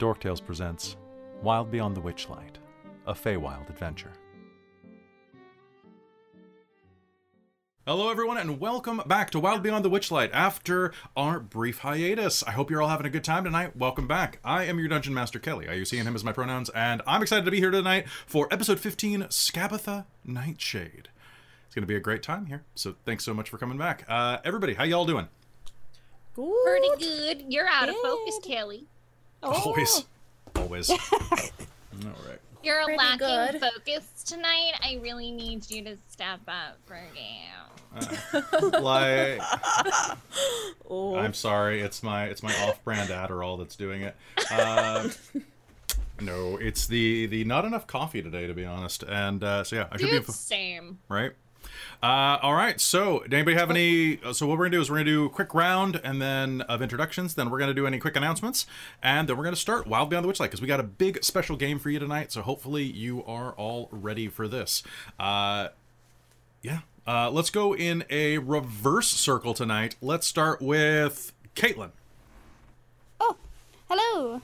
Dorktales presents Wild Beyond the Witchlight, a Feywild adventure. Hello, everyone, and welcome back to Wild Beyond the Witchlight after our brief hiatus. I hope you're all having a good time tonight. Welcome back. I am your Dungeon Master Kelly. I use he and him as my pronouns, and I'm excited to be here tonight for episode 15 Skabatha Nightshade. It's going to be a great time here, so thanks so much for coming back. Uh, everybody, how y'all doing? Pretty good. You're out of focus, Kelly. Always. Always. all right. You're Pretty lacking good. focus tonight. I really need you to step up for a game. like Oh. I'm sorry, it's my it's my off-brand Adderall that's doing it. Uh, no, it's the the not enough coffee today, to be honest. And uh, so yeah, I should Dude, be same. right. Uh, all right. So, did anybody have any? So, what we're gonna do is we're gonna do a quick round and then of introductions. Then we're gonna do any quick announcements, and then we're gonna start Wild Beyond the Witchlight because we got a big special game for you tonight. So, hopefully, you are all ready for this. Uh, yeah. Uh, let's go in a reverse circle tonight. Let's start with Caitlin. Oh, hello.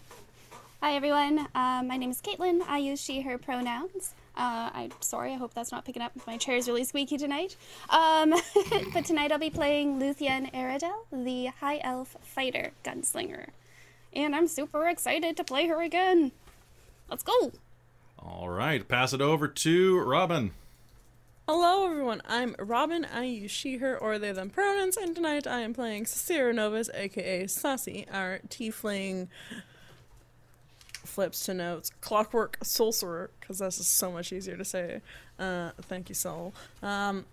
Hi, everyone. Uh, my name is Caitlin. I use she, her pronouns. Uh, I'm sorry, I hope that's not picking up. My chair is really squeaky tonight. Um, but tonight I'll be playing Luthien Aradel, the High Elf Fighter Gunslinger. And I'm super excited to play her again. Let's go. All right, pass it over to Robin. Hello, everyone. I'm Robin. I use she, her, or they, them pronouns, and tonight I am playing Cicera Novus, aka Saucy, our tiefling flips to notes clockwork sorcerer, because that's just so much easier to say. Uh, thank you, Soul. Um,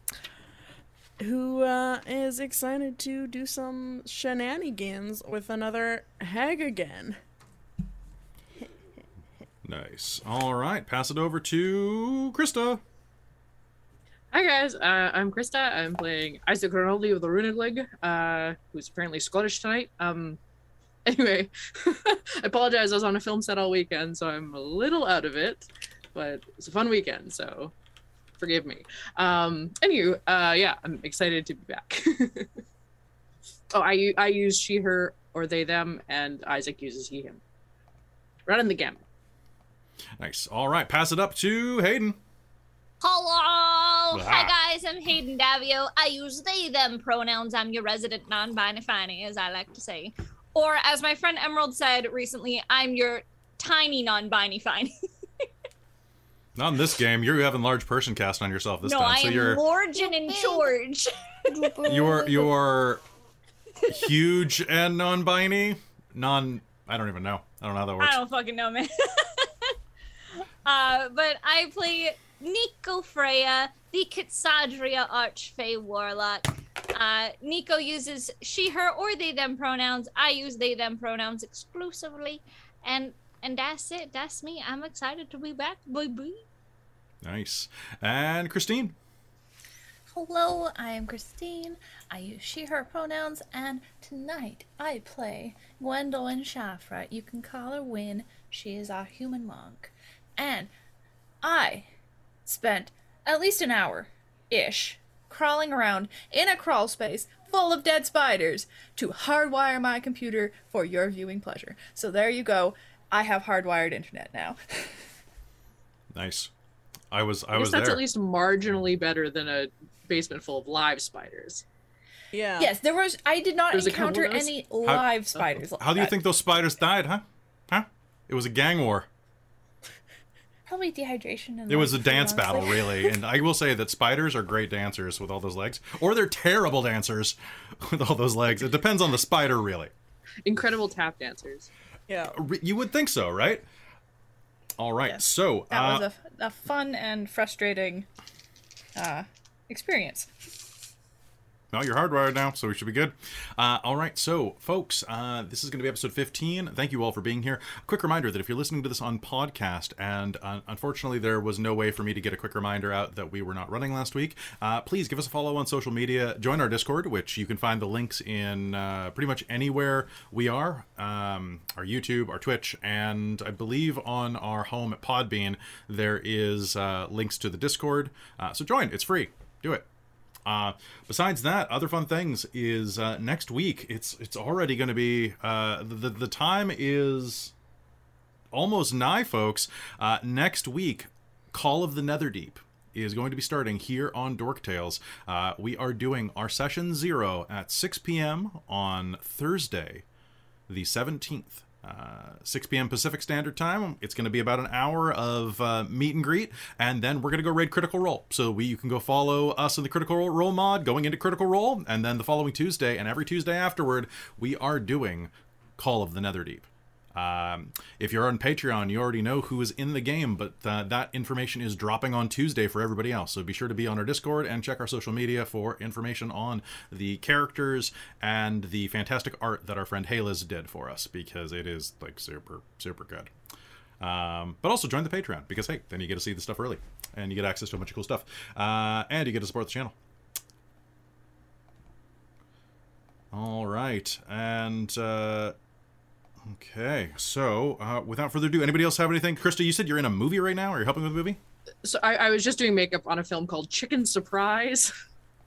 who uh, is excited to do some shenanigans with another hag again. Nice. All right, pass it over to Krista. Hi guys, uh, I'm Krista. I'm playing Isaac Rinaldi of the Runiglig, uh, who's apparently Scottish tonight. Um, anyway, I apologize. I was on a film set all weekend, so I'm a little out of it, but it's a fun weekend, so forgive me. Um, anywho, uh, yeah, I'm excited to be back. oh, I I use she, her, or they, them, and Isaac uses he, him. Running the gamut. Nice. All right, pass it up to Hayden. Hello! Ah. Hi guys, I'm Hayden Davio. I use they, them pronouns. I'm your resident non-binary, as I like to say. Or as my friend Emerald said recently, I'm your tiny non-binary fine. Not in this game. You're having large person cast on yourself this no, time. I so am you're Morgan in George. you're you're huge and non-binary. Non. I don't even know. I don't know how that works. I don't fucking know, man. uh, but I play Nico Freya, the Kitsadria Archfey Warlock. Uh, Nico uses she, her, or they, them pronouns. I use they, them pronouns exclusively, and and that's it. That's me. I'm excited to be back, baby. Nice. And Christine. Hello, I am Christine. I use she, her pronouns, and tonight I play Gwendolyn Shafra. You can call her Win. She is our human monk. And I spent at least an hour ish crawling around in a crawl space full of dead spiders to hardwire my computer for your viewing pleasure. So there you go. I have hardwired internet now. Nice. I was I I guess was that's there. at least marginally better than a basement full of live spiders. Yeah. yes, there was. I did not There's encounter any live spiders. like How do you that. think those spiders died, huh? Huh? It was a gang war. Probably dehydration and It was a dance honestly. battle, really. And I will say that spiders are great dancers with all those legs, or they're terrible dancers with all those legs. It depends on the spider, really. Incredible tap dancers. Yeah. You would think so, right? All right. Yes. So, That uh, was a, a fun and frustrating uh, experience. No, you're hardwired now, so we should be good. Uh, all right, so folks, uh, this is going to be episode 15. Thank you all for being here. Quick reminder that if you're listening to this on podcast, and uh, unfortunately there was no way for me to get a quick reminder out that we were not running last week, uh, please give us a follow on social media. Join our Discord, which you can find the links in uh, pretty much anywhere we are, um, our YouTube, our Twitch, and I believe on our home at Podbean there is uh, links to the Discord. So join; it's free. Do it. Uh, besides that, other fun things is uh, next week. It's it's already going to be uh, the the time is almost nigh, folks. Uh, next week, Call of the Netherdeep is going to be starting here on Dork Tales. Uh, we are doing our session zero at 6 p.m. on Thursday, the 17th. Uh, 6 p.m. Pacific Standard Time. It's going to be about an hour of uh, meet and greet, and then we're going to go raid Critical Role. So we you can go follow us in the Critical Role mod, going into Critical Role, and then the following Tuesday and every Tuesday afterward, we are doing Call of the Netherdeep. Um, if you're on Patreon, you already know who is in the game, but uh, that information is dropping on Tuesday for everybody else. So be sure to be on our Discord and check our social media for information on the characters and the fantastic art that our friend Haliz did for us because it is like super, super good. Um, but also join the Patreon because hey, then you get to see the stuff early and you get access to a bunch of cool stuff, uh, and you get to support the channel. All right, and uh, okay, so uh, without further ado, anybody else have anything? Krista, you said you're in a movie right now. Are you helping with a movie? So I, I was just doing makeup on a film called Chicken Surprise.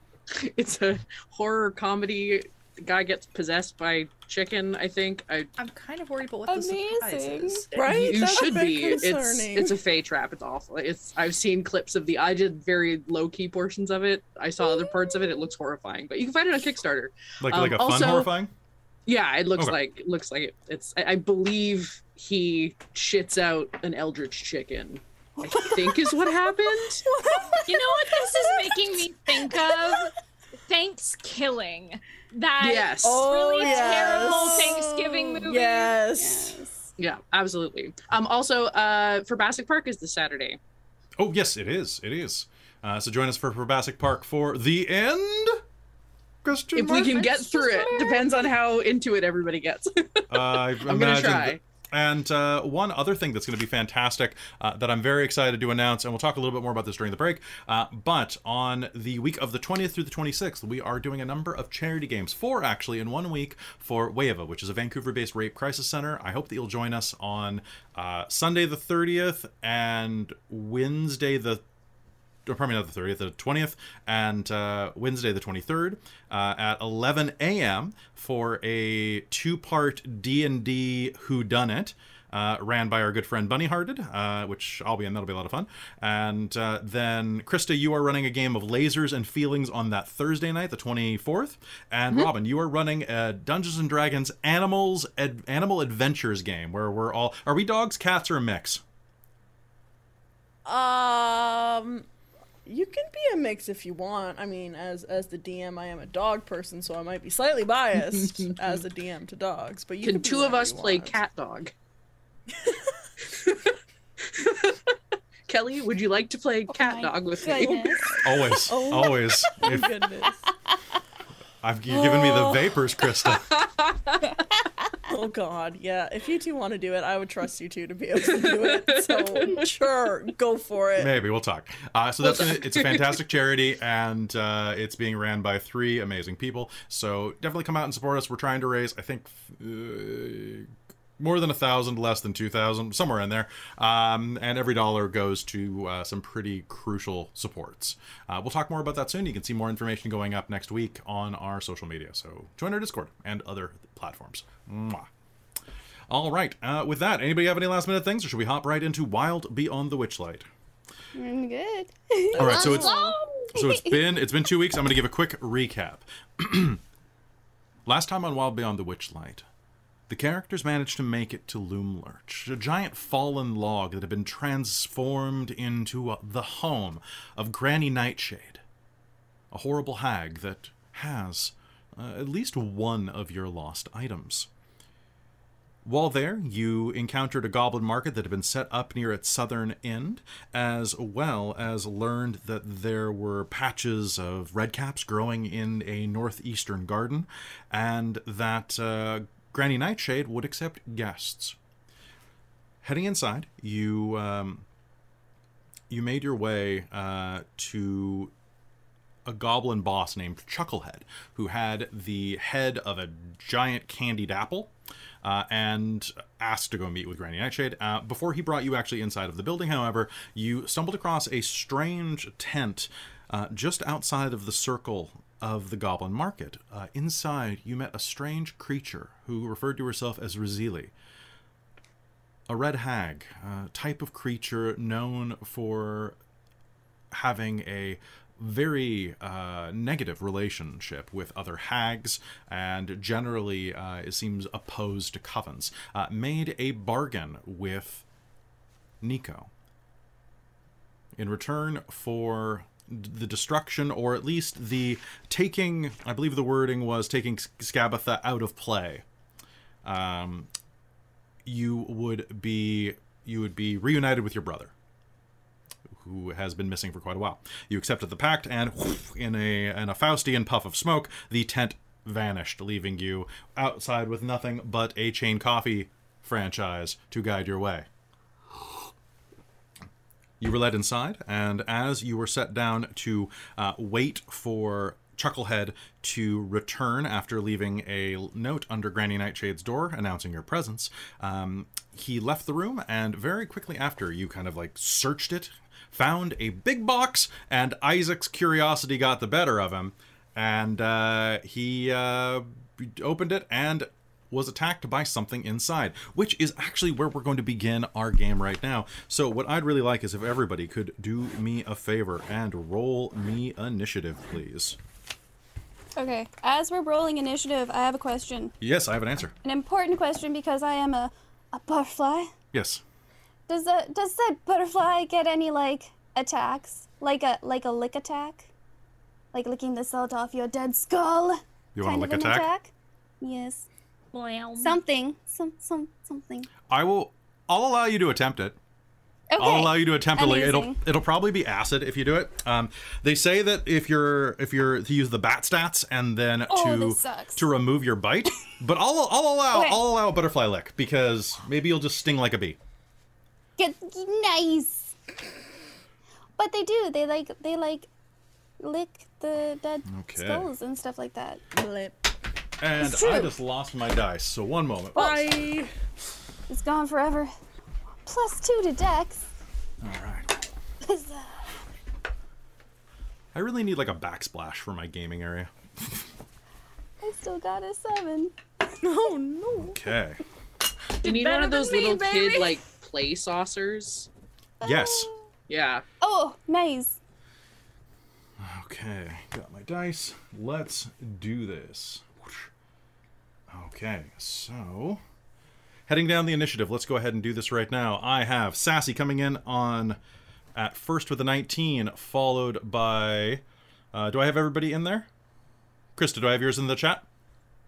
it's a horror comedy. The guy gets possessed by chicken. I think. I I'm kind of worried about what the surprise is. Right? You, you That's a should bit be. It's it's a fey trap. It's awful. It's I've seen clips of the. I did very low key portions of it. I saw other parts of it. It looks horrifying, but you can find it on Kickstarter. Like Um, like a fun also- horrifying? Yeah, it looks Okay. like it looks like it. It's. I, I believe he shits out an eldritch chicken. I think is what happened. You know what this is making me think of? Thanksgiving. That Yes. Oh, really terrible. Thanksgiving movie. Yes. Yes. Yeah, absolutely. Um. Also, uh, for Bassic Park is this Saturday. Oh yes, it is. It is. Uh, so join us for Probasic Park for the end. Question If we can get through it, depends on how into it everybody gets. Uh, I I'm gonna try. that- and uh, one other thing that's going to be fantastic uh, that I'm very excited to announce, and we'll talk a little bit more about this during the break. Uh, but on the week of the 20th through the 26th, we are doing a number of charity games. Four actually in one week for WAVA, which is a Vancouver-based rape crisis center. I hope that you'll join us on uh, Sunday the 30th and Wednesday the or probably not the 30th, the 20th, and uh, Wednesday the 23rd uh, at 11 a.m. for a two-part D&D Who Done It. Uh, ran by our good friend Bunny Hearted, uh, which I'll be in. That'll be a lot of fun. And uh, then Krista, you are running a game of lasers and feelings on that Thursday night, the 24th. And Robin, you are running a Dungeons and Dragons Animals Ad- Animal Adventures game where we're all are we dogs, cats, or a mix? Um, you can be a mix if you want. I mean, as as the DM, I am a dog person, so I might be slightly biased as a DM to dogs. But you Can can two of us play want. cat dog? Kelly, would you like to play oh cat dog with me? Goodness. Always, Oh. always. If Goodness. I've you've given me the oh. vapors, Krista. Oh God, yeah. If you two want to do it, I would trust you two to be able to do it. So sure, go for it. Maybe we'll talk. Uh, so that's gonna, it's a fantastic charity, and uh, it's being ran by three amazing people. So definitely come out and support us. We're trying to raise, I think, uh, more than a thousand, less than two thousand, somewhere in there. Um, and every dollar goes to uh, some pretty crucial supports. Uh, we'll talk more about that soon. You can see more information going up next week on our social media. So join our Discord and other platforms. Mwah. All right. Uh, with that, anybody have any last minute things, or should we hop right into Wild Beyond the Witchlight? Mm, good. All right, so it's so it's been it's been two weeks. I'm going to give a quick recap. Last time on Wild Beyond the Witchlight, the characters managed to make it to Loomlurch, a giant fallen log that had been transformed into uh, the home of Granny Nightshade, a horrible hag that has uh, at least one of your lost items. While there, you encountered a goblin market that had been set up near its southern end, as well as learned that there were patches of redcaps growing in a northeastern garden, and that uh, Granny Nightshade would accept guests. Heading inside, you um, you made your way uh, to a goblin boss named Chucklehead, who had the head of a giant candied apple, uh, and asked to go meet with Granny Nightshade. Uh, before he brought you actually inside of the building, however, you stumbled across a strange tent uh, just outside of the circle of the goblin market. Uh, inside, you met a strange creature who referred to herself as Razili. a red hag, type of creature known for having a very uh, negative relationship with other hags and generally uh, it seems opposed to covens, uh, made a bargain with Nico. In return for the destruction or at least the taking i believe the wording was taking Skabatha out of play. Um, you would be you would be reunited with your brother who has been missing for quite a while. You accepted the pact and in a in a faustian puff of smoke the tent vanished leaving you outside with nothing but a chain coffee franchise to guide your way. You were led inside, and as you were set down to uh, wait for Chucklehead to return after leaving a note under Granny Nightshade's door announcing your presence, um, he left the room, and very quickly after, you kind of like searched it, found a big box, and Isaac's curiosity got the better of him, and uh, he uh, opened it and was attacked by something inside, which is actually where we're going to begin our game right now. So, what I'd really like is if everybody could do me a favor and roll me initiative, please. Okay, as we're rolling initiative, I have a question. Yes, I have an answer. An important question because I am a, a butterfly. Yes. Does the does that butterfly get any like attacks? Like a like a lick attack? Like licking the salt off your dead skull? You want kind a of lick an attack? attack? Yes. Well, Something. Some some something. I will. I'll allow you to attempt it. Okay. I'll allow you to attempt it. Like it'll it'll probably be acid if you do it. Um, they say that if you're if you're to use the bat stats and then Oh, to to remove your bite, but I'll I'll allow Okay. I'll allow a butterfly lick because maybe you'll just sting like a bee. Get nice. But they do. They like they like lick the dead Okay. skulls and stuff like that. Blip. And I just lost my dice. So one moment. Bye. It's gone forever. Plus two to Dex. All right. Huzzah. I really need like a backsplash for my gaming area. I still got a seven. Oh no. Okay. You need one of those me, little baby. kid like play saucers. Yes. Yeah. Oh, nice. Okay. Got my dice. Let's do this. Okay. So, heading down the initiative. Let's go ahead and do this right now. I have Sassy coming in on at first with a 19, followed by. Uh, do I have everybody in there? Krista, do I have yours in the chat?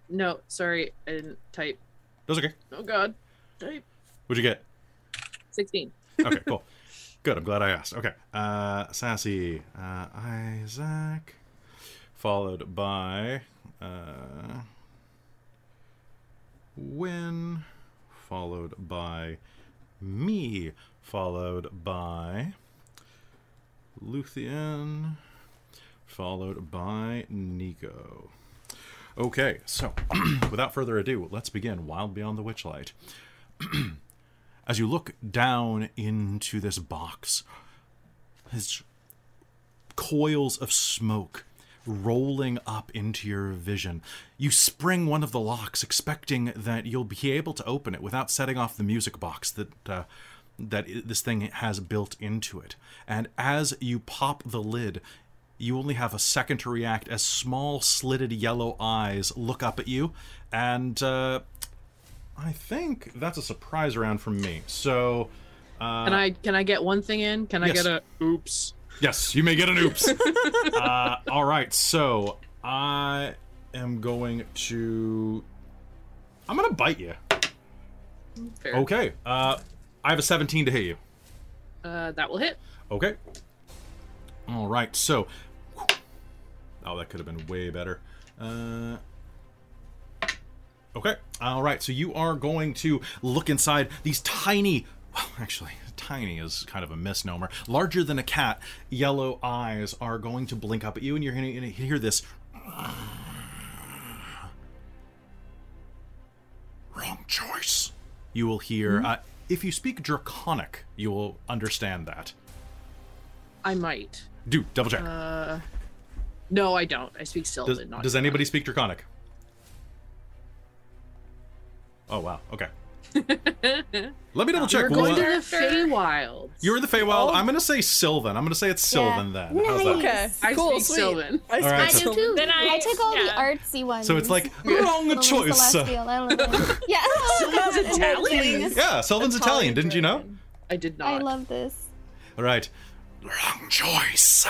No, sorry, I didn't type. That's okay. Oh God, type What'd you get? Sixteen. okay, cool. Good. I'm glad I asked. Okay. Uh, Sassy, uh, Isaac, followed by uh, Win, followed by me, followed by Luthien, followed by Nico. Okay, so without further ado, let's begin Wild Beyond the Witchlight. As you look down into this box, there's coils of smoke rolling up into your vision. You spring one of the locks, expecting that you'll be able to open it without setting off the music box that uh, that this thing has built into it. And as you pop the lid, you only have a second to react as small slitted yellow eyes look up at you and uh, i think that's a surprise round from me so uh, Can I can I get one thing in? Can I get a oops? yes you may get an oops uh, all right so i am going to i'm gonna bite you Fair. okay uh, i have a 17 to hit you Uh, that will hit. Okay. All right. So, oh, that could have been way better. Uh, okay. All right. So you are going to look inside these tiny. well, Actually, tiny is kind of a misnomer. Larger than a cat, yellow eyes are going to blink up at you, and you're going to hear this. Wrong choice. You will hear. Uh, if you speak Draconic, you will understand that. I might. Do double check. Uh, no, I don't. I speak does Sylvan, not. does anybody speak Draconic? Oh wow. Okay. Let me double check. We're going what- to the Feywild. You're in the Feywild. Oh. I'm gonna say Sylvan. I'm gonna say it's Yeah. Sylvan then. How's that? Okay, I cool, speak sweet. Sylvan. I, All right, speak so- Sylvan. Then I, I took all yeah. the artsy ones. So it's like wrong The choice. Celestial, I love them. yeah. Sylvan's Italian. Yeah, Sylvan's Italian. Didn't you know? I did not. I love this. All right. Wrong choice.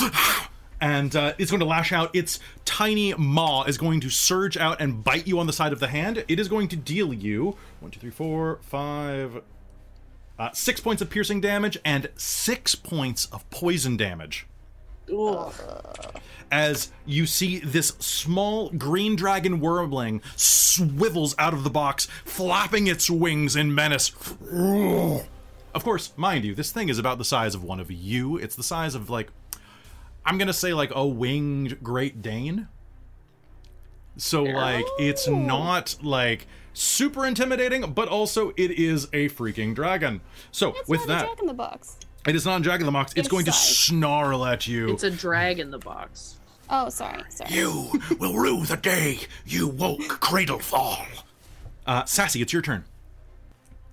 And uh, it's going to lash out. Its tiny maw is going to surge out and bite you on the side of the hand. It is going to deal you one, two, three, four, five, uh, six points of piercing damage and six points of poison damage. Ugh. as you see this small green dragon wyrmling swivels out of the box, flapping its wings in menace. Of course, mind you, this thing is about the size of one of you. It's the size of like, I'm gonna say like a winged Great Dane. So like, it's not like super intimidating, but also it is a freaking dragon. So It's with not that, a Jack in the Box. it is not a Jack in the Box. It's It's going to snarl at you. It's a drag in the box. Oh, sorry, sorry. You will rue the day you woke Cradlefall. Uh, Sassy, it's your turn.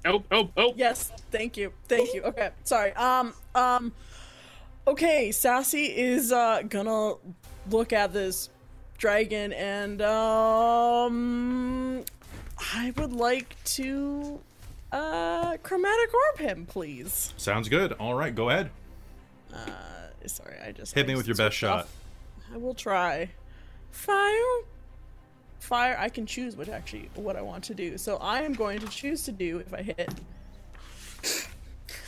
Oh, oh, oh. Yes, thank you, thank you. Okay, sorry. Um, um, okay. Sassy is uh gonna look at this dragon and um, I would like to uh chromatic orb him, please. Sounds good. All right, go ahead. Uh, sorry, I just Hit I me with your best shot. off. I will try. Fire. Fire. I can choose what actually what I want to do. So I am going to choose to do if I hit.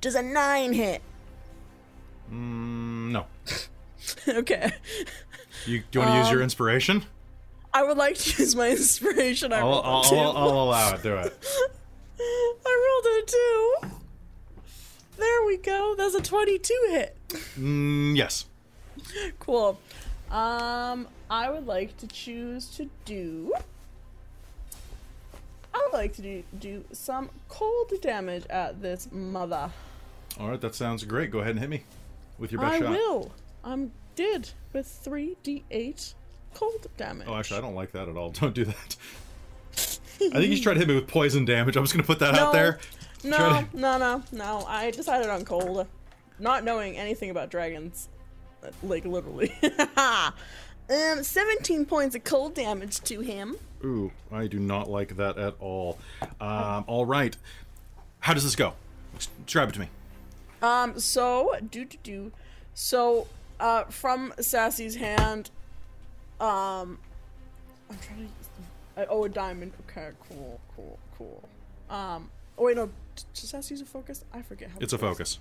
Does a nine hit? Mm, no. Okay. You do you want to use Um, your inspiration? I would like to use my inspiration. I I'll, rolled a I'll, two. I'll, I'll allow it. Do it. I rolled a two. There we go. That's a twenty-two hit. Mm, yes. Cool. Um, I would like to choose to do. I would like to do, do some cold damage at this mother. All right, that sounds great. Go ahead and hit me with your best I shot. will. I'm did with three d8 cold damage. Oh, actually, I don't like that at all. Don't do that. I think he's trying to hit me with poison damage. I'm just gonna put that out there. No, Try no, no, no. I decided on cold, not knowing anything about dragons, like literally. um, 17 points of cold damage to him. Ooh, I do not like that at all. Um, all right, how does this go? Describe it to me. Um, so do do do. So, uh, from Sassy's hand, um, I'm trying to. Use the, I owe a diamond. Okay, cool, cool, cool. Um, oh wait, no. Does Sassy use a focus? I forget how. It's a focus.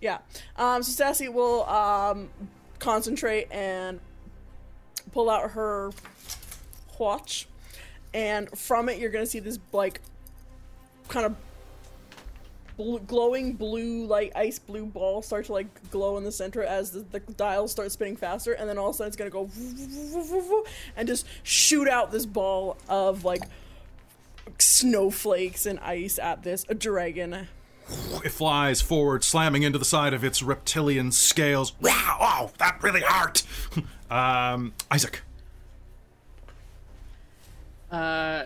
Yeah. Um, so Sassy will um concentrate and pull out her watch, and from it you're gonna see this like kind of glowing blue, like ice blue ball start to like glow in the center as the, the dial starts spinning faster, and then all of a sudden it's gonna go and just shoot out this ball of like snowflakes and ice at this a dragon. It flies forward, slamming into the side of its reptilian scales. Wow, oh, that really hurt. um, Isaac. Uh,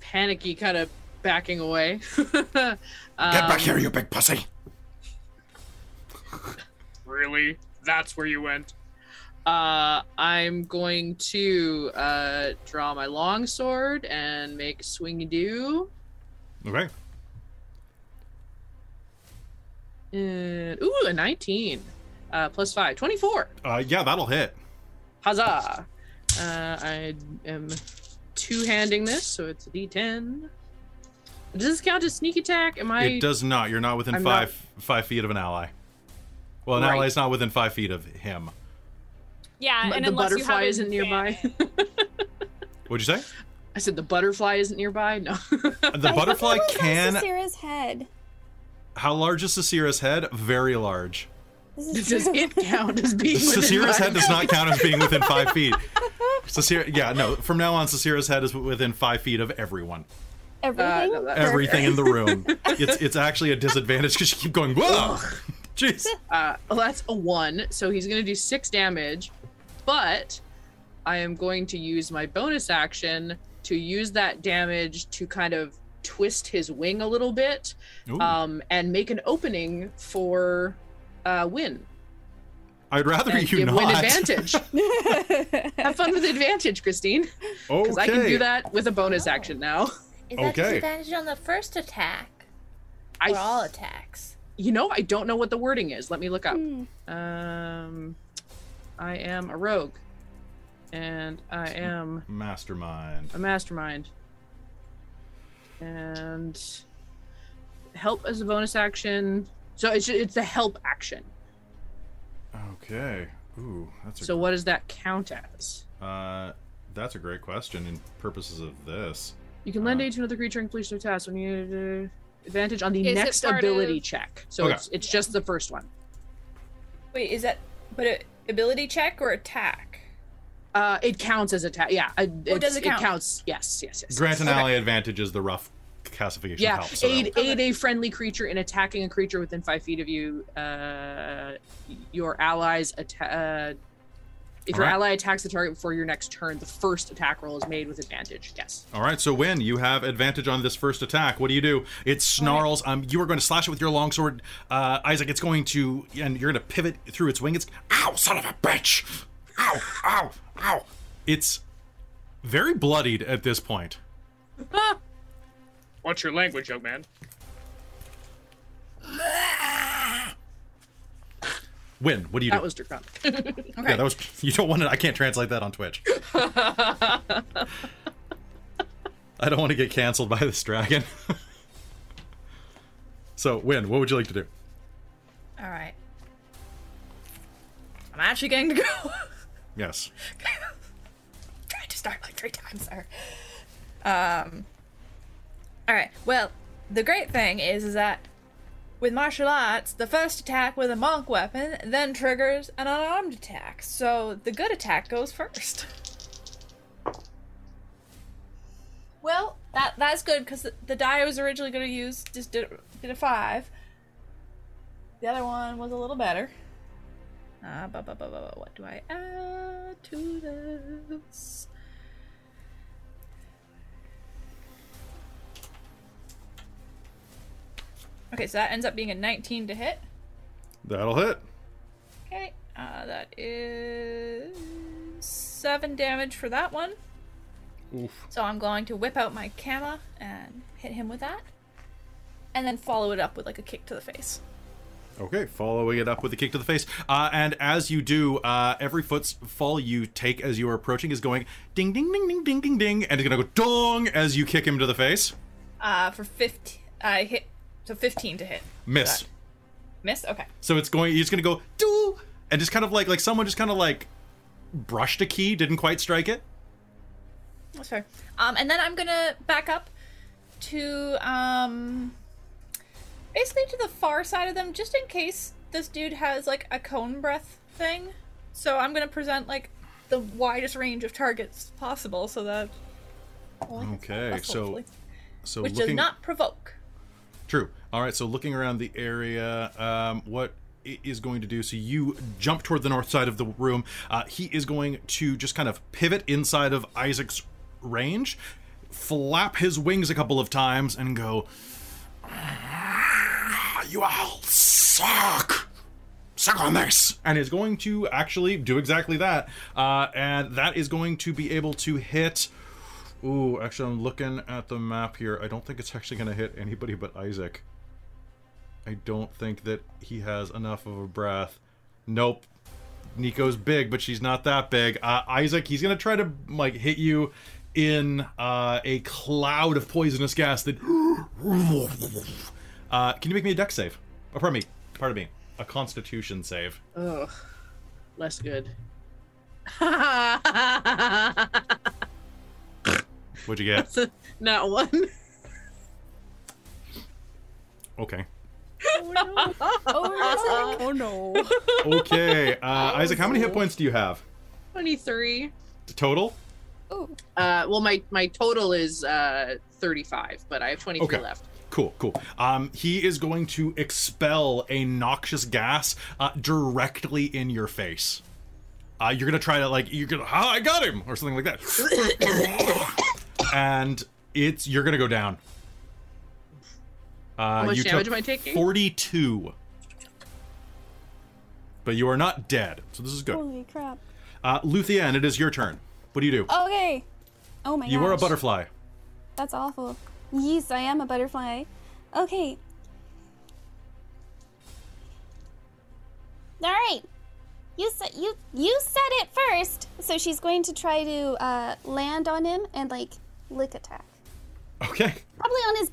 panicky, kind of backing away. Get Um, back here, you big pussy. Really? That's where you went? Uh, I'm going to uh, draw my long sword and make a swingy do. Okay. And ooh, a 19. Uh, plus 5. 24. Uh, yeah, that'll hit. Huzzah! Uh, I am two-handing this, so it's a D10. Does this count as sneak attack? Am I? It does not. You're not within I'm five not- five feet of an ally. Well, an Right. ally's not within five feet of him. Yeah, and the unless you butterfly isn't nearby. What'd you say? I said the butterfly isn't nearby. No. The butterfly can. Sarah's head. How large is Sasira's head? Very large. This does true. it count as being? within Sasira's five head does not count as being within five feet. Sasira, yeah, no. From now on, Sasira's head is within five feet of everyone, Everything. no, that- everything in the room. It's it's actually a disadvantage because you keep going. Whoa, jeez. Uh, well, that's a one, so he's gonna do six damage, but I am going to use my bonus action to use that damage to kind of twist his wing a little bit um, and make an opening for uh, win. I'd rather And you give not. win advantage. Have fun with advantage, Christine. Okay. Because I can do that with a bonus action now. Is that Okay. disadvantage on the first attack? I Or all attacks? you know, I don't know what the wording is. Let me look up. Hmm. Um, I am a rogue, and I am Mastermind. a mastermind, and help as a bonus action. So it's it's the help action. Okay. Ooh, that's a So what does that count as? Uh, that's a great question. In purposes of this, You can lend Uh, aid to another creature and complete their task when you need uh, advantage on the next ability of- check. So Okay. it's it's just the first one. Wait, is that but a ability check or attack? Uh, it counts as attack. Yeah, uh, Oh, does it count? counts. Yes, yes, yes. grant yes. an Okay. ally advantage is the rough classification Yeah, help. So aid that- aid a friendly creature in attacking a creature within five feet of you. Uh, your allies attack. Uh, if your Alright. ally attacks the target before your next turn, the first attack roll is made with advantage. Yes. All right, so Win, you have advantage on this first attack. What do you do? It snarls. Um, you are going to slash it with your longsword, uh, Isaac. It's going to, and you're going to pivot through its wing. It's, ow, son of a bitch! Ow, ow, ow! It's very bloodied at this point. What's your language, young man? Win, what do you do? That was draconic. yeah, that was. You don't want to. I can't translate that on Twitch. I don't want to get canceled by this dragon. so, Win, what would you like to do? All right. I'm actually going to go. Yes. tried to start like three times there. Um. All right. Well, the great thing is, is that with martial arts, the first attack with a monk weapon then triggers an unarmed attack. So the good attack goes first. Well, that that's good because the, the die I was originally going to use just did, did a five. The other one was a little better. Uh, what do I add to this? Okay, so that ends up being a 19 to hit. That'll hit. Okay, uh, that is seven damage for that one. Oof. So I'm going to whip out my Kama and hit him with that, and then follow it up with like a kick to the face. Okay, following it up with a kick to the face. Uh, and as you do, uh, every footfall you take as you are approaching is going ding, ding, ding, ding, ding, ding, ding, and it's gonna go dong as you kick him to the face. Uh, for 15, I hit, so 15 to hit. Miss. Miss? Okay. So it's going. He's gonna go do, and just kind of like like someone just kind of like brushed a key, didn't quite strike it. That's fair. Um, and then I'm gonna back up to um, basically to the far side of them, just in case this dude has like a cone breath thing. So I'm gonna present like the widest range of targets possible, so that. hits Okay, so- hopefully. So which looking does not provoke. true. All right. So looking around the area, um, what is going to do? So you jump toward the north side of the room. Uh, he is going to just kind of pivot inside of Isaac's range, flap his wings a couple of times, and go. "Ah, You all suck. Suck on this, and is going to actually do exactly that. Uh, and that is going to be able to hit. Ooh, actually, I'm looking at the map here. I don't think it's actually going to hit anybody but Isaac. I don't think that he has enough of a breath. Nope. Nico's big, but she's not that big. Uh, Isaac, he's going to try to like hit you in uh, a cloud of poisonous gas that. Uh, can you make me a Dex save? Oh, pardon me. Pardon me. A Constitution save. Ugh, less good. What'd you get? Not one. Okay. Oh no. Okay. Uh, Isaac, how many hit points do you have Twenty-three. total? Ooh. Uh, well, my my total is uh 35, but I have 23 Okay. left. Cool, cool. Um, he is going to expel a noxious gas uh, directly in your face. uh, you're gonna try to like you're gonna oh, I got him or something like that, and it's you're gonna go down. Uh, much you damage took am I taking? 42. But you are not dead, so this is good. Holy crap. Uh, Luthia, and it is your turn. What do you do? Okay. Oh my god you gosh. are a butterfly. That's awful. Yes, I am a butterfly. Okay. All right. You said you you said it first. So she's going to try to uh, land on him and like lick attack. Okay. Probably on his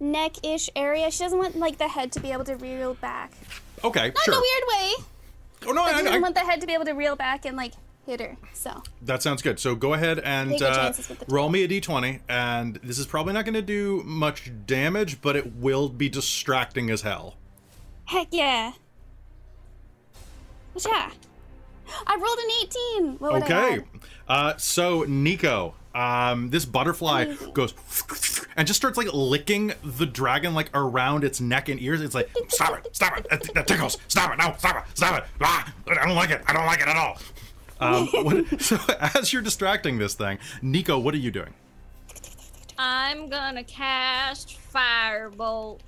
neck-ish area. She doesn't want like the head to be able to reel back. Okay, Not sure. in a weird way. oh no, But she I, doesn't I, want the head to be able to reel back and like hit her. So that sounds good. So go ahead and uh, chances with the roll me a d20, and this is probably not going to do much damage, but it will be distracting as hell. heck yeah. Yeah. I rolled an 18. What Okay. Uh, so Nico, um, this butterfly Amazing. goes and just starts like licking the dragon like around its neck and ears. It's like, stop it, stop it, that, that tickles, stop it, no, stop it, stop it. Ah, I don't like it, I don't like it at all. Um, what, so as you're distracting this thing, Nico, what are you doing? I'm gonna cast Firebolt.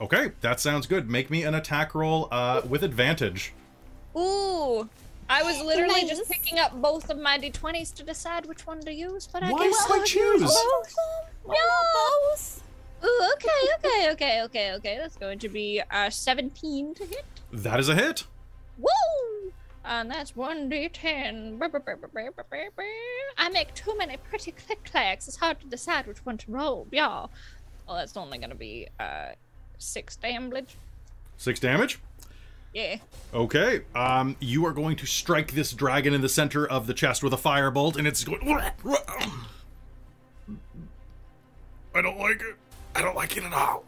Okay, that sounds good. Make me an attack roll uh, with advantage. Ooh. I was literally Nice. just picking up both of my d20s to decide which one to use, but I Why guess so I'll choose? Both? Why not both? Ooh, okay, okay, okay, okay, okay. That's going to be uh 17 to hit. That is a hit. Woo! And that's 1d10. Brr, brr, brr, brr, brr, brr, brr, brr. I make too many pretty click clacks. It's hard to decide which one to roll. Yeah. Well, that's only gonna be uh six damage. Six damage. Yeah. Okay. Um, you are going to strike this dragon in the center of the chest with a firebolt, and it's going. I don't like it. I don't like it at all.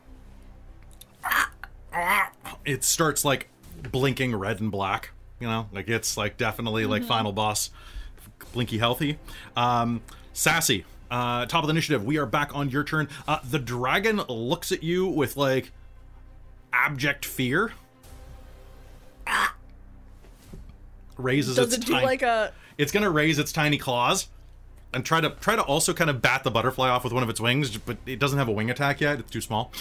It starts like blinking red and black. You know, like it's like definitely like final boss, blinky healthy. Um, sassy. Uh, top of the initiative. We are back on your turn. Uh, the dragon looks at you with like abject fear. Raises Does its it do tiny- like a? it's gonna raise its tiny claws and try to try to also kind of bat the butterfly off with one of its wings, but it doesn't have a wing attack yet. It's too small.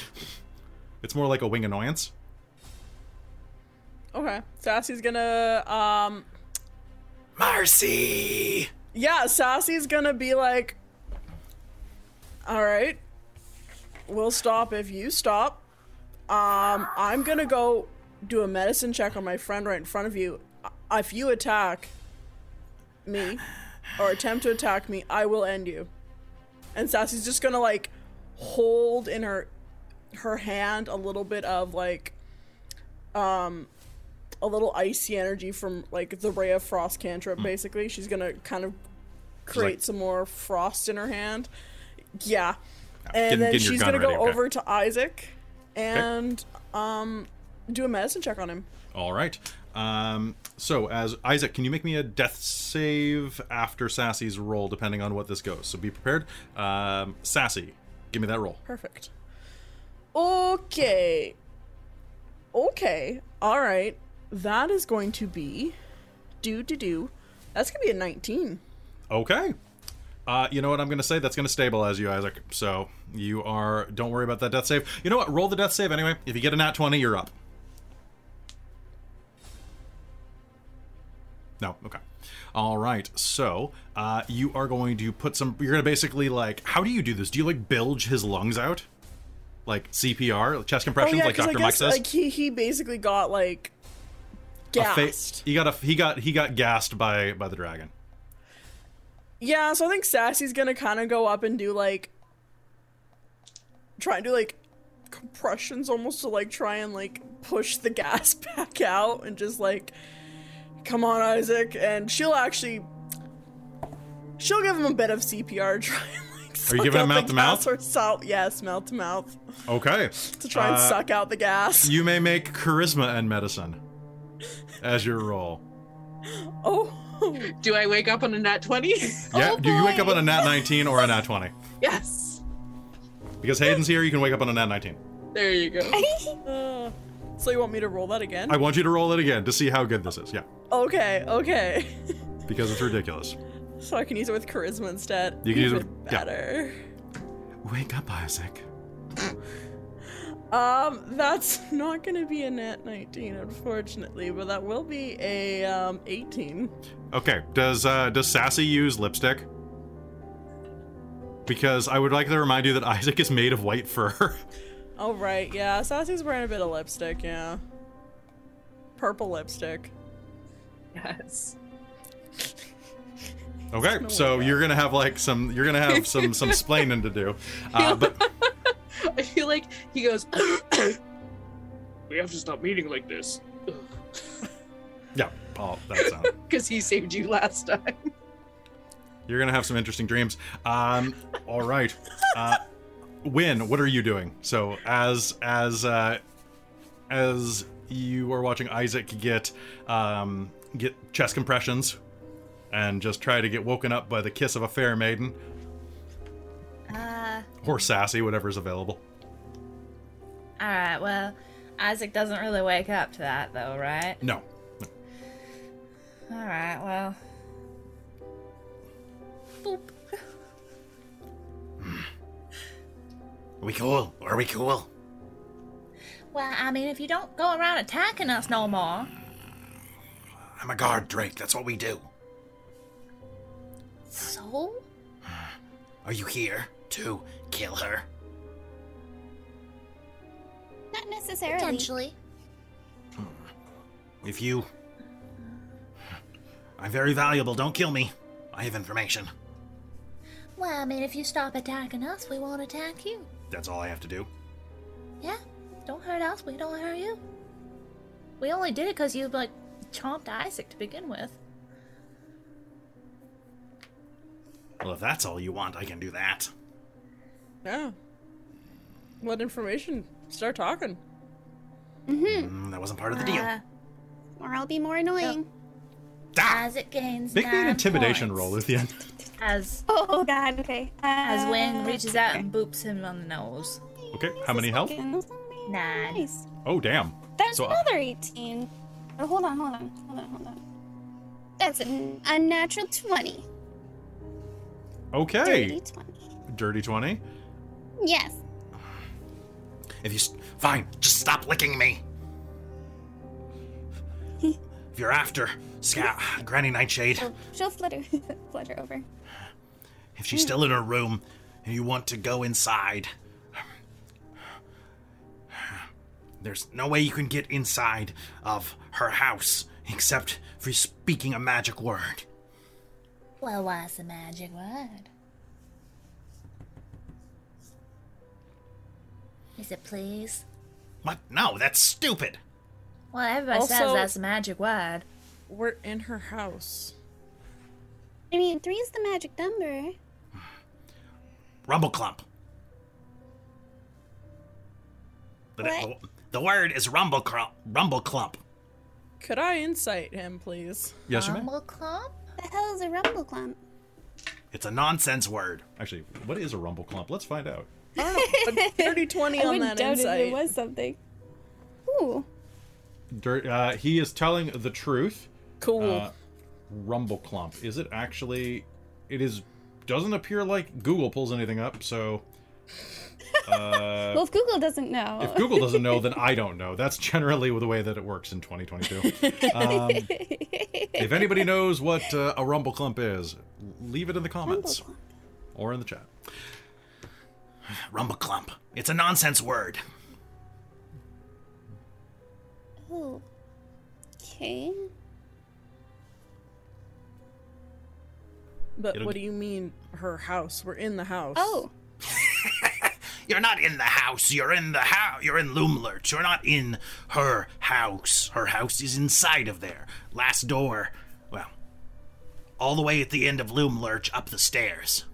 It's more like a wing annoyance. Okay, Sassy's gonna um. Marcy. Yeah, Sassy's gonna be like, all right, we'll stop if you stop. Um, I'm gonna go do a medicine check on my friend right in front of you. If you attack me or attempt to attack me, I will end you. And Sassy's just gonna like hold in her her hand a little bit of like um a little icy energy from like the ray of frost cantrip basically. She's gonna kind of create like- some more frost in her hand. Yeah. Getting- and then getting she's gonna go okay. over to isaac and um do a medicine check on him. All right. Um, so as Isaac, can you make me a death save after Sassy's roll, depending on what this goes? So be prepared. Um, Sassy, give me that roll. perfect. Okay. Okay. All right that is going to be do do do that's gonna be a 19 Okay. Uh, you know what I'm going to say? That's going to stabilize you, Isaac. So you are. Don't worry about that death save. You know what? Roll the death save anyway. If you get a nat 20, you're up. No. Okay. All right. So uh, you are going to put some. You're going to basically like. How do you do this? Do you like bilge his lungs out? Like CPR, like chest compressions, like Dr. Oh, I Mike says. like he he basically got like A fa- he got a. He got. He got gassed by by the dragon. Yeah, so I think Sassy's gonna kind of go up and do like try and do like compressions almost to like try and like push the gas back out and just like come on Isaac and she'll actually she'll give him a bit of CPR try and like Are you giving him mouth to mouth? Herself. Yes, mouth to mouth Okay. to try and Uh, suck out the gas. You may make charisma and medicine as your roll. oh Do I wake up on a nat 20? Yeah, Oh, do you wake up on a nat 19 or a nat 20? yes. Because Hayden's here, you can wake up on a nat 19. There you go. Uh, So you want me to roll that again? I want you to roll it again to see how good this is. Yeah, Okay, okay. because it's ridiculous. so I can use it with charisma instead. You can use it Even with- yeah. better. Wake up, Isaac. Um, that's not gonna be a nat 19, unfortunately, but that will be a um 18. Okay, does uh, does Sassy use lipstick? Because I would like to remind you that Isaac is made of white fur. Oh right, yeah. Sassy's wearing a bit of lipstick, yeah. Purple lipstick. Yes. Okay, no so you're gonna have like some you're gonna have some some splaining to do. Uh, but I feel like he goes. we have to stop meeting like this. yeah, oh, that sound. Because he saved you last time. You're gonna have some interesting dreams. Um, all right. Uh, Win, what are you doing? So as as uh, as you are watching Isaac get um, get chest compressions and just try to get woken up by the kiss of a fair maiden Uh, or sassy, whatever's available. alright, well, Isaac doesn't really wake up to that, though, right? No, Alright, well. Boop. Are we cool? Are we cool? Well, I mean, if you don't go around attacking us no more. I'm a guard, Drake. That's what we do. So? Are you here to kill her? Not necessarily. Potentially. Hmm. If you. I'm very valuable. Don't kill me. I have information. Well, I mean, if you stop attacking us, we won't attack you. That's all I have to do. Yeah? Don't hurt us, we don't hurt you. We only did it because you, like, chomped Isaac to begin with. Well, if that's all you want, I can do that. Yeah. What information? Start talking. Mm, hmm. that wasn't part of the deal. Uh, Or I'll be more annoying. Ah! it gains make me an nine intimidation points roll, Luthien. As, Oh god, okay. as Uh, Wing reaches out and boops him on the nose. Okay, how many health? Nine. Nine. Nice. Oh, damn. That's So, uh, another 18. Oh, hold on, hold on, hold on, hold on. That's an unnatural 20. Okay, Dirty 20. dirty twenty. Yes. If you. s fine, just stop licking me. if you're after Scout, Granny Nightshade, She'll, she'll flutter, flutter over. if she's still in her room and you want to go inside, there's no way you can get inside of her house except for speaking a magic word. Well, what's the magic word? Is it please? What? No, that's stupid. Well, everybody says that's the magic word. We're in her house. I mean, three is the magic number. Rumble clump. The, What? the, the word is rumble clump. Rumble clump. Could I insight him, please? Yes, you may. Rumble clump? The hell is a rumble clump? It's a nonsense word. Actually, what is a rumble clump? Let's find out. A dirty 20 on that insight. It was something. Ooh. Dirt, uh, he is telling the truth. Cool. Uh, rumble clump. Is it actually? It is. Doesn't appear like Google pulls anything up. So, uh, well, if Google doesn't know. if Google doesn't know, then I don't know. That's generally the way that it works in 2022. Um, if anybody knows what uh, a rumble clump is, leave it in the comments or in the chat. Rumble clump. It's a nonsense word. Oh. Okay. but it'll- what do you mean, her house? We're in the house. Oh. You're not in the house. You're in the house. You're in Loomlurch. You're not in her house. Her house is inside of there. Last door. Well, all the way at the end of Loomlurch up the stairs.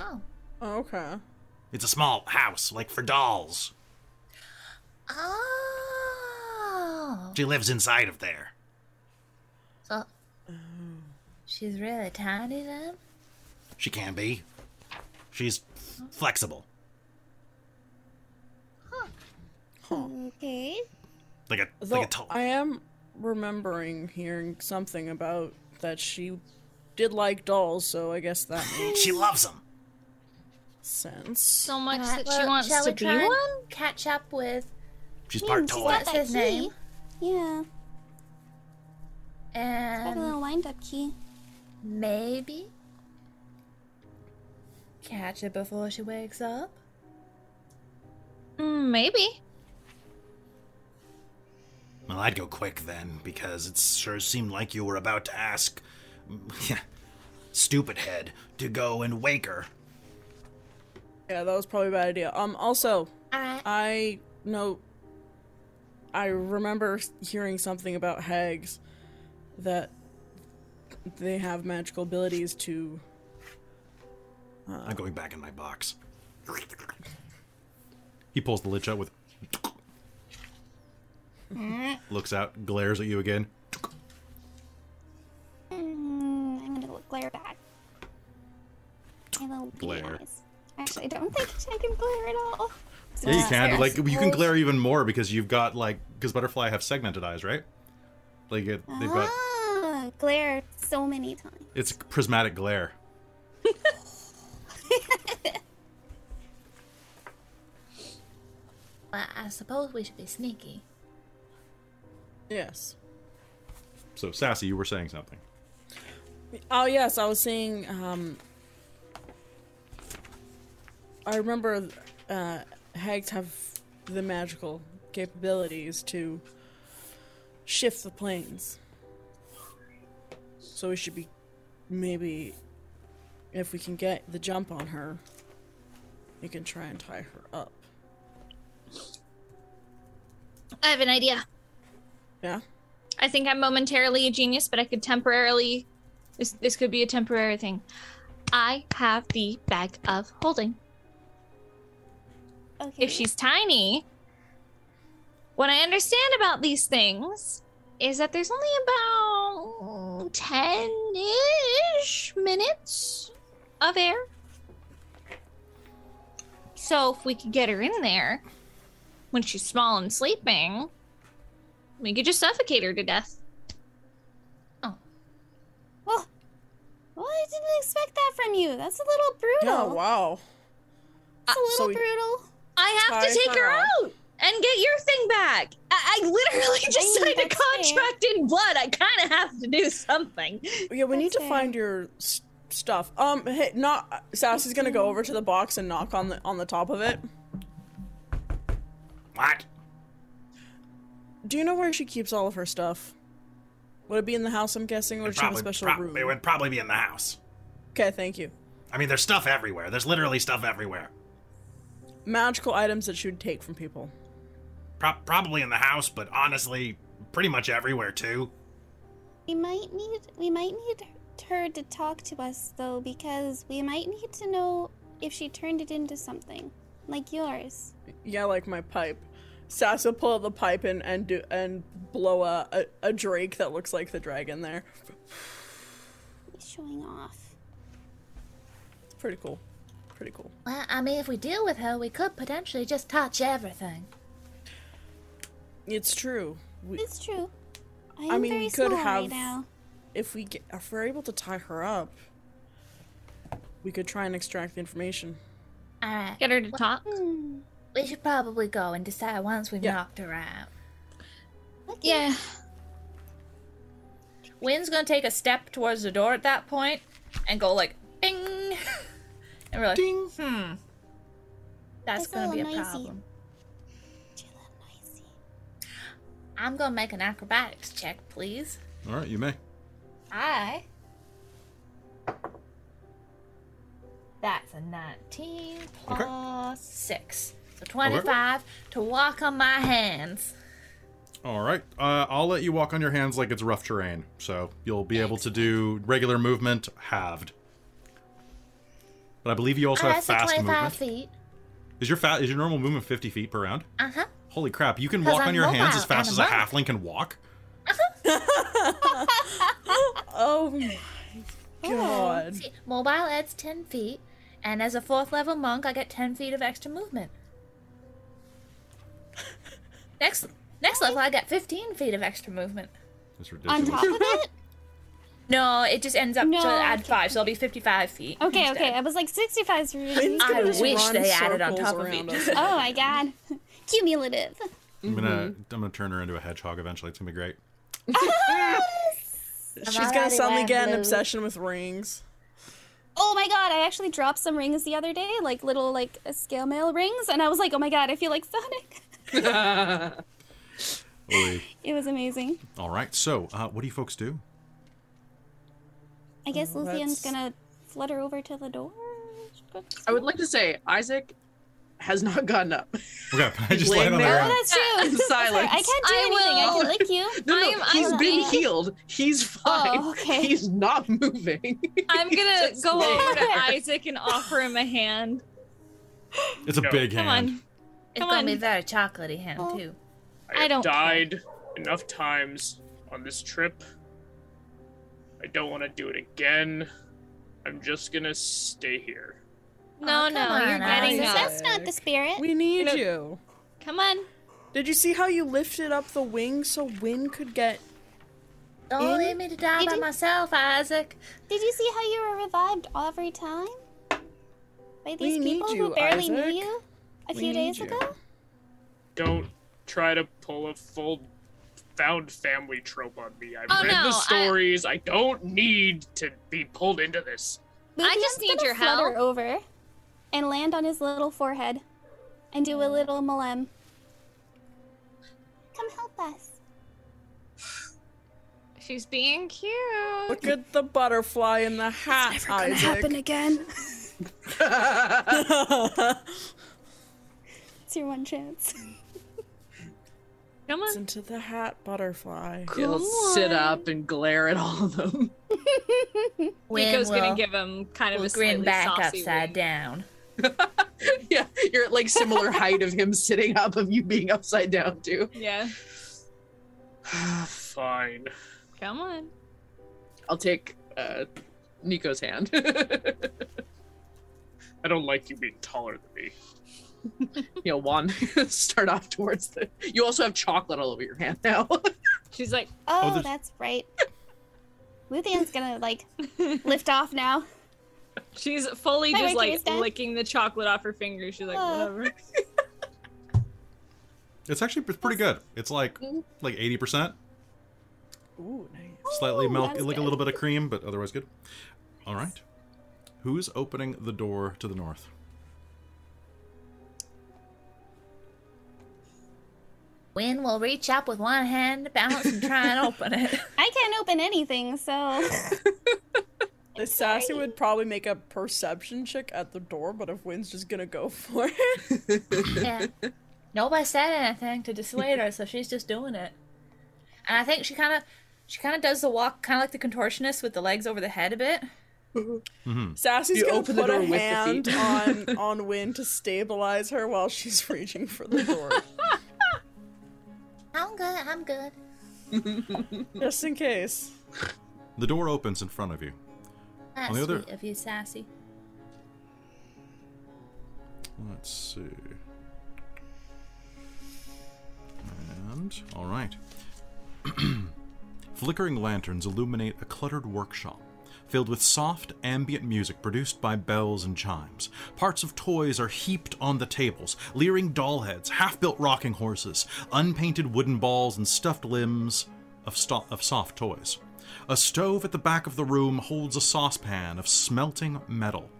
Oh. Oh, okay. It's a small house, like for dolls. Oh. She lives inside of there. So, she's really tiny then? She can be. She's flexible. Huh. Okay. Like a Though like a tall. I am remembering hearing something about that she did like dolls, so I guess that means She loves them. Sense. So much Alright, that she wants shall to we be try and one. Catch up with She's Yeah, part she's toy. got What's that his key. name? Yeah. Got a and little wind-up key. maybe catch her before she wakes up. Mm, maybe. Well, I'd go quick then, because it sure seemed like you were about to ask, stupid head, to go and wake her. Yeah, that was probably a bad idea. Um, also, Alright. I know. I remember hearing something about hags that they have magical abilities to. I'm going back in my box. He pulls the lid shut with. looks out, glares at you again. Mm, I'm gonna look glare back. My little Glare. eyes. Actually, I don't think I can glare at all. Yeah, you Yeah. can. Like you can glare even more because you've got like because butterfly have segmented eyes, right? Like it, they've got Ah, glare so many times. it's prismatic glare. Well, I suppose we should be sneaky. Yes. So sassy, you were saying something. Oh yes, I was saying. Um, I remember uh, hags have the magical capabilities to shift the planes. So we should be maybe if we can get the jump on her, we can try and tie her up. I have an idea. Yeah. I think I'm momentarily a genius, but I could temporarily. This this could be a temporary thing. I have the bag of holding. Okay. If she's tiny, what I understand about these things is that there's only about 10 ish minutes of air. So if we could get her in there when she's small and sleeping, we could just suffocate her to death. Oh. Well, well, I didn't expect that from you. That's a little brutal. Oh wow. That's a uh, little so we- brutal. I have Tie to take her her out and get your thing back. I, I literally just mean, signed a that's fair. contract in blood. I kind of have to do something. Yeah, we need to That's find your s- stuff. Um, hey, not Sassy's gonna go over to the box and knock on the on the top of it. What? Do you know where she keeps all of her stuff? Would it be in the house? I'm guessing, or does she have a special prob- room? it would probably be in the house. Okay, thank you. I mean, there's stuff everywhere. There's literally stuff everywhere. Magical items that she would take from people. Pro- probably in the house, but honestly, pretty much everywhere too. We might need we might need her to talk to us though because we might need to know if she turned it into something like yours. Yeah, like my pipe. Sassy will pull out the pipe and and do and blow a, a a drake that looks like the dragon there. He's showing off. It's pretty cool. Pretty cool. Well, I mean, if we deal with her, we could potentially just touch everything. It's true. We, It's true. I am I mean, very we could small have- right now. if we get, if we're able to tie her up, we could try and extract the information. All right. Get her to talk. Hmm. We should probably go and decide once we've Yeah. knocked her out. Okay. Yeah. Wynn's gonna take a step towards the door at that point and go like, bing! And we're like, Ding. hmm. That's That's gonna be a noisy. problem. I'm gonna make an acrobatics check, please. All right, you may. I. That's a 19 plus 6. So 25 to walk on my hands. All right. Uh, I'll let you walk on your hands like it's rough terrain, so you'll be able to do regular movement halved. But I believe you also have fast 25 movement. feet. Is your fa- is your normal movement 50 feet per round? Uh huh. Holy crap! You can walk I'm on your hands as fast and as a a monk. halfling can walk. Oh my god. See, mobile adds 10 feet, and as a fourth level monk, I get 10 feet of extra movement. Next next level, I got 15 feet of extra movement. It's On ridiculous. top of it? No, it just ends up No, to add okay. five, so I'll be 55 feet. Okay, instead. okay. I was like 65 is really Finn's I wish run they added on top of around each. us. Oh my god. Cumulative. I'm gonna I'm gonna turn her into a hedgehog eventually. It's gonna be great. She's gonna suddenly get an obsession with rings. Oh my god, I actually dropped some rings the other day, like little like scale mail rings, and I was like, oh my god, I feel like Sonic. It was amazing. All right. So, uh, what do you folks do? I guess Oh, Luthion's that's- gonna flutter over to the door. I would like to say Isaac has not gotten up. Okay, I just laying laying on the there. Oh, ground. that's true. In Sorry, silence. I can't do I anything. I will- can lick you. No, no, I'm- he's I'm been not- healed. He's oh, fine. Oh, okay. He's not moving. I'm gonna go laying over to. Isaac and offer him a hand. It's a No. big Come hand. on. It's Come gonna on. be very chocolatey hand, Oh. too. I have don't care. died enough times on this trip. I don't want to do it again. I'm just gonna stay here. No, Oh, no, come you're getting Isaac. up. That's not the spirit. We need No. you. Come on. Did you see how you lifted up the wing so wind could get? Oh, don't In- leave me to die Did by you- myself, Isaac. Did you see how you were revived every time? By these We people you, who barely knew you a We few days you. ago? Don't try to pull a full found family trope on me. I've Oh, read no, the stories. I... don't need to be pulled into this. I just need your flutter help. over and land on his little forehead and do a little malem. Come help us. She's being cute. Look at the butterfly in the hat, Never gonna Isaac. happen again. it's your one chance. Come on. Listen to the hat, butterfly. He'll sit up and glare at all of them. Win Nico's gonna give him kind of will a grin back saucy upside wink. down. yeah, you're at like similar height of him sitting up, of you being upside down too. Yeah. Fine. Come on. I'll take uh, Nico's hand. I don't like you being taller than me. you know, Juan, start off towards the. You also have chocolate all over your hand now. She's like, oh, oh, there's- that's right. Luthion's gonna like lift off now. she's fully Hi, just Ricky, like licking the chocolate off her fingers. She's like, Oh. whatever. It's actually it's pretty good. It's like mm-hmm. like eighty percent, Ooh, nice. slightly Ooh, milk, that's like a little bit of cream, but otherwise good. All right. Who's opening the door to the north? Win will reach up with one hand to balance and try and open it. I can't open anything, so The sassy would probably make a perception check at the door, but if Win's just gonna go for it, yeah. Nobody said anything to dissuade her, so she's just doing it. And I think she kind of, she kind of does the walk, kind of like the contortionist with the legs over the head a bit. Mm-hmm. Sassy's You gonna open the put a door with the hand on on Win to stabilize her while she's reaching for the door, I'm good. I'm good. just in case. The door opens in front of you. That's On the other- sweet of you, sassy. Let's see. And, alright. Flickering lanterns illuminate a cluttered workshop, filled with soft, ambient music produced by bells and chimes. Parts of toys are heaped on the tables leering doll heads, half built rocking horses, unpainted wooden balls, and stuffed limbs of, sto- of soft toys. A stove at the back of the room holds a saucepan of smelting metal.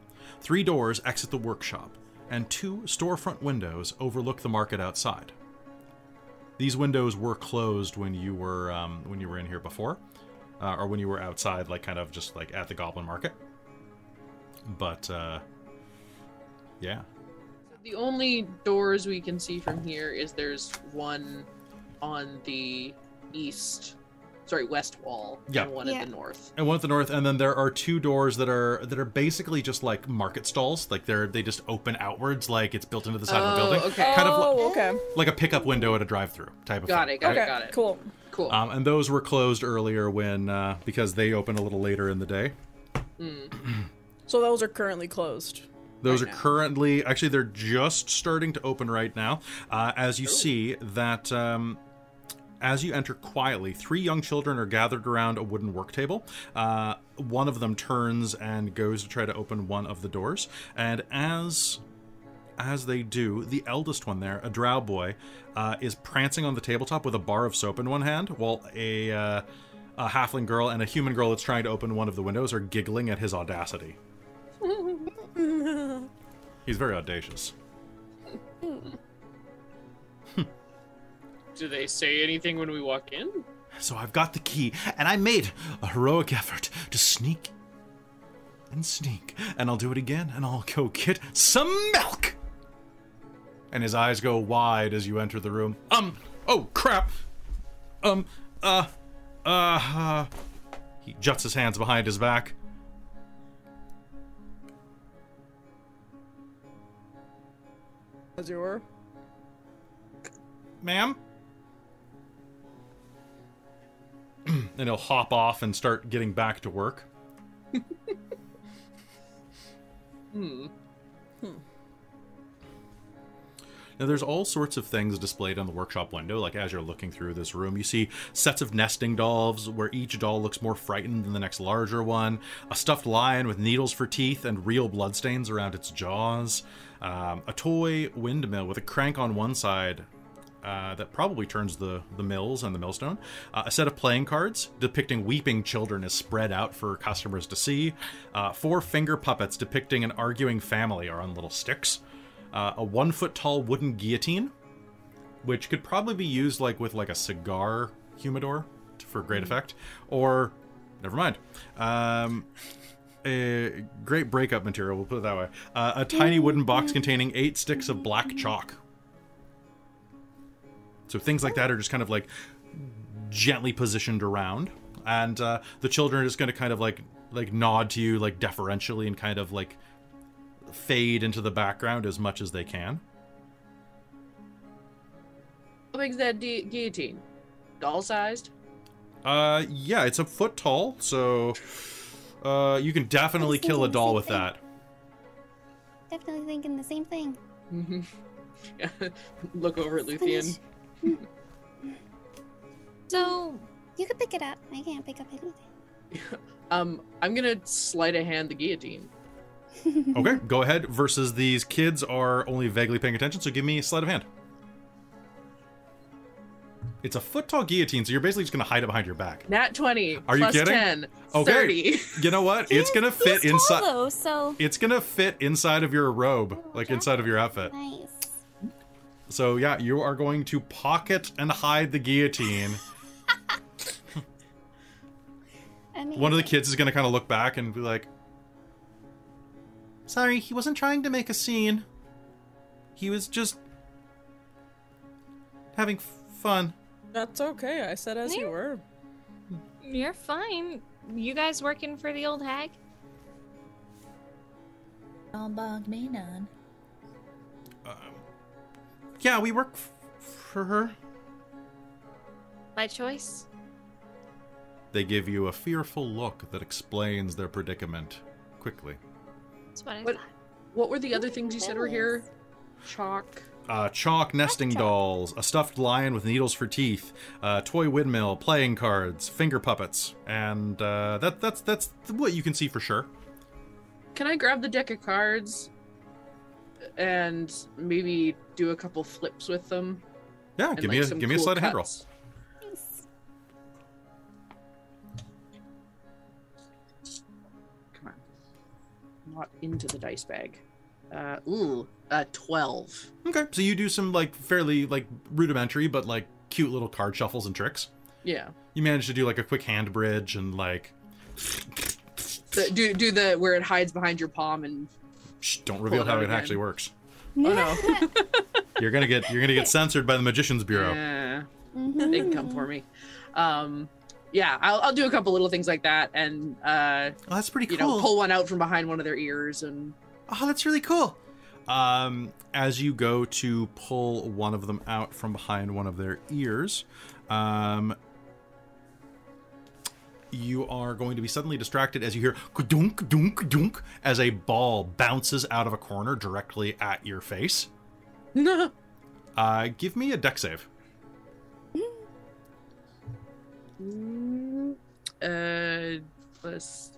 Three doors exit the workshop, and two storefront windows overlook the market outside. These windows were closed when you were um, when you were in here before, uh, or when you were outside, like kind of just like at the Goblin Market. But uh, yeah, the only doors we can see from here is there's one on the east, sorry, west wall, Yeah. and one Yeah. at the north. and one at the north, and then there are two doors that are that are basically just like market stalls, like they're they just open outwards, like it's built into the side of the Oh, building, okay. kind of oh, okay. like, like a pickup window at a drive-through type of Got thing. it, got okay, it, got it. cool. Cool. Um, and those were closed earlier when uh, because they open a little later in the day. So those are currently closed. Those Right are now. currently actually they're just starting to open right now. Uh, as you see that um, as you enter quietly, three young children are gathered around a wooden work table. Uh, one of them turns and goes to try to open one of the doors, and as as they do, the eldest one there, a drow boy, uh, is prancing on the tabletop with a bar of soap in one hand, while a uh, a halfling girl and a human girl that's trying to open one of the windows are giggling at his audacity. He's very audacious. Do they say anything when we walk in? So I've got the key, and I made a heroic effort to sneak and sneak, and I'll do it again, and I'll go get some milk. And his eyes go wide as you enter the room. Um, oh crap. Um, uh, uh, uh. He juts his hands behind his back. As you were. Ma'am? and he'll hop off and start getting back to work. Hmm. Now, there's all sorts of things displayed on the workshop window. Like as you're looking through this room, you see sets of nesting dolls where each doll looks more frightened than the next larger one, a stuffed lion with needles for teeth and real bloodstains around its jaws, um, a toy windmill with a crank on one side. Uh, that probably turns the, the mills and the millstone. Uh, a set of playing cards depicting weeping children is spread out for customers to see. Uh, four finger puppets depicting an arguing family are on little sticks uh, a one foot tall wooden guillotine, which could probably be used like with like a cigar humidor for great effect, or never mind. Um, a great breakup material, we'll put it that way. Uh, a tiny wooden box containing eight sticks of black chalk. So things like that are just kind of like gently positioned around, and uh, the children are just going to kind of like like nod to you like deferentially and kind of like fade into the background as much as they can. How big's that gu- guillotine? Doll sized? Uh, yeah, it's a foot tall, so uh, you can definitely kill a doll with thing. that. Definitely thinking the same thing. Mm-hmm. Yeah. Look over at Luthien. So, You could pick it up. I can't pick up anything. Um, I'm gonna sleight of hand the guillotine. Okay, go ahead. Versus these kids are only vaguely paying attention, so give me a sleight of hand. It's a foot tall guillotine, so you're basically just gonna hide it behind your back. Nat 20. Are you plus kidding? 10. Okay. 30. You know what? It's gonna fit inside. Though, so It's gonna fit inside of your robe, like inside of your outfit. nice. So yeah, you are going to pocket and hide the guillotine. I mean, One of the kids is gonna kind of look back and be like, "Sorry, he wasn't trying to make a scene. He was just having fun." That's okay. I said as you were. you're fine. You guys working for the old hag? Don't bog me none. Um, yeah, we work f- for her. By choice? They give you a fearful look that explains their predicament quickly. That's what I What- thought. What were the other things you said were here? Chalk. Uh, chalk nesting chalk. dolls, a stuffed lion with needles for teeth, uh, toy windmill, playing cards, finger puppets, and uh, that that's that's what you can see for sure. Can I grab the deck of cards and maybe do a couple flips with them? Yeah, and, give me a some give me a cool sleight of hand roll. Not into the dice bag. Uh, ooh, uh, 12. Okay, so you do some like fairly like rudimentary but like cute little card shuffles and tricks. Yeah. You manage to do like a quick hand bridge and like The, do do the where it hides behind your palm and shh, don't reveal it how it again. actually works. oh no. You're gonna get you're gonna get censored by the Magicians Bureau. Yeah. Mhm. they can come for me. Um, yeah, I'll, I'll do a couple little things like that, and uh, Oh, that's pretty you cool. know, pull one out from behind one of their ears, and Oh, that's really cool. Um, as you go to pull one of them out from behind one of their ears, um, you are going to be suddenly distracted as you hear dunk dunk dunk as a ball bounces out of a corner directly at your face. No. Uh, give me a dex save. Plus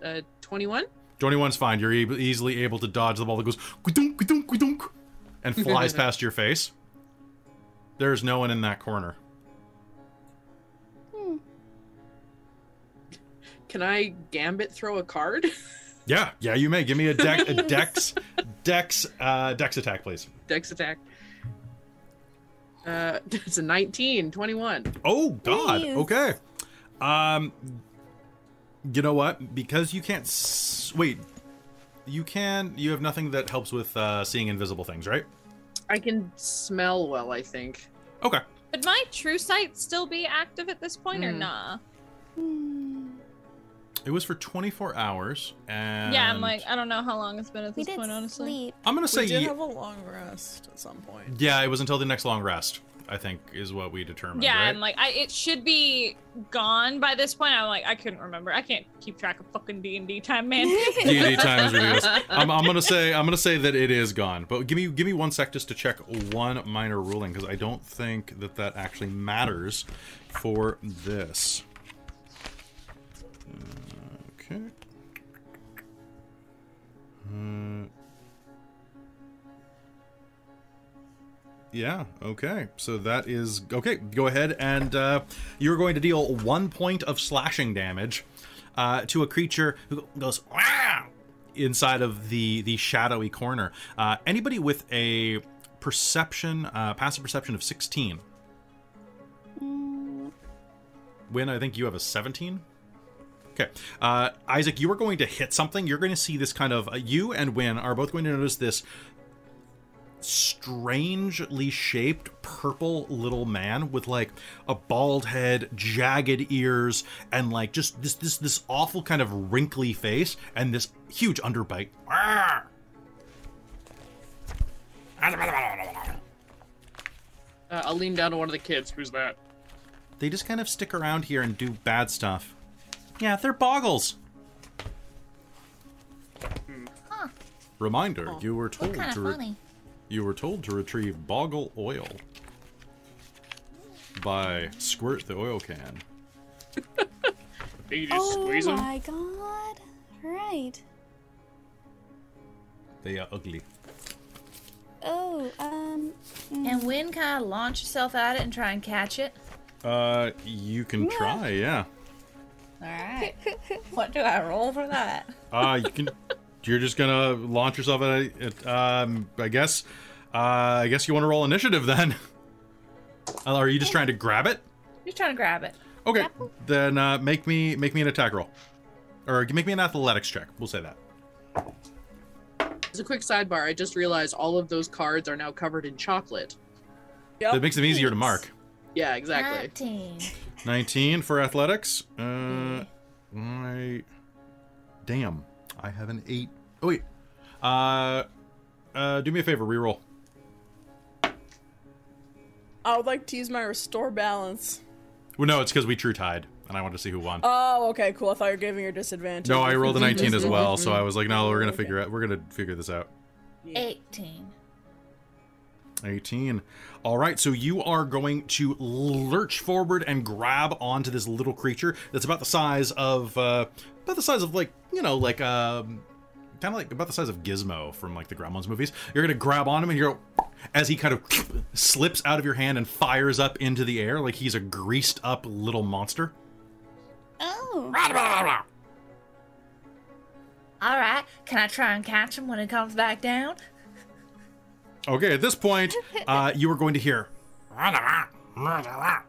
uh, 21. 21's fine. You're e- easily able to dodge the ball that goes dunk dunk dunk and flies past your face. There's no one in that corner. Can I gambit throw a card? Yeah, yeah, you may. Give me a deck, a dex, dex, uh, dex attack, please. Dex attack. Uh, it's a 19, 21. Oh God. Please. Okay. Um. You know what? Because you can't s- wait. You can. You have nothing that helps with uh, seeing invisible things, right? I can smell well, I think. Okay. Would my true sight still be active at this point or Hmm. nah? It was for 24 hours, and Yeah, I'm like, I don't know how long it's been at We this did point, honestly. sleep. I'm gonna say We did ye- have a long rest at some point. yeah. It was until the next long rest. I think is what we determined. Yeah, right? and like I, it should be gone by this point. I'm like, I couldn't remember. I can't keep track of fucking D and D time, man. D&D time is ridiculous. I'm, I'm gonna say I'm gonna say that it is gone. But give me give me one sec just to check one minor ruling because I don't think that that actually matters for this. Uh, Okay. Uh, yeah. Okay. So that is okay. Go ahead and uh, you're going to deal one point of slashing damage uh, to a creature who goes wow inside of the the shadowy corner. Uh, anybody with a perception, uh, passive perception of 16. Win, I think you have a 17. Okay, uh, Isaac, you are going to hit something. You're going to see this kind of. Uh, you and Win are both going to notice this strangely shaped purple little man with like a bald head, jagged ears, and like just this this this awful kind of wrinkly face and this huge underbite. Uh, I'll lean down to one of the kids. Who's that? They just kind of stick around here and do bad stuff. Yeah, they're boggles. Huh. Reminder: You were told to re- funny? You were told to retrieve boggle oil by squirt the oil can. You just Oh squeeze him? my god. Right. They are ugly. Oh, um. mm. And when kind of launch yourself at it and try and catch it. Uh, you can try, yeah. All right. what do I roll for that? Uh, you can. You're just gonna launch yourself at it. Um, I guess. Uh, I guess you want to roll initiative then. Are you just trying to grab it? Just trying to grab it. Okay, then uh, make me make me an attack roll, or make me an athletics check. We'll say that. As a quick sidebar, I just realized all of those cards are now covered in chocolate. Yep. That makes them easier to mark. Yeah, exactly. 19. 19 for athletics. Uh, I. Damn, I have an eight. Oh wait. Uh, uh, do me a favor, reroll. I would like to use my restore balance. Well, no, it's because we true tied, and I wanted to see who won. Oh, okay, cool. I thought you were giving your disadvantage. no, I rolled a 19 as well, so I was like, no, we're gonna Okay. figure out. We're gonna figure this out. 18. 18. All right, so you are going to lurch forward and grab onto this little creature that's about the size of, uh, about the size of like, you know, like, um, kind of like about the size of Gizmo from like the Gremlins movies. You're gonna grab on him and you're, as he kind of slips out of your hand and fires up into the air like he's a greased up little monster. Oh. All right. Can I try and catch him when it comes back down? Okay, at this point, uh, you are going to hear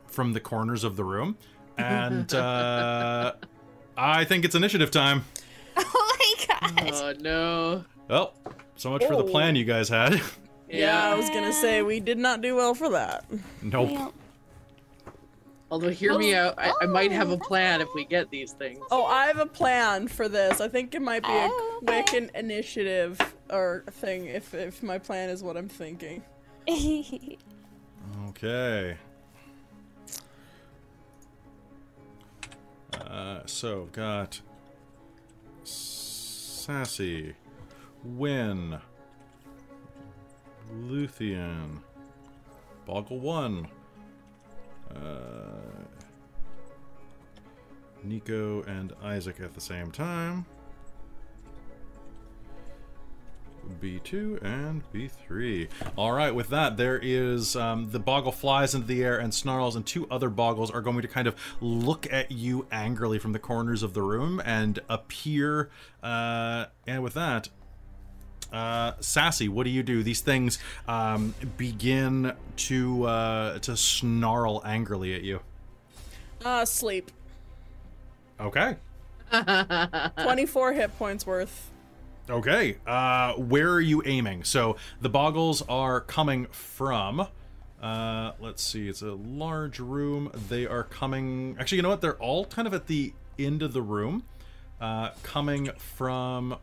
from the corners of the room, and uh, I think it's initiative time. Oh my god. Oh no. Well, so much for the plan you guys had. Yeah, I was gonna say we did not do well for that. nope. Well, Although, hear me out. I, I might have a oh, plan if we get these things. Oh, I have a plan for this. I think it might be a Oh, quick okay. in- initiative or thing if if my plan is what I'm thinking. Okay. Uh, so got Sassy, Win, Luthien, Boggle One, uh, Nico and Isaac at the same time. B2 and B3. All right, with that, there is um, the boggle flies into the air and snarls, and two other boggles are going to kind of look at you angrily from the corners of the room and appear. Uh, and with that, uh, Sassy, what do you do? These things um, begin to uh, to snarl angrily at you. Uh, sleep. Okay. 24 hit points worth. Okay. Uh, where are you aiming? So the boggles are coming from. Uh, let's see. It's a large room. They are coming. Actually, you know what? They're all kind of at the end of the room, uh, coming from.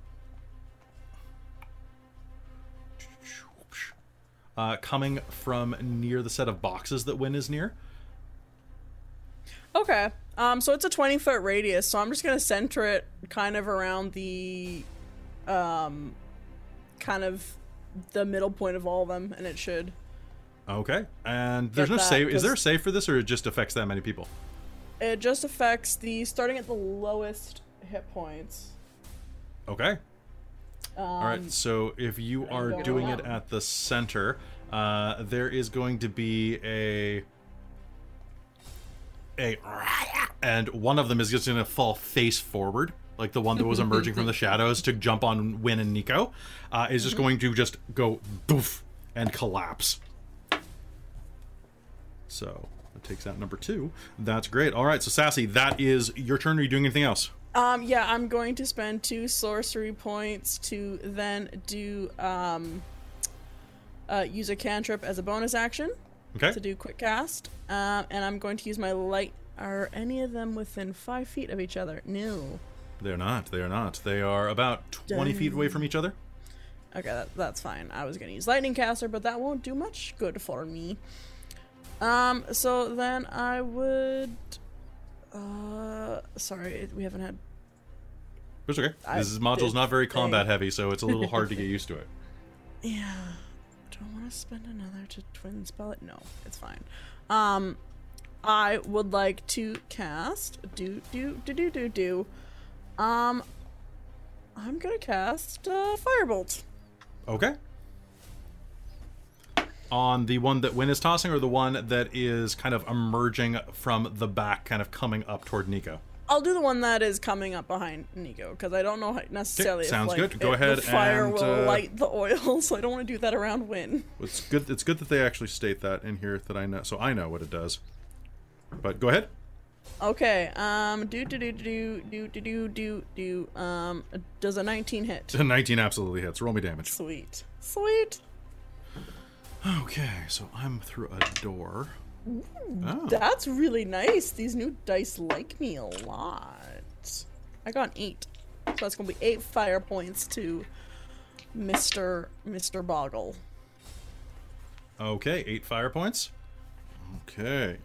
Uh, coming from near the set of boxes that Win is near. Okay. Um, so it's a 20 foot radius, so I'm just gonna center it kind of around the, um, kind of the middle point of all of them, and it should. Okay. And there's no that, save. Is there a save for this, or it just affects that many people? It just affects the starting at the lowest hit points. Okay. Um, All right. So if you are doing it at the center, uh, there is going to be a a and one of them is just going to fall face forward, like the one that was emerging from the shadows to jump on Win and Nico, uh, is just going to just go boof and collapse. So that takes out number two. That's great. All right. So Sassy, that is your turn. Are you doing anything else? Um, yeah, I'm going to spend two sorcery points to then do um, uh, use a cantrip as a bonus action Okay. to do quick cast, um, and I'm going to use my light. Are any of them within five feet of each other? No. They're not. They are not. They are about 20 feet away from each other. Okay, that, that's fine. I was gonna use lightning caster, but that won't do much good for me. Um, so then I would. Uh, sorry, we haven't had. It's okay. I This is module's not very combat heavy, so it's a little hard to get used to it. Yeah. Do I want to spend another to twin spell it? No, it's fine. Um, I would like to cast do do do do do do. Um, I'm gonna cast uh, firebolt. Okay. On the one that Win is tossing, or the one that is kind of emerging from the back, kind of coming up toward Nico. I'll do the one that is coming up behind Nico because I don't know how- necessarily. if, sounds like, good. Go it- ahead The fire and, will uh, light the oil, so I don't want to do that around Win. It's good. It's good that they actually state that in here that I know, so I know what it does. But go ahead. Okay. Um. Do do do do do do do do do. Um. Does a 19 hit? 19 absolutely hits. Roll me damage. Sweet. Sweet. Okay, so I'm through a door. Oh. That's really nice. These new dice like me a lot. I got an eight. So that's gonna be eight fire points to Mr. Mr. Boggle. Okay, eight fire points. Okay.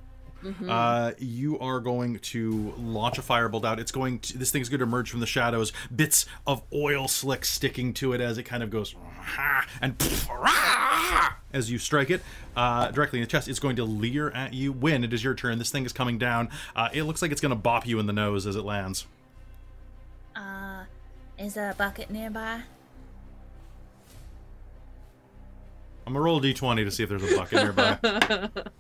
Mm-hmm. Uh, you are going to launch a firebolt out. It's going to. This thing's going to emerge from the shadows. Bits of oil slick sticking to it as it kind of goes, and as you strike it uh, directly in the chest, it's going to leer at you. When it is your turn, this thing is coming down. Uh, it looks like it's going to bop you in the nose as it lands. Uh, is there a bucket nearby? I'm gonna roll a d20 to see if there's a bucket nearby.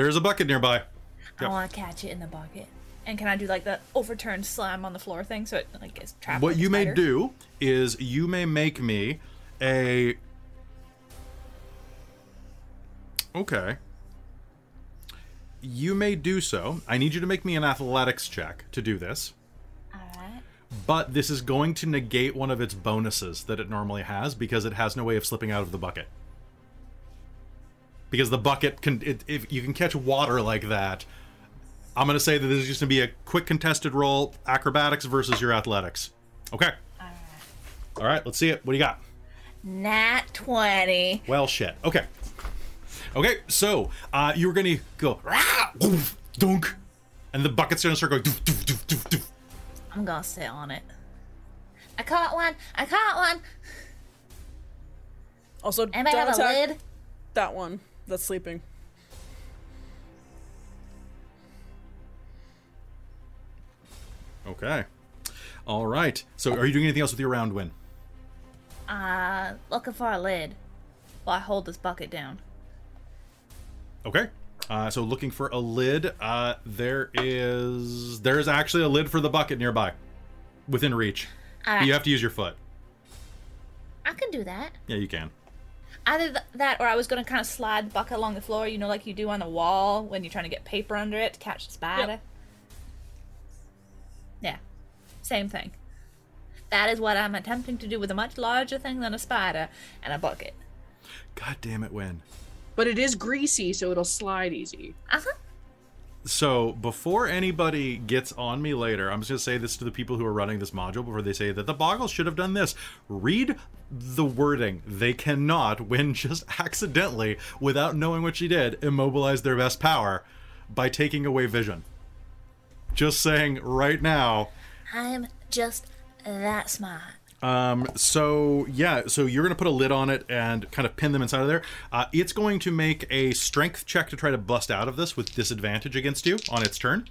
there is a bucket nearby. I Yep. want to catch it in the bucket. And can I do like the overturned slam on the floor thing so it like gets trapped? What you may do is you may make me a. Okay. You may do so. I need you to make me an athletics check to do this. Alright. But this is going to negate one of its bonuses that it normally has because it has no way of slipping out of the bucket. Because the bucket can, it, if you can catch water like that, I'm going to say that this is just going to be a quick contested roll, acrobatics versus your athletics. Okay. All right, let's see it. What do you got? Nat 20. Well, shit. Okay. Okay, so uh, you're going to go, "Rah!" oof, dunk, and the bucket's gonna start going. Doof, doof, doof, doof, doof. I'm gonna sit on it. I caught one. I caught one. Also, Anybody don't have a attack lid? that one that's sleeping. Okay. All right. So, are you doing anything else with your round win? Uh, looking for a lid. While I hold this bucket down. Okay. Uh, so, looking for a lid. Uh, there is there is actually a lid for the bucket nearby, within reach. Alright. You have to use your foot. I can do that. Yeah, you can. Either th- that or I was gonna kind of slide the bucket along the floor, you know, like you do on the wall when you're trying to get paper under it to catch the spider. Yeah. Same thing. That is what I'm attempting to do with a much larger thing than a spider and a bucket. God damn it, Win. But it is greasy, so it'll slide easy. Uh huh. So before anybody gets on me later, I'm just gonna say this to the people who are running this module before they say that the boggles should have done this. Read the wording. They cannot, when just accidentally, without knowing what she did, immobilize their best power by taking away vision. Just saying right now. I'm just that smart. Um, so yeah, so you're gonna put a lid on it and kind of pin them inside of there. Uh, it's going to make a strength check to try to bust out of this with disadvantage against you on its turn.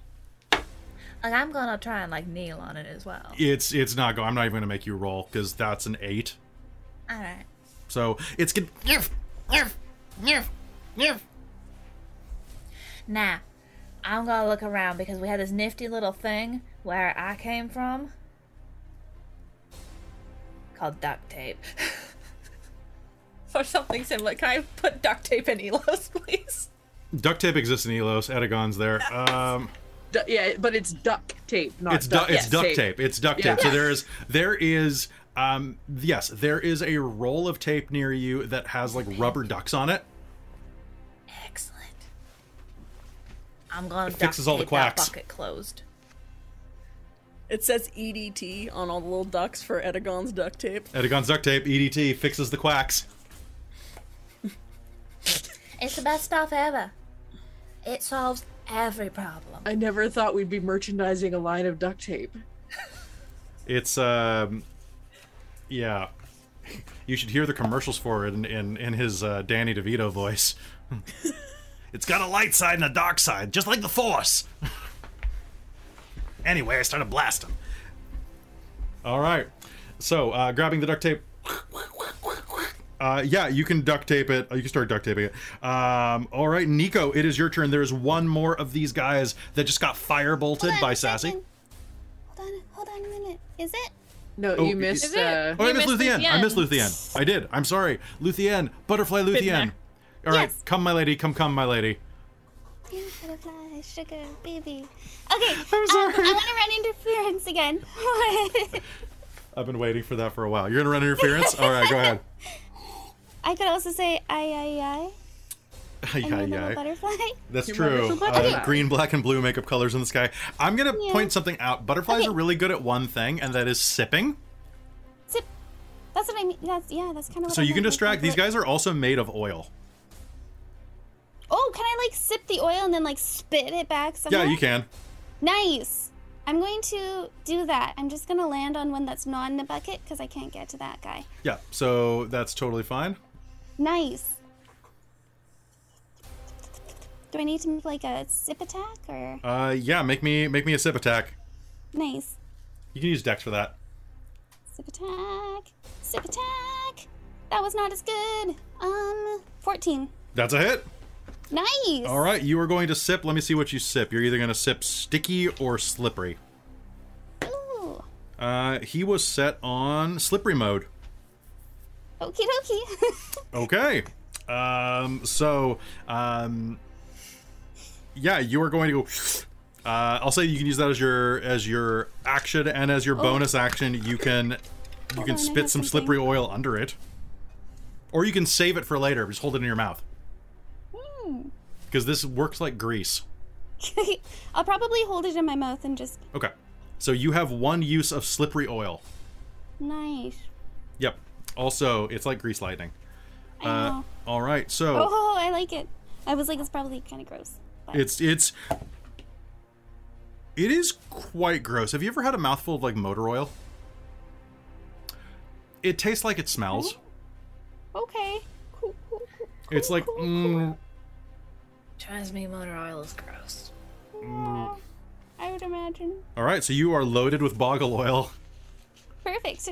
Like I'm gonna try and like kneel on it as well. It's it's not going. I'm not even gonna make you roll because that's an eight. All right. So it's good. Nerf, nerf, nerf, nerf. Now, I'm gonna look around because we had this nifty little thing where I came from called duct tape. or something similar. Can I put duct tape in Elos, please? Duct tape exists in Elos. Edagon's there. Um, Du- yeah, but it's duct tape, not it's du- duct it's duct tape. tape. It's duct Yeah. tape. So there is there is um yes there is a roll of tape near you that has like rubber ducks on it. Excellent. I'm gonna It duct fixes all the tape that quacks. bucket closed. It says EDT on all the little ducks for Edagon's duct tape. Edagon's duct tape. EDT fixes the quacks. It's the best stuff ever. It solves every problem. I never thought we'd be merchandising a line of duct tape. It's um yeah. You should hear the commercials for it in in, in his uh, Danny DeVito voice. It's got a light side and a dark side, just like the Force. anyway, I started blasting. All right. So, uh, grabbing the duct tape. Uh, yeah, you can duct tape it. You can start duct taping it. Um, all right, Nico, it is your turn. There's one more of these guys that just got fire bolted by Sassy. second. Hold on, hold on a minute. Is it? No, Oh, you missed. it? Uh, Oh, I You missed missed Luthien. I missed Luthien. Luthien. I did. I'm sorry. Luthien. Butterfly Luthien. All right, Yes. come, my lady. Come, come, my lady. Yeah, butterfly, sugar, baby. Okay, I'm sorry. Um, I want to run interference again. I've been waiting for that for a while. You're gonna run interference. All right, go ahead. I could also say I, I, I, and yeah, my yeah. butterfly. That's Your true. wonderful Uh, butterfly. green, black, and blue make up colors in the sky. I'm gonna Yeah. point something out. Butterflies Okay. are really good at one thing, and that is sipping. Sip. That's what I mean. That's yeah. That's kind of. So you can distract. These guys are also made of oil. Oh, can I like sip the oil and then like spit it back somewhere? Yeah, you can. Nice. I'm going to do that. I'm just gonna land on one that's not in the bucket because I can't get to that guy. Yeah, so that's totally fine. Nice. Do I need to make like a sip attack or Uh, yeah, make me make me a sip attack. nice You can use Dex for that. sip attack? Sip attack. That was not as good. Um, 14. That's a hit. Nice. All right, you are going to sip. Let me see what you sip. You're either going to sip sticky or slippery. Ooh. Uh, he was set on slippery mode. Okie dokie. Okay. Um, so, um, yeah, you are going to go. Uh, I'll say you can use that as your as your action, and as your bonus action, you can you Hold can on, spit some something. slippery oil under it, or you can save it for later. Just hold it in your mouth Hmm. because this works like grease. I'll probably hold it in my mouth and just Okay, so you have one use of slippery oil. nice. Yep. Also, it's like grease lightning. I Uh, know. all right, so Oh, I like it. I was like, it's probably kind of gross. But it's it's It is quite gross. Have you ever had a mouthful of like motor oil? It tastes like it smells. Okay. Cool, cool, cool, It's like cool, mm, Trust me, motor oil is gross. Yeah, I would imagine. all right. So you are loaded with boggle oil. Perfect.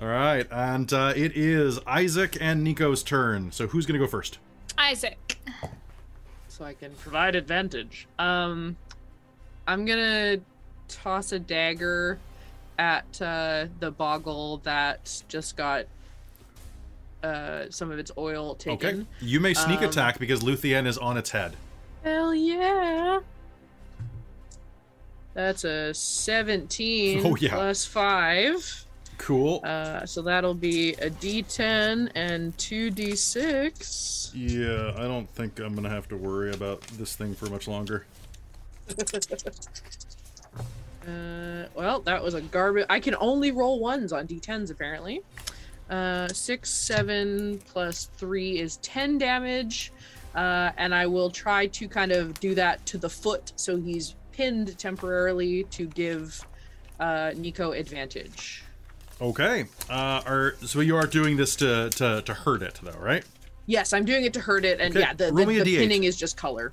All right, and uh, it is Isaac and Nico's turn. So who's gonna go first? Isaac. So I can provide advantage. Um, I'm gonna toss a dagger at uh, the boggle that just got uh, some of its oil taken. Okay. You may sneak Um, attack because Luthien is on its head. Hell yeah! That's a 17 Oh, yeah. plus 5. Cool. Uh, so that'll be a d10 and 2d6. yeah, I don't think I'm gonna have to worry about this thing for much longer. Uh, well, that was a garbage. I can only roll ones on d10s apparently. Uh, six, seven plus three is ten damage, uh, and I will try to kind of do that to the foot, so he's pinned temporarily to give uh, Nico advantage. Okay. Uh, are so you are doing this to to to hurt it though, right? Yes, I'm doing it to hurt it, and Okay, yeah, the, the, roll the pinning is just color.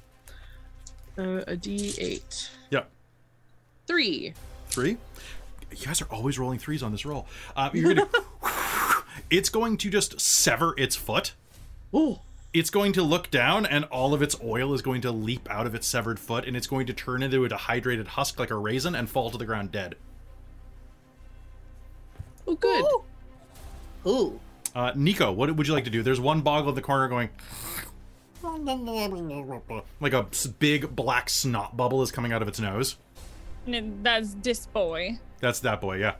Uh, a d8. Yep. Three. Three. You guys are always rolling threes on this roll. Uh, you're gonna. it's going to just sever its foot. Oh, It's going to look down, and all of its oil is going to leap out of its severed foot, and it's going to turn into a dehydrated husk like a raisin and fall to the ground dead. Oh, good. Ooh. Uh, Nico, what would you like to do? There's one boggle in the corner going. Like a big black snot bubble is coming out of its nose. And that's this boy. That's that boy, yeah.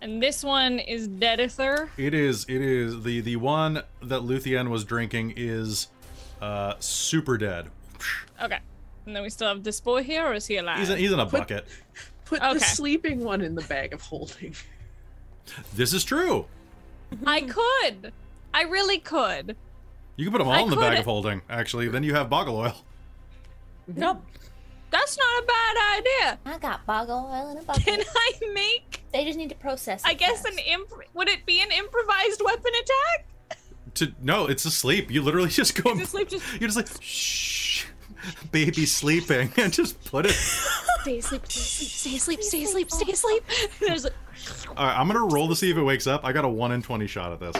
And this one is Dedither. It is. It is the the one that Luthien was drinking is uh super dead. Okay. And then we still have this boy here, or is he alive? He's in, he's in a bucket. Put Okay. the sleeping one in the bag of holding. This is true. I could. I really could. You can put them all I in the bag could- of holding. Actually, then you have boggle oil. Nope. That's not a bad idea. I got boggle oil in a bucket. Can I make? They just need to process it. I guess first. an imp. Would it be an improvised weapon attack? To no, it's asleep. You literally just go. Is it sleep just? You're just like shh, baby sleeping, and just put it. Stay asleep. Stay asleep. Stay asleep. Stay asleep. Stay asleep. There's a. All right, I'm gonna roll to see if it wakes up. I got a one in twenty shot at this.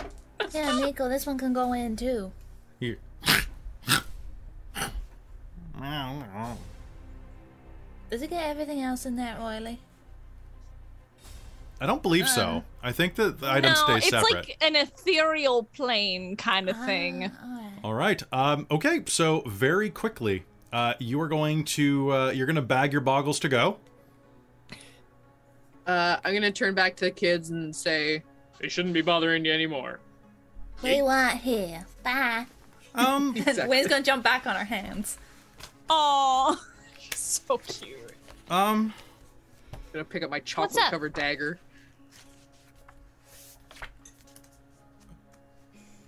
Yeah, Nico, this one can go in too. Here. Does it get everything else in there oily? I don't believe so. I think that the items no, stay it's separate. like an ethereal plane kind of thing. Alright. All right. Um, okay. So very quickly, uh, you are going to uh, you're going to bag your boggles to go. Uh, I'm gonna turn back to the kids and say, They shouldn't be bothering you anymore. We want here. Bye. Um, Wayne's gonna jump back on our hands. Aw, so cute. um, I'm gonna pick up my chocolate covered dagger.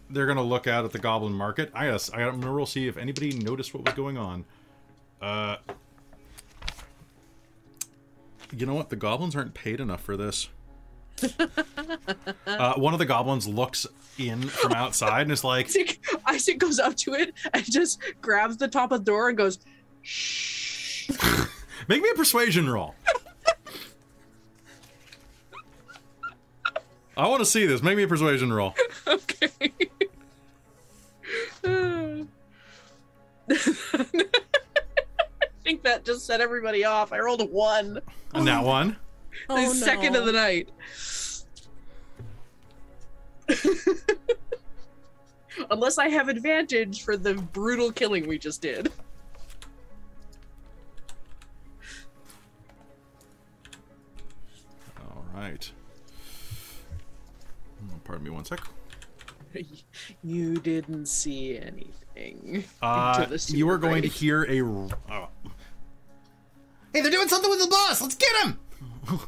they're gonna look out at the goblin market. I guess I, I'm gonna roll see if anybody noticed what was going on. Uh, you know what? The goblins aren't paid enough for this. uh, one of the goblins looks in from outside and is like, Isaac, Isaac goes up to it and just grabs the top of the door and goes, shh. "Make me a persuasion roll." I want to see this. Make me a persuasion roll. Okay. I think that just set everybody off. I rolled a one. And that one. the Oh, second no. of the night. Unless I have advantage for the brutal killing we just did. All right. Oh, Pardon me one sec. You didn't see anything. Uh, Into the you are going to hear a. uh, Hey, they're doing something with the boss. Let's get him.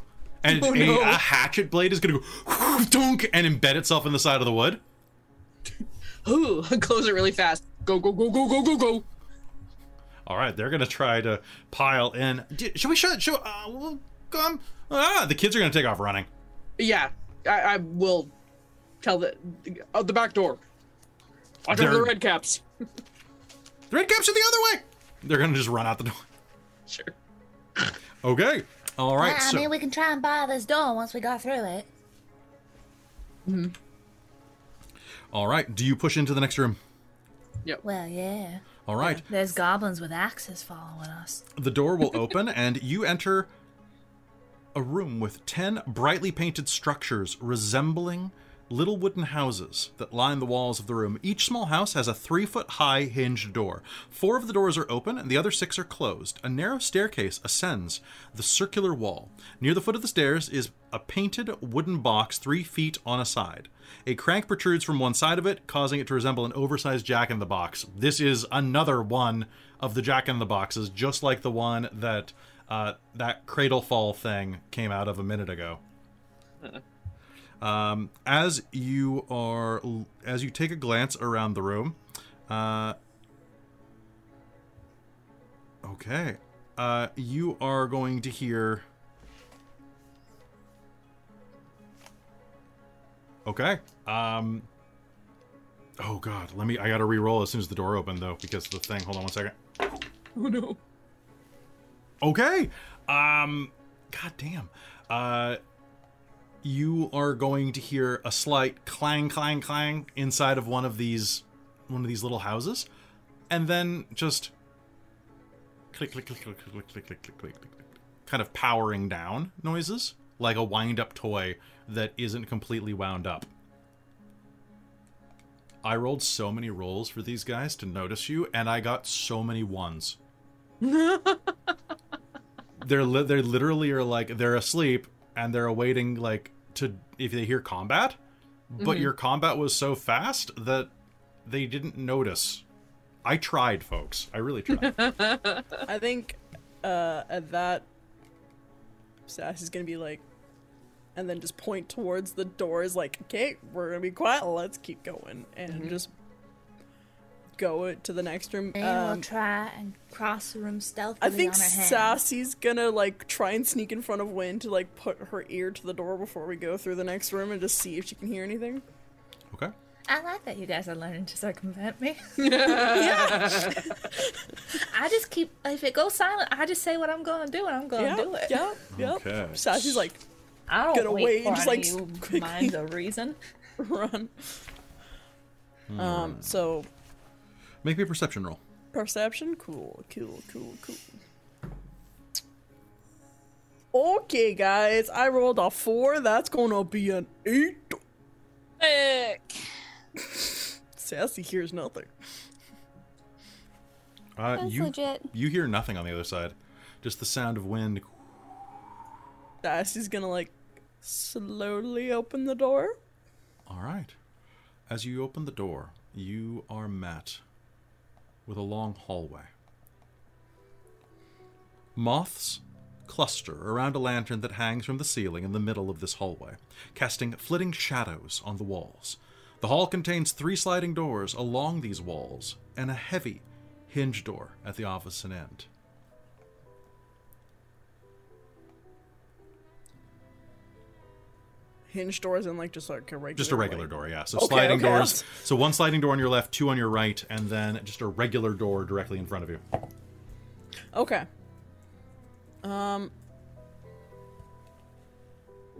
and Oh, a, no. a hatchet blade is going to go dunk and embed itself in the side of the wood. Ooh, close it really fast. Go, go, go, go, go, go, go. All right, they're gonna try to pile in. Should we shut? Should uh, we'll come? Ah, the kids are gonna take off running. Yeah, I, I will tell the uh, the back door. Watch out for the red caps. The red caps are the other way. They're gonna just run out the door. Sure. Okay. All right. I so mean, we can try and bar this door once we got through it. Hmm. all right. Do you push into the next room? Yep. Well, yeah. All right. There's goblins with axes following us. The door will open and you enter a room with 10 brightly painted structures resembling little wooden houses that line the walls of the room. Each small house has a three foot high hinged door. Four of the doors are open and the other six are closed. A narrow staircase ascends the circular wall. Near the foot of the stairs is a painted wooden box three feet on a side. A crank protrudes from one side of it, causing it to resemble an oversized jack in the box. This is another one of the jack in the boxes, just like the one that uh, that cradle fall thing came out of a minute ago. Um, as you are, as you take a glance around the room, uh, okay, uh, you are going to hear. Okay. Um. Oh God, let me. I gotta re-roll as soon as the door opened though, because the thing. Hold on one second. Oh no. Okay. Um god damn. Uh you are going to hear a slight clang clang clang inside of one of these one of these little houses and then just click click click click click click click click click click click kind of powering down noises like a wind up toy that isn't completely wound up. I rolled so many rolls for these guys to notice you and I got so many ones they're li- they literally are like they're asleep and they're awaiting like to if they hear combat. But your combat was so fast that they didn't notice. I tried folks. I really tried. I think uh, at that, Sassy's gonna be like, and then just point towards the doors, like, okay, we're gonna be quiet, let's keep going, and just go to the next room. And Um, we'll try and cross the room stealthily I think on our hands. Sassy's gonna like try and sneak in front of Win to like put her ear to the door before we go through the next room and just see if she can hear anything. okay I like that you guys are learning to circumvent me. yeah, I just keep if it goes silent, I just say what I'm gonna do and I'm gonna yeah, do it. yeah, yeah. Okay. Sassy's like I don't Gonna wait, wait for and just, like, of you quickly- minds of reason. run. Um. So make me a perception roll perception, cool, cool, cool, cool. Okay, guys, I rolled a four. That's gonna be an eight. Sassy hears nothing. uh That's you legit. you hear nothing on the other side just the sound of wind Sassy's gonna like slowly open the door. all right as you open the door you are met with a long hallway Moths cluster around a lantern that hangs from the ceiling in the middle of this hallway, casting flitting shadows on the walls. The hall contains three sliding doors along these walls and a heavy hinge door at the opposite end. Hinge doors and like just like a regular. Just a regular like- door, yeah. So Okay, sliding okay. doors. So one sliding door on your left, two on your right, and then just a regular door directly in front of you. Okay. Um.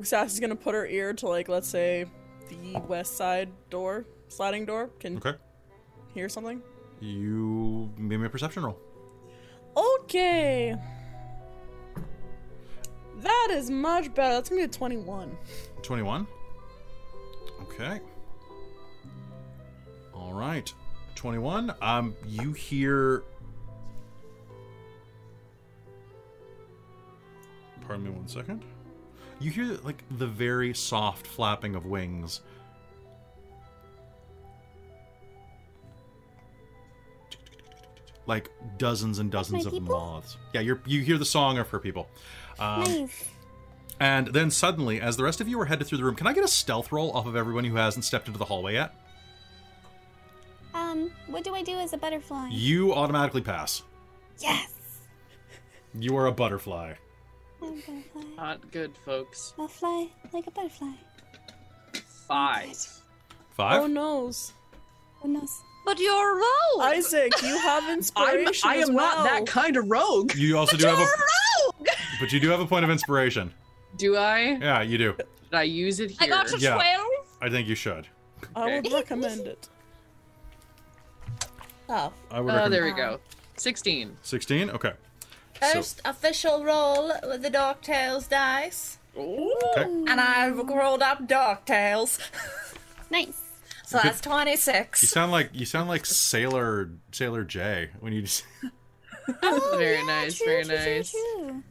Sassy's gonna put her ear to like let's say the west side door, sliding door. Can Okay. hear something. You made me a perception roll. Okay. That is much better. That's gonna be a twenty-one. 21. Okay. All right. 21. Um you hear Pardon me one second. You hear like the very soft flapping of wings. Like dozens and dozens my of people? moths. Yeah, you're you hear the song of her people. Um, nice. And then suddenly, as the rest of you are headed through the room, can I get a stealth roll off of everyone who hasn't stepped into the hallway yet? Um, what do I do as a butterfly? You automatically pass. Yes. You are a butterfly. I'm a butterfly. Not good, folks. I'll fly like a butterfly. Five. Five? Oh noes. Who knows? But you're rogue. Isaac, you have I'm, inspiration. I as am not that kind of rogue. You also do have a. Rogue. But you do have a point of inspiration. Do I? Yeah, you do. Did I use it here? I got a Yeah. I think you should. I would recommend it. Oh, I would Oh, there we ah. go. 16. 16? Okay. first official roll with the Dark Tales dice. Okay. And I rolled up Dark Tales. Nice. So that's twenty-six. You 26. sound like you sound like Sailor Sailor J when you just Oh, Very yeah, nice, true, very true, true, nice. true.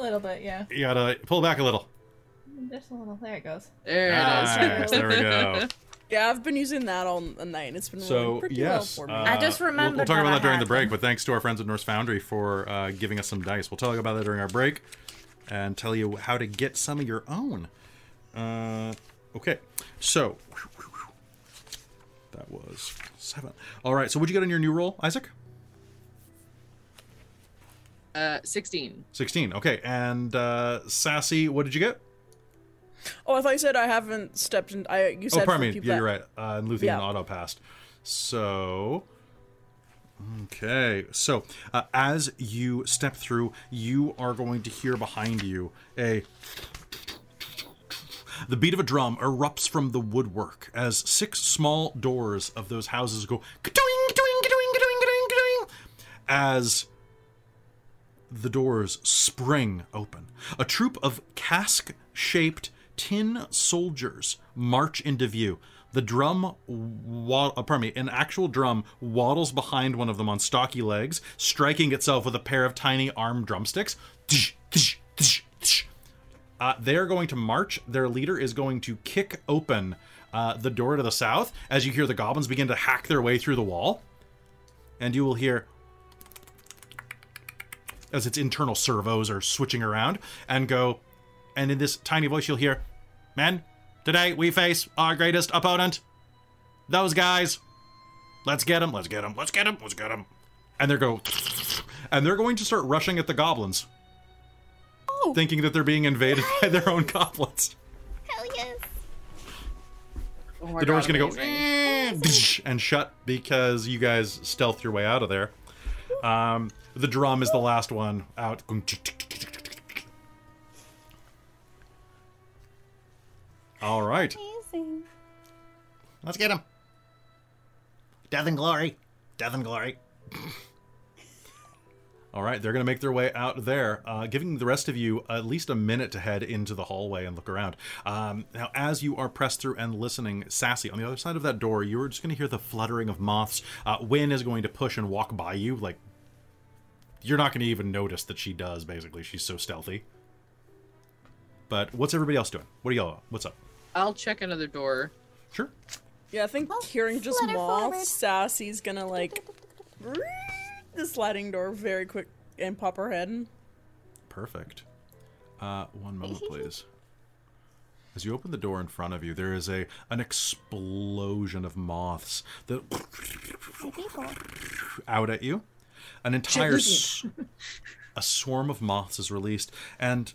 A little bit, yeah. you gotta pull back a little. Just a little. There it goes. There it Nice, is. there we go. Yeah, I've been using that all night. and It's been So rolling pretty yes, well for me. uh, I just we'll- We'll, talk about that during the break, but thanks to our friends at Norse Foundry for uh, giving us some dice. We'll talk about that during our break and tell you how to get some of your own. Uh, okay, so that was seven. All right, so what'd you get on your new roll, Isaac? Uh, 16. Sixteen. Okay, and uh, Sassy, what did you get? Oh, I thought you said I haven't stepped in. I you said oh, pardon me. Yeah, you're right. Uh, and Luthien Yeah. auto passed. So, okay. So, uh, as you step through, you are going to hear behind you a. The beat of a drum erupts from the woodwork as six small doors of those houses go ka-doing, ka-doing, ka-doing, as the doors spring open. A troop of cask shaped tin soldiers march into view. The drum, wa- uh, pardon me, an actual drum waddles behind one of them on stocky legs, striking itself with a pair of tiny arm drumsticks. Uh, they're going to march. Their leader is going to kick open uh, the door to the south as you hear the goblins begin to hack their way through the wall. And you will hear as its internal servos are switching around and go and in this tiny voice you'll hear men today we face our greatest opponent. Those guys. Let's get them let's get them let's get them let's get them and they're go and they're going to start rushing at the goblins. Oh. thinking that they're being invaded by their own goblins. Hell yes. Oh the door's God, gonna go and shut because you guys stealth your way out of there. Um, the drum is the last one out all right Amazing. Let's get him. Death and glory. Death and glory. All right, they're going to make their way out there, uh, giving the rest of you at least a minute to head into the hallway and look around. Um, now, as you are pressed through and listening, Sassy, on the other side of that door, you're just going to hear the fluttering of moths. Uh, Wynn is going to push and walk by you. Like, you're not going to even notice that she does, basically. She's so stealthy. But what's everybody else doing? What are y'all? What's up? I'll check another door. Sure. Yeah, I think hearing just flutter moths, forward. Sassy's gonna like the sliding door very quick and pop her head in. Perfect. Uh, one moment, please. As you open the door in front of you, there is a an explosion of moths that out at you. An entire s- a swarm of moths is released, and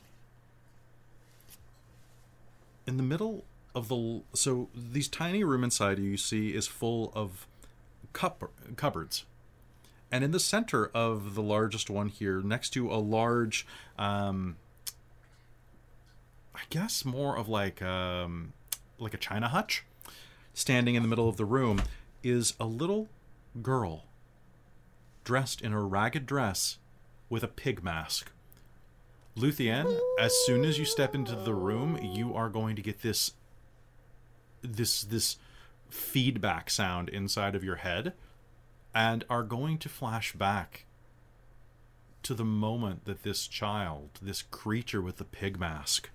in the middle of the so these tiny room inside you, you see is full of cup, cupboards. And in the center of the largest one here next to a large um i guess more of like um like a china hutch standing in the middle of the room is a little girl dressed in a ragged dress with a pig mask luthien as soon as you step into the room you are going to get this this this feedback sound inside of your head and are going to flash back to the moment that this child, this creature with the pig mask,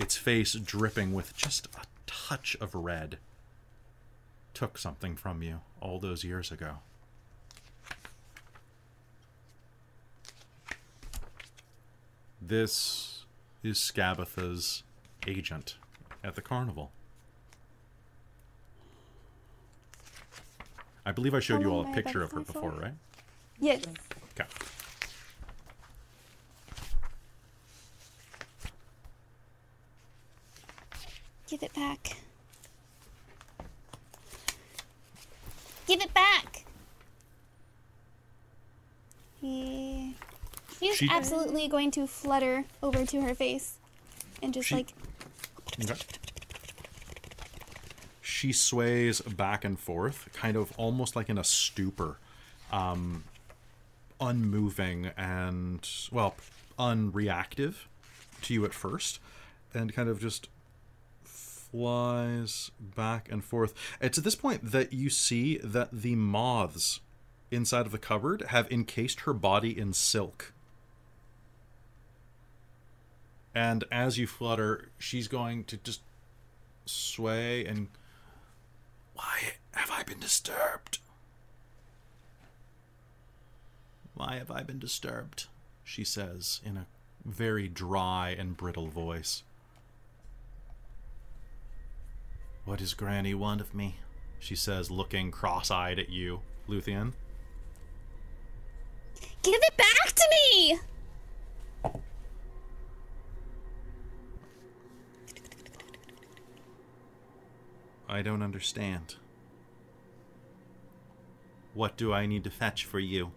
its face dripping with just a touch of red, took something from you all those years ago. This is Skabatha's agent at the carnival. I believe I showed you all a picture of her before, right? Yes. Okay. Give it back. Give it back. He he's She- absolutely going to flutter over to her face and just She- like Okay. She sways back and forth, kind of almost like in a stupor, um, unmoving and, well, unreactive to you at first, and kind of just flies back and forth. It's at this point that you see that the moths inside of the cupboard have encased her body in silk. And as you flutter, she's going to just sway and. Why have I been disturbed? Why have I been disturbed? She says in a very dry and brittle voice. What does Granny want of me? She says, looking cross eyed at you, Luthien. Give it back to me! I don't understand. What do I need to fetch for you?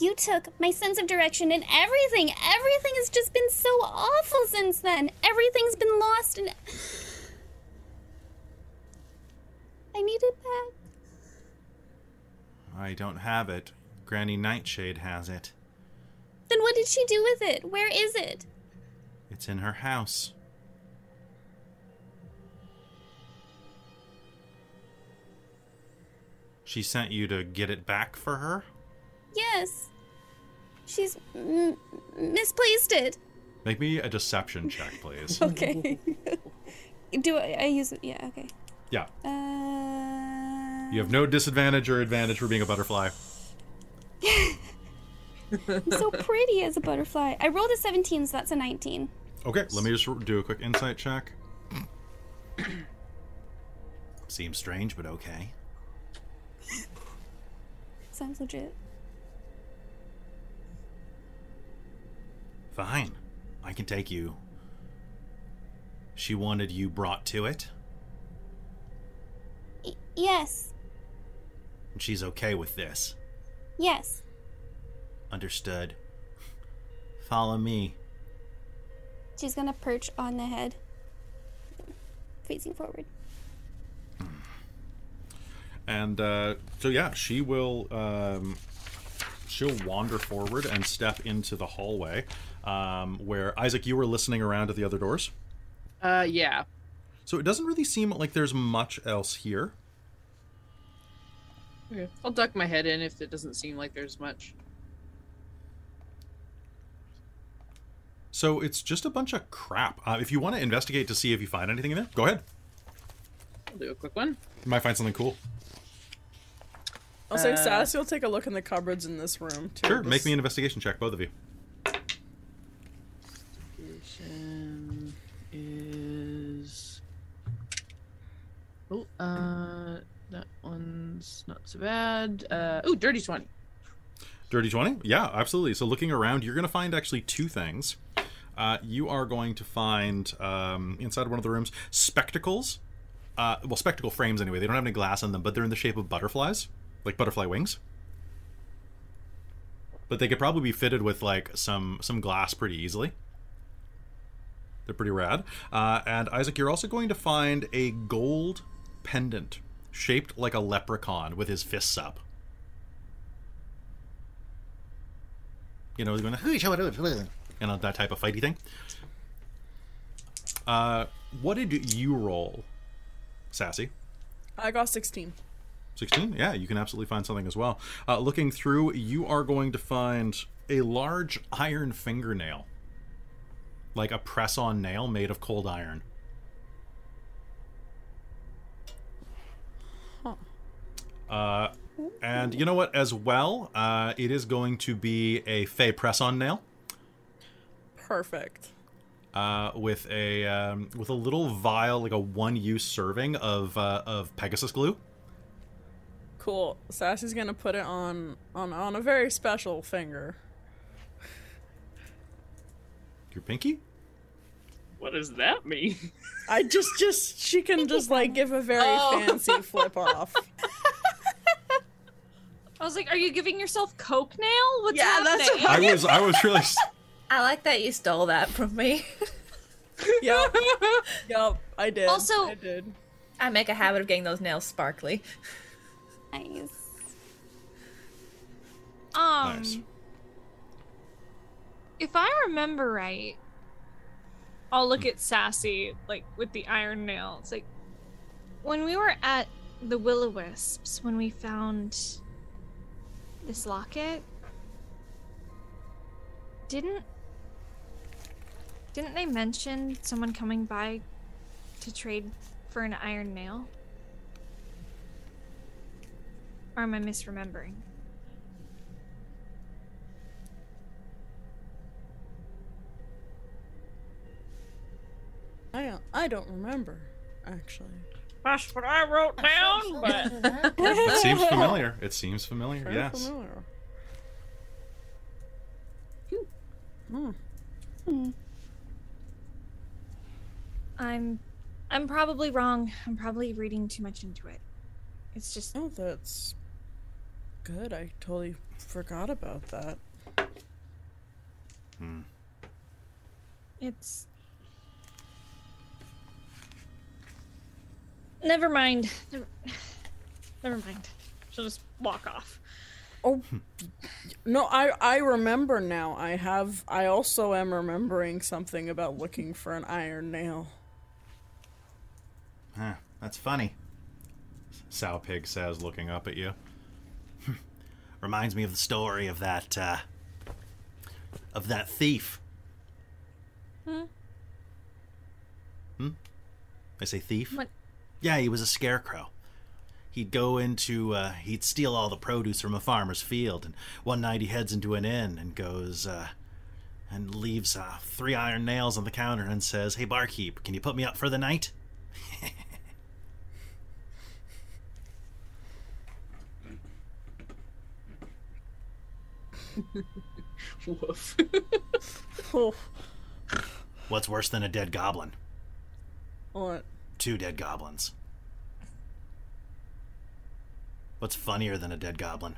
You took my sense of direction and everything. Everything has just been so awful since then. Everything's been lost and I need it back. I don't have it. Granny Nightshade has it. Then what did she do with it? Where is it? It's in her house. She sent you to get it back for her? Yes. She's m- misplaced it. Make me a deception check, please. Okay. do I, I use it? Yeah, okay. yeah. Uh, You have no disadvantage or advantage for being a butterfly. I'm so pretty as a butterfly. I rolled a 17, so that's a 19. Okay, let me just do a quick insight check. Seems strange, but okay. Sounds legit. Fine. I can take you. She wanted you brought to it, Y- yes. and she's okay with this. Yes. Understood. Follow me. She's gonna perch on the head, facing forward. And uh, so yeah, she will um, she'll wander forward and step into the hallway um, where Isaac, you were listening around at the other doors. Uh, yeah. So it doesn't really seem like there's much else here. Okay. I'll duck my head in if it doesn't seem like there's much. So it's just a bunch of crap. Uh, if you want to investigate to see if you find anything in there, go ahead. I'll do a quick one. You might find something cool. I'll say Uh, Sassy will take a look in the cupboards in this room too. Sure, make me an investigation check, both of you. Investigation is. Oh, uh, that one's not so bad. Uh, oh, dirty twenty. Dirty 20? Yeah, absolutely. So looking around, you're going to find actually two things. Uh, you are going to find um, inside one of the rooms spectacles. Uh, well, spectacle frames anyway. They don't have any glass on them, but they're in the shape of butterflies, like butterfly wings. But they could probably be fitted with like some some glass pretty easily. They're pretty rad. Uh, and Isaac, you're also going to find a gold pendant shaped like a leprechaun with his fists up. You know, going to show it. you know that type of fighty thing. Uh, what did you roll, Sassy? I got 16. 16 yeah you can absolutely find something as well. Uh, looking through you are going to find a large iron fingernail. Like a press-on nail made of cold iron. Uh, and you know what? As well uh, it is going to be a fey press-on nail. Perfect. uh, with a um, with a little vial, like a one-use serving of uh, of Pegasus glue. Cool. Sassy's gonna put it on on on a very special finger. Your pinky? What does that mean? I just just she can just like give a very Oh. fancy flip off. I was like, are you giving yourself coke nail? What's Yeah, that's happening? I was I was really I like that you stole that from me. Yup. yup. I did. Also- I did. I make a habit of getting those nails sparkly. Nice. Um, nice. if I remember right, I'll look at Sassy like with the iron nail. It's like when we were at the Will o Wisps when we found this locket. Didn't didn't they mention someone coming by to trade for an iron nail? Or am I misremembering? I don't, I don't remember actually. That's what I wrote down, but it seems familiar. It seems familiar. Very yes. familiar. Hmm. I'm I'm probably wrong. I'm probably reading too much into it. It's just Oh, that's good. I totally forgot about that. Hmm. It's Never mind. Never, never mind. She'll just walk off. Oh, no, I I remember now. I have. I also am remembering something about looking for an iron nail. Huh, that's funny. Sowpig says, looking up at you. Reminds me of the story of that, uh, of that thief. Hmm? Hmm? I say thief? What? Yeah, he was a scarecrow. He'd go into, uh, he'd steal all the produce from a farmer's field, and one night he heads into an inn and goes, uh, and leaves uh, three iron nails on the counter and says, Hey, barkeep, can you put me up for the night? Woof. Oh, What's worse than a dead goblin? what? Two dead goblins. What's funnier than a dead goblin?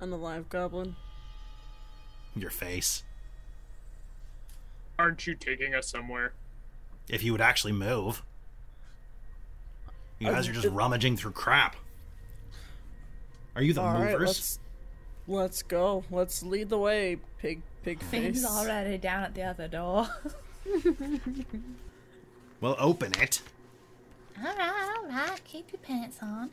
An alive goblin? Your face. Aren't you taking us somewhere? If you would actually move. You guys are just rummaging through crap. Are you the All right, movers? let's let's go. Let's lead the way, pig pig Finn's face. already down at the other door. Well, open it. alright, alright, keep your pants on.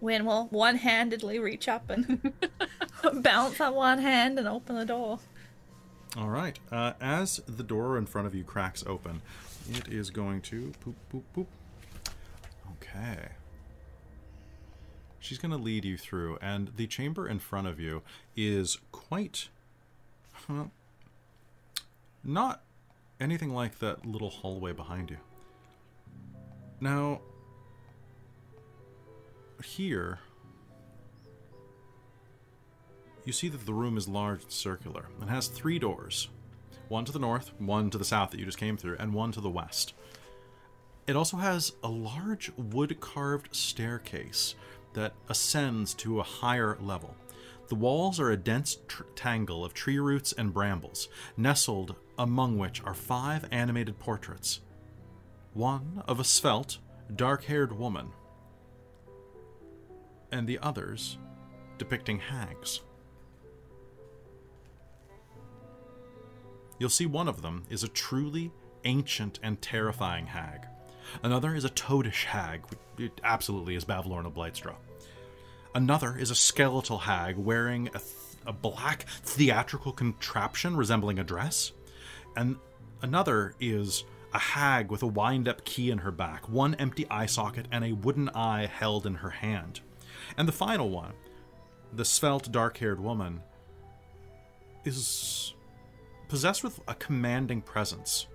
Win will one handedly reach up and bounce on one hand and open the door. All right. Uh, as the door in front of you cracks open, it is going to poop, poop, poop. Okay. She's going to lead you through, and the chamber in front of you is quite. Huh, not anything like that little hallway behind you. Now, here, you see that the room is large and circular and has three doors one to the north, one to the south that you just came through, and one to the west. It also has a large wood carved staircase that ascends to a higher level. The walls are a dense tr- tangle of tree roots and brambles, nestled among which are five animated portraits one of a svelte, dark haired woman, and the others depicting hags. You'll see one of them is a truly ancient and terrifying hag. Another is a toadish hag, it absolutely is Bavlorna Blightstraw. Another is a skeletal hag wearing a, th- a black theatrical contraption resembling a dress. And another is a hag with a wind up key in her back, one empty eye socket, and a wooden eye held in her hand. And the final one, the svelte, dark haired woman, is possessed with a commanding presence.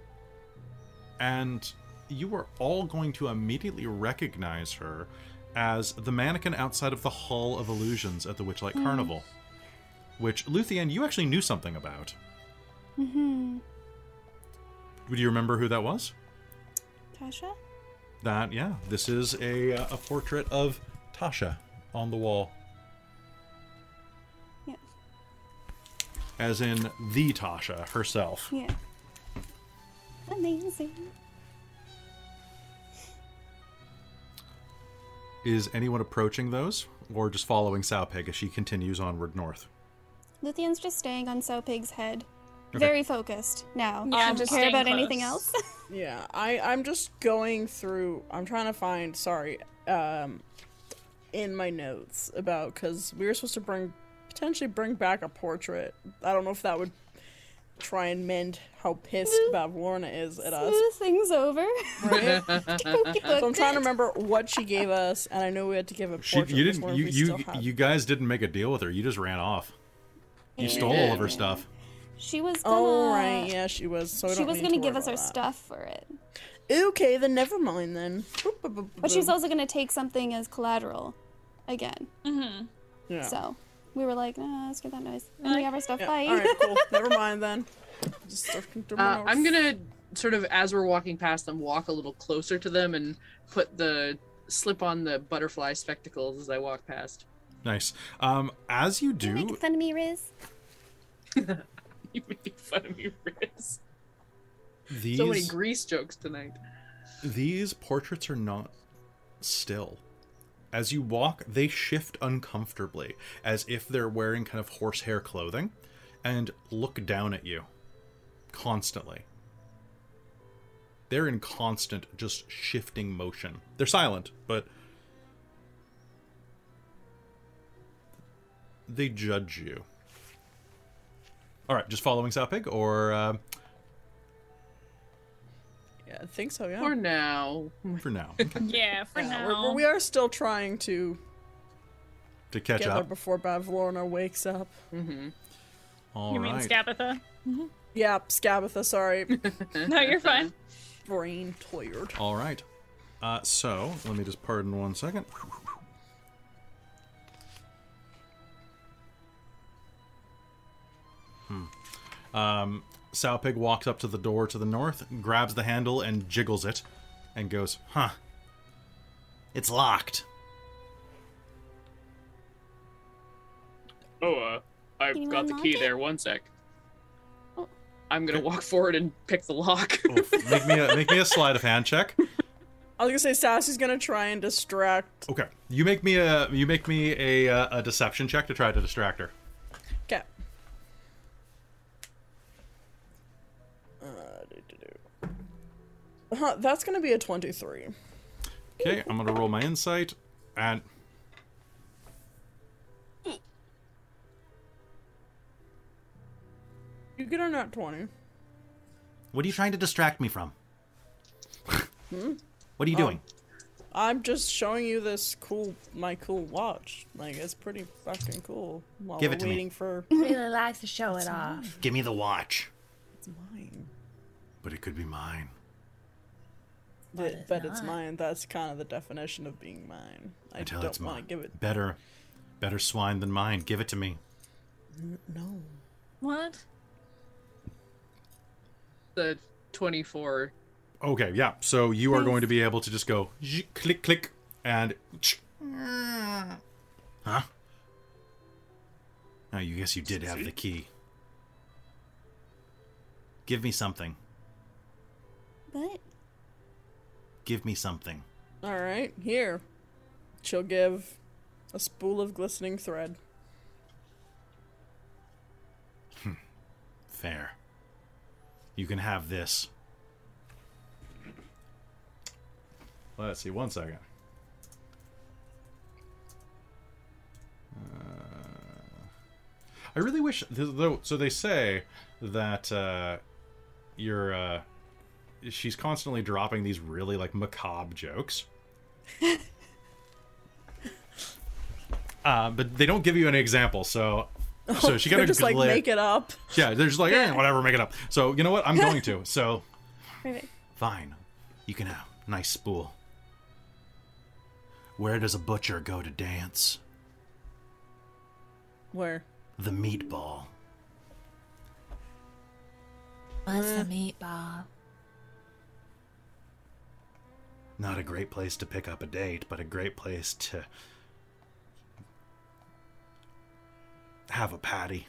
And you are all going to immediately recognize her as the mannequin outside of the Hall of Illusions at the Witchlight Carnival, which Luthien, you actually knew something about. Mm-hmm. Do you remember who that was? Tasha? That yeah, this is a uh, a portrait of Tasha on the wall, Yeah. as in the Tasha herself. Yeah. Amazing. Is anyone approaching those, or just following Sowpig as she continues onward north? Luthien's just staying on Sowpig's head. Okay. Very focused now. Yeah, Don't just care staying about anything else. Yeah, I I'm just going through. I'm trying to find. Sorry, um, in my notes about because we were supposed to bring potentially bring back a portrait. I don't know if that would try and mend how pissed Bavlorna is at us. Smooth things over. Right? so I'm trying to remember what she gave us, and I know we had to give a She, portrait. you didn't. You you have- you guys didn't make a deal with her. You just ran off. You stole all of her stuff. She was gonna. Oh right, yeah, she was. So She was gonna to give us our that. stuff for it, Okay, then never mind then. but she was also gonna take something as collateral, again. Mm-hmm. Yeah. So we were like, nah, let's get that noise, and we have our stuff. Yeah, Bye. All right, cool. Never mind then. Just Uh, I'm gonna sort of, as we're walking past them, walk a little closer to them and put the slip on the butterfly spectacles as I walk past. Nice. Um, as you do, Make fun of me, Riz. You making fun of me, Riz. these So many grease jokes tonight. these portraits are not still. As you walk, they shift uncomfortably, as if they're wearing kind of horsehair clothing, and look down at you constantly. They're in constant, just shifting motion. They're silent, but they judge you. All right, just following Sowpig, or uh, Yeah, I think so. Yeah. For now. for now Yeah, for Yeah, now. we're- we're- we are still trying to to catch get there up. before Bavlorna wakes up. Mm-hmm. All you mean right. Skabatha? Yeah, Skabatha. Sorry, No, you're fine. brain tired. All right. Uh, so let me just pardon one second. Hmm. Um, Sowpig walks up to the door to the north, grabs the handle and jiggles it, and goes, "Huh? It's locked. Oh, uh, I've Can got the key it? there. One sec. Oh. I'm gonna walk forward and pick the lock. Oof. make me a, make me a sleight of hand check." I was gonna say Sassy's gonna try and distract. Okay, you make me a you make me a uh, a deception check to try to distract her. Huh, that's gonna be a twenty-three. Okay, I'm gonna roll my insight and. You get on that twenty. What are you trying to distract me from? Hmm? What are you um, doing? I'm just showing you this cool, my cool watch. Like it's pretty fucking cool. While Give we're it to me. waiting for Really likes to show it off. Give me the watch. it's mine. But it could be mine. But, it's but it's mine. That's kind of the definition of being mine. I, I tell don't it's want mine. to give it. Better, better swine than mine. Give it to me. No. What? the 24. Okay, yeah. So you are going to be able to just go zzz, click, click, and. Huh? Oh, you guess you did have the key. Give me something. But Give me something. All right, here. She'll give a spool of glistening thread. Fair. You can have this. Let's see, one second. Uh, I really wish. Though, so they say that uh, you're. Uh, she's constantly dropping these really like macabre jokes. uh, but they don't give you an example, so. So she got They're to just like make it up. yeah, they're just like, eh, whatever, make it up. So you know what? I'm going to. So perfect. fine, you can have nice spool. Where does a butcher go to dance? Where? The meatball. What's a meatball? Not a great place to pick up a date, but a great place to have a patty.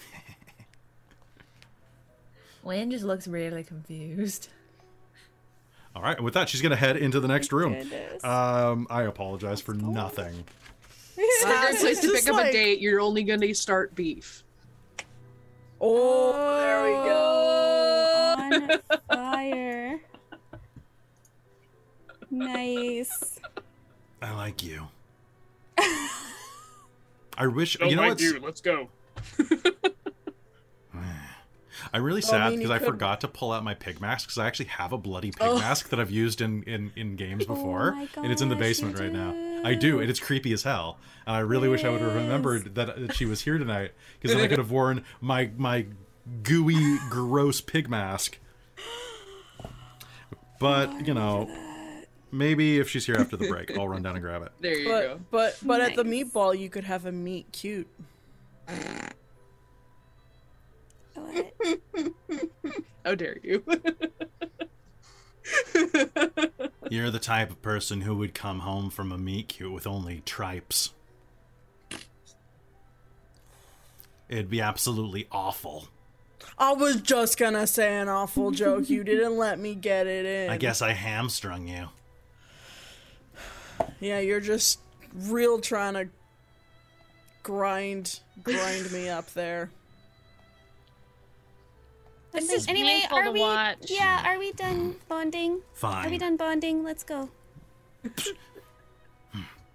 Wayne just looks really confused. All right, and with that, she's going to head into the next room. Um, I apologize for nothing. It's a good place to Just pick up a date. You're only going to start beef. Oh, there we go. On fire. Nice. I like you. I wish Don't you know mind what's you. Let's go. I'm really Well, I sad mean, because you I could- forgot to pull out my pig mask because I actually have a bloody pig Oh. mask that I've used in, in, in games oh before, my and it's in the basement right now. I do, and it's creepy as hell. And I really wish I would have remembered that, that she was here tonight because then I could have worn my my gooey, gross pig mask. But you know, maybe if she's here after the break, I'll run down and grab it. There you go. But but but at the meatball, you could have a meat cute. What? How dare you? You're the type of person who would come home from a meat cute with only tripes. It'd be absolutely awful. I was just gonna say an awful joke. You didn't let me get it in. I guess I hamstrung you. Yeah, you're just real trying to grind grind me up there. This is anyway, painful are to we? watch. Yeah, are we done bonding? Fine. Are we done bonding? Let's go.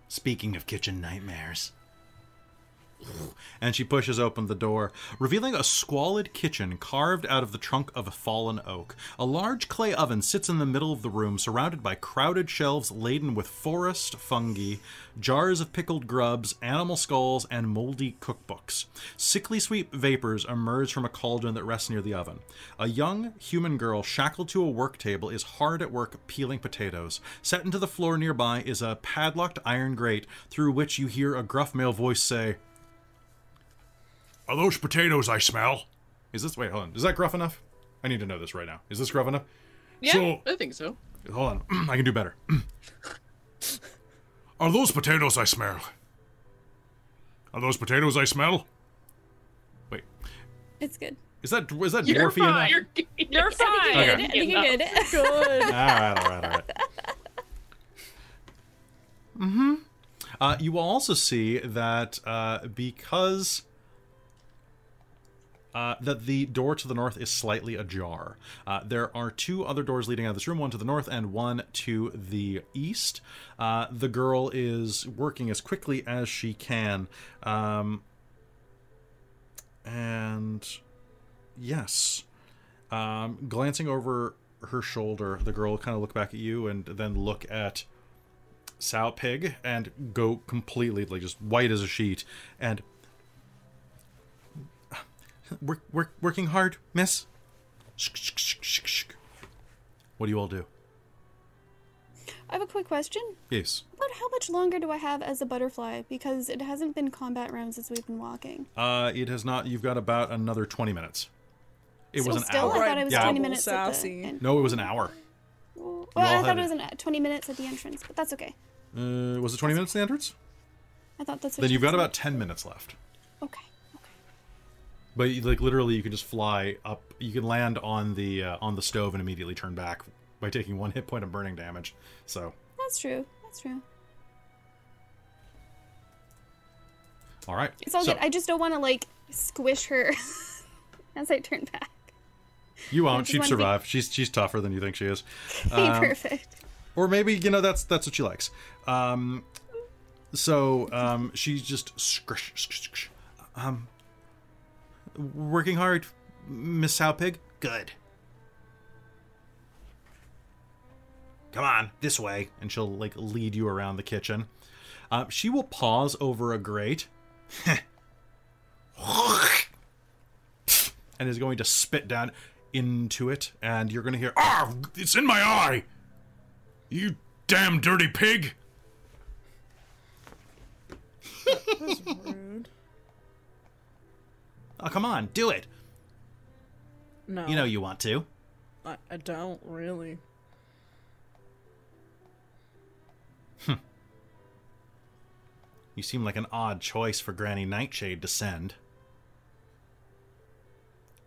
Speaking of kitchen nightmares. and she pushes open the door, revealing a squalid kitchen carved out of the trunk of a fallen oak. A large clay oven sits in the middle of the room, surrounded by crowded shelves laden with forest fungi, jars of pickled grubs, animal skulls, and moldy cookbooks. Sickly sweet vapors emerge from a cauldron that rests near the oven. A young human girl shackled to a work table is hard at work peeling potatoes. Set into the floor nearby is a padlocked iron grate through which you hear a gruff male voice say, Are those potatoes I smell? Is this wait? Hold on. Is that gruff enough? I need to know this right now. Is this gruff enough? yeah, So- I think so. Hold on. I can do better. Are those potatoes I smell? Are those potatoes I smell? Wait. It's good. Is that is that You're dwarfy enough? fine. You're, You're fine. Okay. I think you're good. Good. all right. All right. All right. Mm-hmm. Uh, you will also see that uh, because uh, that the door to the north is slightly ajar. Uh, there are two other doors leading out of this room, one to the north and one to the east. Uh, the girl is working as quickly as she can. Um, and yes, um, glancing over her shoulder, the girl will kind of look back at you and then look at Sowpig and go completely like just white as a sheet and work, work, working hard, miss. What do you all do? I have a quick question. Yes. About how much longer do I have as a butterfly? Because it hasn't been combat rounds since we've been walking. Uh, it has not. You've got about another twenty minutes. It was so an still, hour. I thought it was Yeah. 20 Double minutes at the sassy. No, it was an hour. Well, all I thought it. it was an, 20 minutes at the entrance, but that's okay. Uh, was it twenty minutes to the entrance? I thought that's what Then you you've got about ten minutes left. But like literally, you can just fly up. You can land on the uh, on the stove and immediately turn back by taking one hit point of burning damage. So, That's true. That's true. all right. It's all So, good. I just don't want to like squish her as I turn back. You won't. She'd wanna be- survive. She's she's tougher than you think she is. Okay, Um, perfect. or maybe you know that's that's what she likes. Um, so um, she's just squish, squish, squish. um, working hard, Miss Sowpig. Good. Come on, this way. and she'll like lead you around the kitchen. Uh, she will pause over a grate and is going to spit down into it, and you're going to hear. Ah, it's in my eye! You damn dirty pig! That's rude. Oh, come on, do it. No, You know you want to. I, I don't really. You seem like an odd choice for Granny Nightshade to send.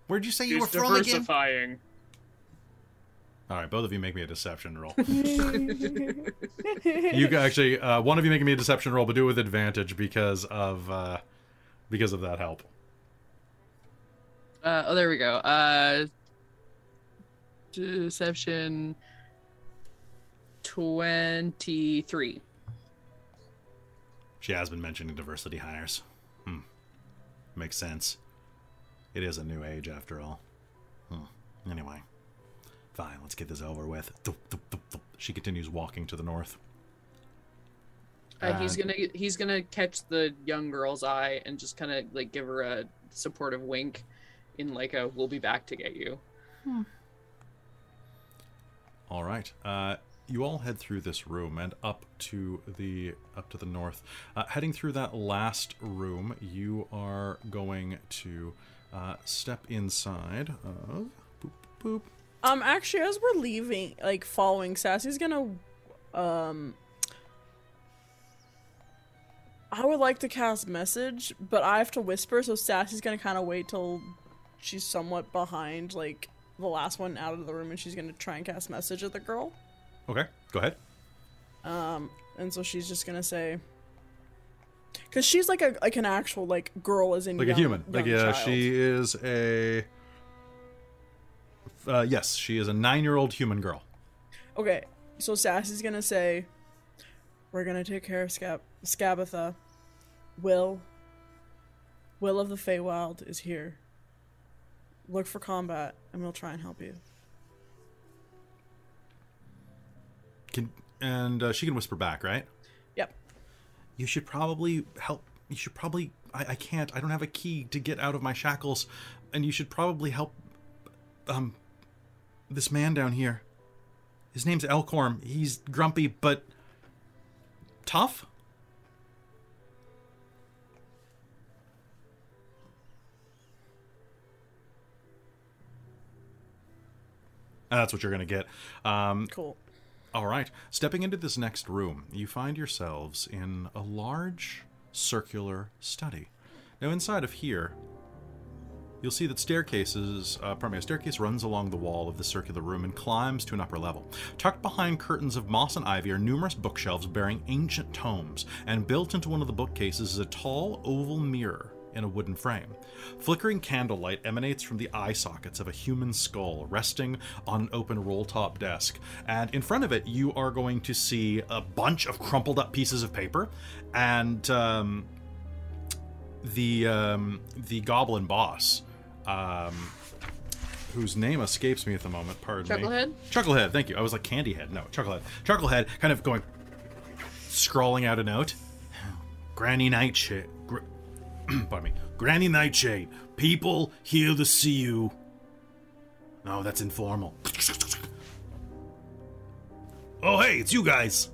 Where'd you say you were from again? diversifying. All right, both of you make me a deception roll. you can actually, uh, one of you making me a deception roll, but do it with advantage because of uh, because of that help. Uh, oh, there we go. Uh, deception twenty-three. She has been mentioning diversity hires. Hmm. Makes sense. It is a new age after all. Hmm. Anyway. Fine, let's get this over with. She continues walking to the north. Uh, he's Uh, gonna he's gonna catch the young girl's eye and just kind of like give her a supportive wink, in like a "We'll be back to get you." All right. Uh, you all head through this room and up to the up to the north. Uh, heading through that last room, you are going to uh, step inside of boop boop. Um, actually, as we're leaving, like following Sassy's gonna, um, I would like to cast message, but I have to whisper, so Sassy's gonna kind of wait till she's somewhat behind, like the last one out of the room, and she's gonna try and cast message at the girl. Okay, go ahead. Um, and so she's just gonna say, because she's like a like an actual like girl, as in Like young- a human. Like yeah, child. she is a. Uh, yes, she is a nine-year-old human girl. Okay, so Sassy's gonna say, "We're gonna take care of Scab- Skabatha. Will, Will of the Feywild is here. Look for combat, and we'll try and help you." Can and uh, she can whisper back, right? Yep. You should probably help. You should probably. I, I can't. I don't have a key to get out of my shackles, and you should probably help. Um, this man down here. His name's Elkhorn. He's grumpy but tough. That's what you're gonna get. Um, Cool. all right. Stepping into this next room, you find yourselves in a large circular study. Now, inside of here, you'll see that staircases, uh, pardon me, a staircase runs along the wall of the circular room and climbs to an upper level. Tucked behind curtains of moss and ivy are numerous bookshelves bearing ancient tomes, and built into one of the bookcases is a tall oval mirror in a wooden frame. Flickering candlelight emanates from the eye sockets of a human skull resting on an open roll top desk. And in front of it, you are going to see a bunch of crumpled up pieces of paper and um, the um, the goblin boss, um, whose name escapes me at the moment. Pardon me. Chucklehead? Chucklehead. Thank you. I was like Candyhead. No, Chucklehead. Chucklehead, kind of going, scrawling out a note. Granny Nightshade. Pardon me. Granny Nightshade. People here to see you. No, that's informal. Oh, hey, it's you guys.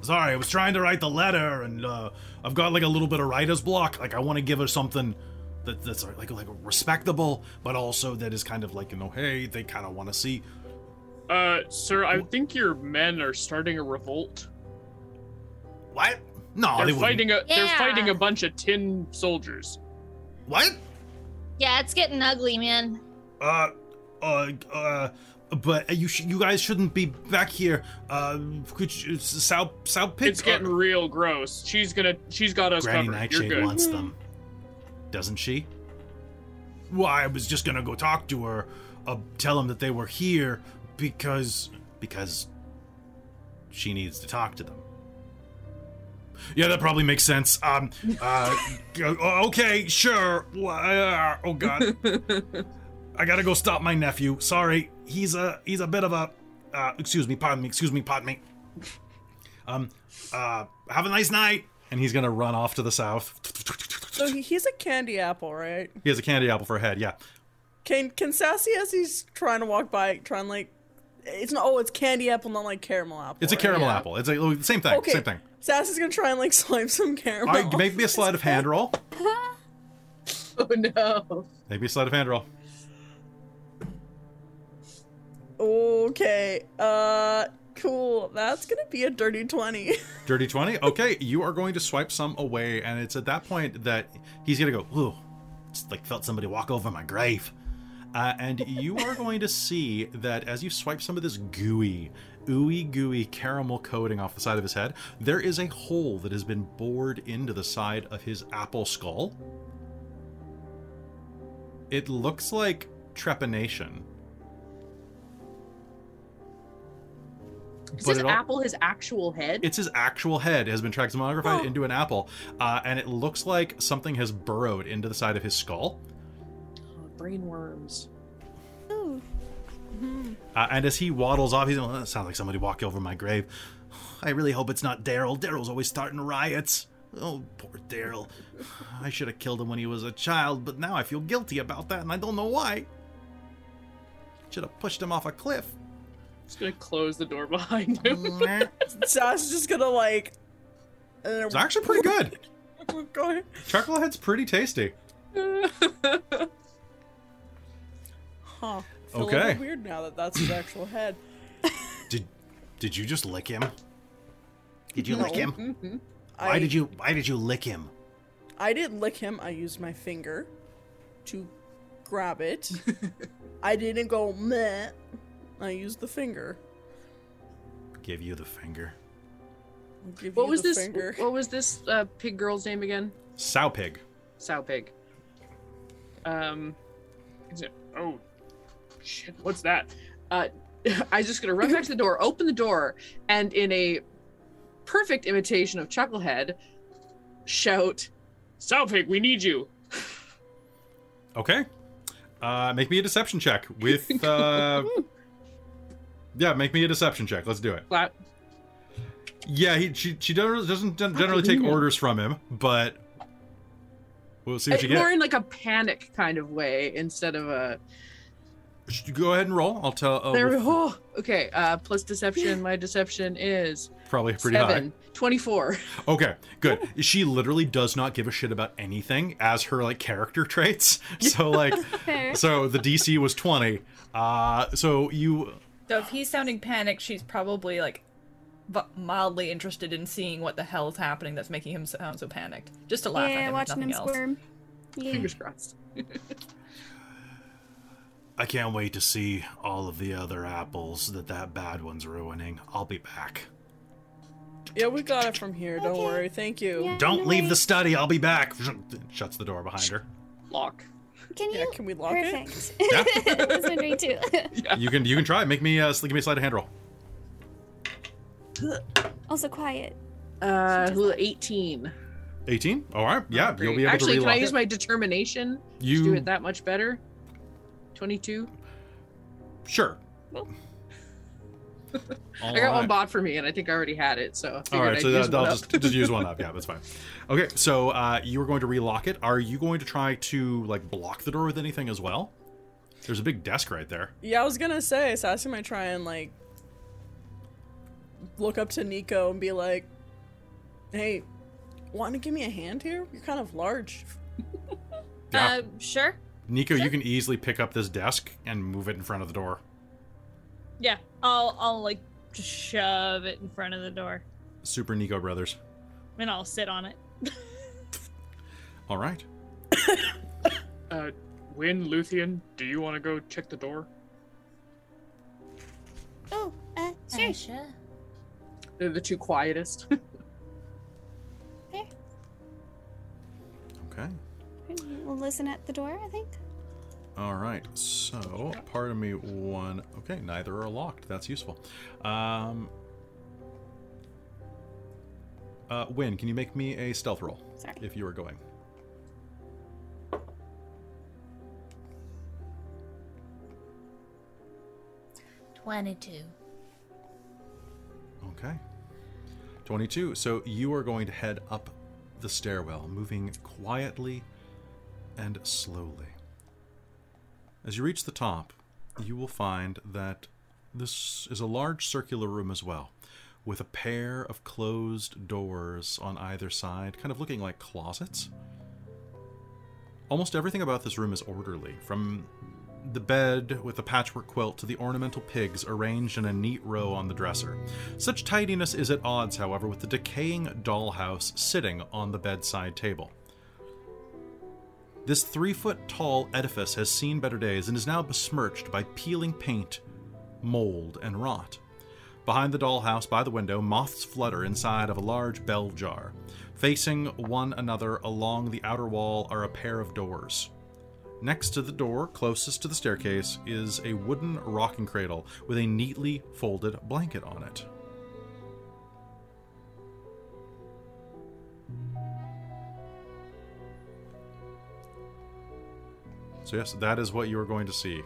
Sorry, I was trying to write the letter, and uh, I've got like a little bit of writer's block. Like, I want to give her something that, that's like like respectable, but also that is kind of like you know, hey, they kind of want to see. Uh, sir, I think your men are starting a revolt. What? No, They're they fighting a they're fighting a bunch of tin soldiers. What? Yeah, it's getting ugly, man. Uh, uh, uh. But you sh- you guys shouldn't be back here. Uh, could you, South South Pit? It's getting real gross. She's gonna she's got us Granny covered. You're Nightshade good. wants them, doesn't she? Well, I was just gonna go talk to her, uh, tell them that they were here because because she needs to talk to them. Yeah, that probably makes sense. Um, uh, okay, sure. Uh, Oh God, I gotta go stop my nephew. Sorry, he's a he's a bit of a. Uh, excuse me, pardon me. Excuse me, pardon me. Um, uh, have a nice night. And he's gonna run off to the south. So he's a candy apple, right? He has a candy apple for a head. Yeah. Can can Sassy as he's trying to walk by trying like, it's not. Oh, it's candy apple, not like caramel apple. It's a caramel Yeah. apple. It's a same thing. Okay. Same thing. Sass is gonna try and like swipe some caramel. All right, make me a sleight of hand roll. Oh no. Make me a sleight of hand roll. Okay. Uh, cool. That's gonna be a dirty twenty. Dirty 20. Okay, you are going to swipe some away, and it's at that point that he's going to go, Ooh, it's like felt somebody walk over my grave. Uh, and you are going to see that as you swipe some of this gooey, ooey gooey caramel coating off the side of his head, there is a hole that has been bored into the side of his apple skull. It looks like trepanation. Is But this it al- apple his actual head? It's his actual head has been transmogrified Oh. into an apple, uh, and it looks like something has burrowed into the side of his skull. Oh, brain worms. Ooh. Uh, and as he waddles off, he's like, "That sounds like somebody walked over my grave. I really hope it's not Daryl. Daryl's always starting riots. Oh, poor Daryl. I should have killed him when he was a child, but now I feel guilty about that, and I don't know why. Should have pushed him off a cliff. Just gonna close the door behind him. it's Sass is just gonna like. Uh, actually pretty good. Go ahead. Chucklehead's pretty tasty. Huh. Feel A Okay. little weird now that that's his actual head. Did did you just lick him? Did you No. lick him? I, Why did you why did you lick him? I didn't lick him. I used my finger to grab it. I didn't go meh. I used the finger. Give you the finger. I'll give What you was the this? Finger. What was this uh, pig girl's name again? Sowpig. Sow pig. Um, is it? Oh, shit! What's that? Uh, I was just gonna run back to the door, open the door, and in a perfect imitation of Chucklehead, shout, Sowpig, we need you. Okay. Uh, make me a deception check with. Uh, yeah, make me a deception check. Let's do it. "Flat." Yeah, he she she doesn't doesn't generally take orders from him, but we'll see what you get. More in like a panic kind of way instead of a. Sh- Go ahead and roll. I'll tell. Oh, there we go. Okay. Uh, plus deception. My deception is probably pretty seven. 24. Okay, good. She literally does not give a shit about anything as her like character traits. So like, Fair. so the DC was twenty. Uh, so you So if he's sounding panicked, she's probably like mildly interested in seeing what the hell is happening that's making him sound so panicked. Just to laugh at yeah, him, if watching nothing him else. squirm. Yeah. Fingers crossed. I can't wait to see all of the other apples that that bad one's ruining. I'll be back. Yeah, we got it from here. Don't Okay. worry. Thank you. Yeah. Don't no leave the study. I'll be back. Shuts the door behind her. Lock. Can you? Yeah, can we lock it? Perfect. Yeah. I was wondering too. You can you can try. Make me uh, give me a sleight of hand roll. also quiet. Uh, 18. 18. All right. Yeah, Great. you'll be able Actually, to can I use it. my determination You to do it that much better? 22. sure. I got one bought for me, and I think I already had it, so I All figured I'd so use that, I'll one just up. just use one up. Yeah, that's fine. Okay, so uh, you are going to relock it. Are you going to try to like block the door with anything as well? There's a big desk right there. Yeah, I was gonna say, So Sassy might try and like look up to Nico and be like, "Hey, want to give me a hand here? You're kind of large." Yeah. Uh, sure. Nico, you can easily pick up this desk and move it in front of the door. Yeah, I'll I'll like just shove it in front of the door, Super Nico Brothers. and I'll sit on it. All right. Uh, Win, Luthien, do you want to go check the door? Oh, uh, sure. Uh, sure. They're the two quietest. Okay. We'll listen at the door, I think. All right. So, part of me one. Okay, neither are locked. That's useful. Um. Uh, Win, can you make me a stealth roll Sorry. if you are going? Twenty-two. Okay. 22. So you are going to head up the stairwell, moving quietly and slowly. As you reach the top, you will find that this is a large circular room as well, with a pair of closed doors on either side, kind of looking like closets. Almost everything about this room is orderly, from the bed with the patchwork quilt to the ornamental pigs arranged in a neat row on the dresser. Such tidiness is at odds, however, with the decaying dollhouse sitting on the bedside table. This three foot tall edifice has seen better days and is now besmirched by peeling paint, mold, and rot. Behind the dollhouse, by the window, moths flutter inside of a large bell jar. Facing one another along the outer wall are a pair of doors. Next to the door, closest to the staircase, is a wooden rocking cradle with a neatly folded blanket on it. So, yes, that is what you are going to see.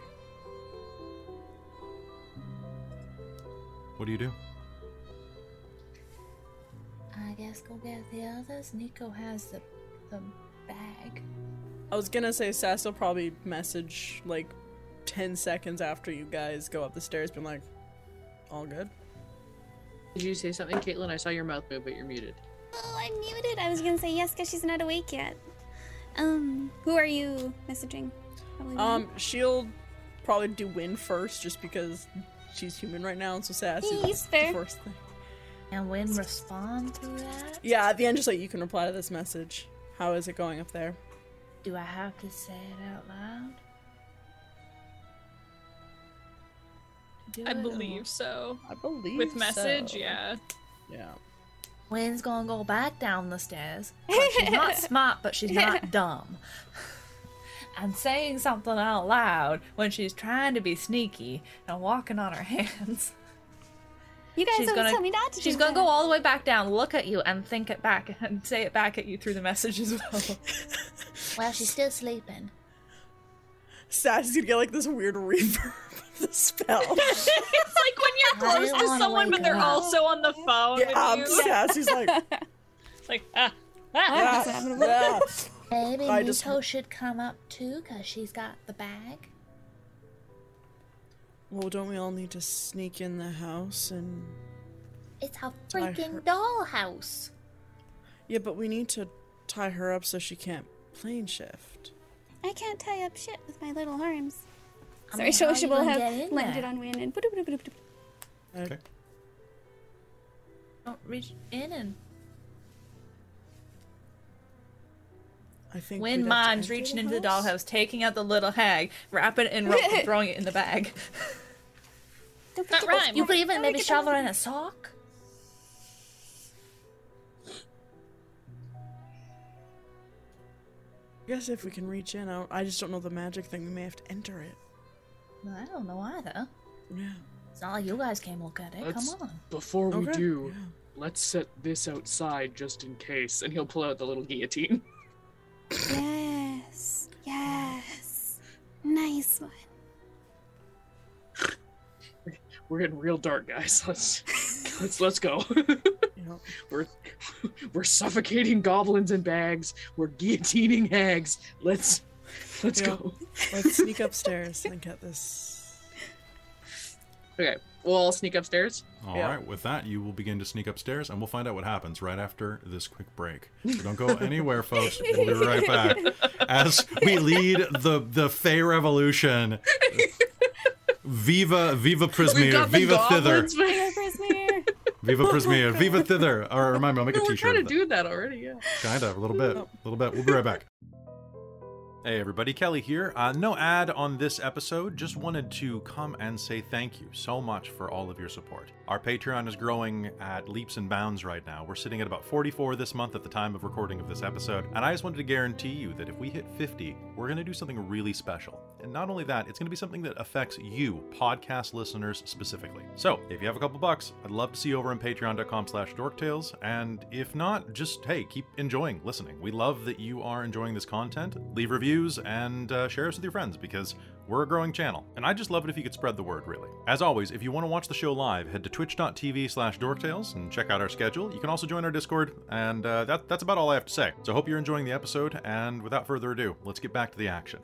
What do you do? I guess go get the others. Nico has the the bag. I was gonna say Sass will probably message like 10 seconds after you guys go up the stairs, being like, all good? Did you say something, Caitlin? I saw your mouth move, but you're muted. Oh, I'm muted. I was gonna say yes because she's not awake yet. Um, who are you messaging? Probably me. Um, she'll probably do win first just because she's human right now, and so Sass He's is the first thing. And Win respond to that? Yeah, at the end, just like you can reply to this message. How is it going up there? Do I have to say it out loud? Do I it, or- believe so. I believe With message, so. yeah. Yeah. Wynn's gonna go back down the stairs. She's not smart, but she's not dumb. And saying something out loud when she's trying to be sneaky and walking on her hands. you guys she's always gonna- tell me not to. Do it. She's do gonna that. go all the way back down, look at you, and think it back and say it back at you through the message as well. well, she's still sleeping. Sass is gonna get like this weird reverb of the spell. it's like when you're close to someone, but they're up. also on the phone yeah, with you. Sassy's like, like, ah, ah. yeah, yeah. Maybe I just- should come up too, because she's got the bag. Well, don't we all need to sneak in the house and? It's a I freaking heard- dollhouse. Yeah, but we need to tie her up so she can't plane shift. I can't tie up shit with my little arms. I Sorry, mean, how so she will have landed there? on Win and. Okay. Don't reach in and I think When we'd have to Mimes enter reaching into the dollhouse, taking out the little hag, wrapping it in rope, and throwing it in the bag. Don't That forget- You could even maybe forget shove her in a sock. I guess if we can reach in, I, I just don't know the magic thing. We may have to enter it. Well, I don't know either. Yeah. It's not like you guys came look at it. Let's- Come on. Before we Okay, do, yeah. let's set this outside just in case. And he'll pull out the little guillotine. Yes. Yes. Nice one. We're getting real dark, guys. Let's let's let's go. You we're we're suffocating goblins in bags. We're guillotining hags. Let's let's Yeah. go. let's sneak upstairs and get this. Okay, we'll all sneak upstairs. All right. Yeah. with that, you will begin to sneak upstairs, and we'll find out what happens right after this quick break. So don't go anywhere, folks. We'll be right back as we lead the the Fey Revolution. Viva, Viva We've Prismeer, got the Viva Thither, goblins. but- Viva Prismeer, Viva Thither. Or remind me, I'll make a No, we're t-shirt. trying to of that. do that already. Yeah. Kind of, a little bit, a little bit. We'll be right back. Hey everybody, Kelly here. Uh, no ad on this episode, just wanted to come and say thank you so much for all of your support. Our Patreon is growing at leaps and bounds right now. We're sitting at about 44 this month at the time of recording of this episode, and I just wanted to guarantee you that if we hit 50, we're going to do something really special. And not only that, it's going to be something that affects you, podcast listeners specifically. So, if you have a couple bucks, I'd love to see you over on patreon.com slash dorktales, and if not, just, hey, keep enjoying listening. We love that you are enjoying this content. Leave reviews and uh, share us with your friends because we're a growing channel. And I just love it if you could spread the word, really. As always, if you want to watch the show live, head to twitch.tv slash dorktales and check out our schedule. You can also join our Discord, and uh, that, that's about all I have to say. So I hope you're enjoying the episode, and without further ado, let's get back to the action.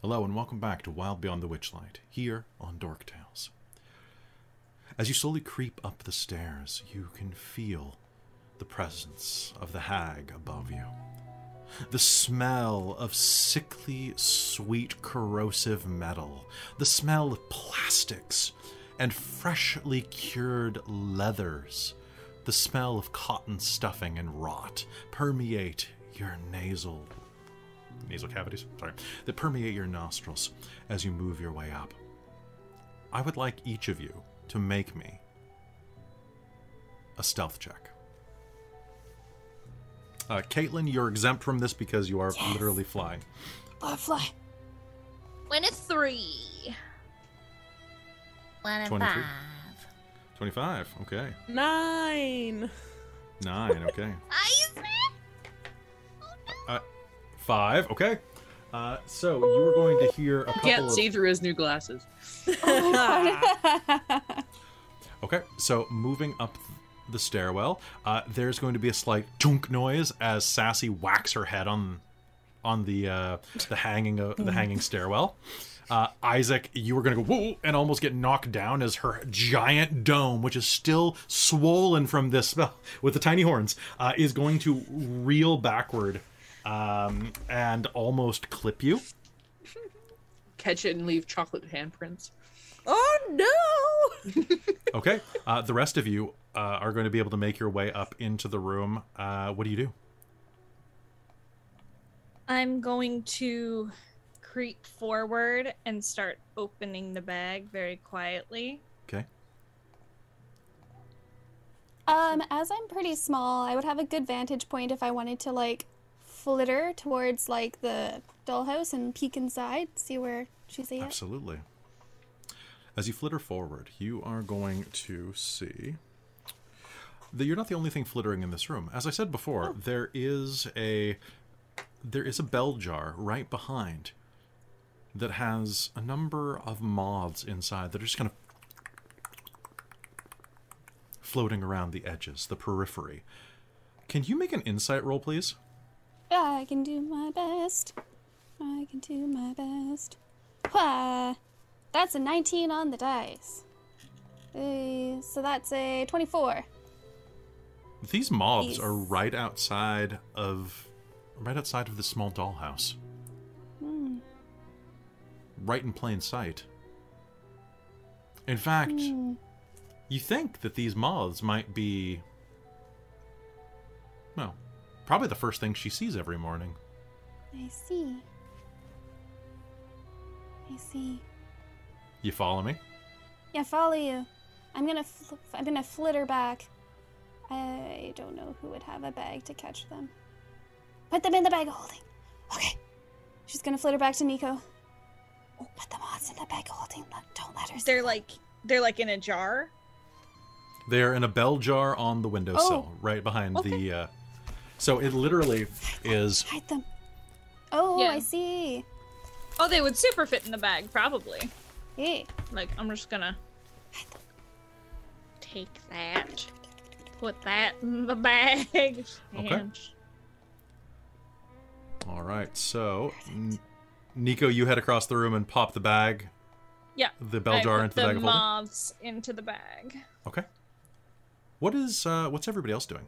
Hello and welcome back to Wild Beyond the Witchlight, here on Dork Tales. As you slowly creep up the stairs, you can feel the presence of the hag above you. The smell of sickly, sweet, corrosive metal, the smell of plastics and freshly cured leathers, the smell of cotton stuffing and rot permeate your nasal nasal cavities, sorry, that permeate your nostrils as you move your way up. I would like each of you to make me a stealth check. Uh, Caitlin, you're exempt from this because you are literally flying. Butterfly. Win a three. One and 23. five. 25, okay. Nine. Nine, okay. Uh, five, okay. Uh, so you were going to hear a couple Can't of... see through his new glasses. Okay, so moving up the stairwell, uh, there's going to be a slight tunk noise as Sassy whacks her head on on the uh, the hanging uh, the hanging stairwell. Uh, Isaac, you were going to go whoa and almost get knocked down as her giant dome, which is still swollen from this spell with the tiny horns, uh, is going to reel backward um, and almost clip you. Catch it and leave chocolate handprints. Oh no! Okay, uh, the rest of you uh, are going to be able to make your way up into the room. Uh, what do you do? I'm going to creep forward and start opening the bag very quietly. Okay. Um, as I'm pretty small, I would have a good vantage point if I wanted to like flitter towards like the dollhouse and peek inside, see where she's at. Absolutely. As you flitter forward, you are going to see that you're not the only thing flittering in this room. As I said before, oh. there is a there is a bell jar right behind that has a number of moths inside that are just kind of floating around the edges, the periphery. Can you make an insight roll, please? I can do my best. I can do my best. Wah! That's a 19 on the dice. Uh, so that's a 24. These moths These- are right outside of right outside of the small dollhouse. Hmm. Right in plain sight. In fact, Hmm. you think that these moths might be well, probably the first thing she sees every morning. I see. I see. You follow me? Yeah, follow you. I'm gonna fl- I'm gonna flitter back. I don't know who would have a bag to catch them. Put them in the bag of holding. Okay. She's gonna flitter back to Nico. Oh, put the moths in the bag of holding. Let- Don't let her. They're them. like they're like in a jar. They're in a bell jar on the windowsill, Oh. right behind Okay. the uh so it literally is hide them. Oh, Yeah. I see. Oh, they would super fit in the bag, probably. Hey. Like I'm just gonna take that, put that in the bag. Okay. and- All right. So, Nico, you head across the room and pop the bag, Yeah. the bell I jar put into the bag of holding. moths into the bag. Okay. What is uh what's everybody else doing?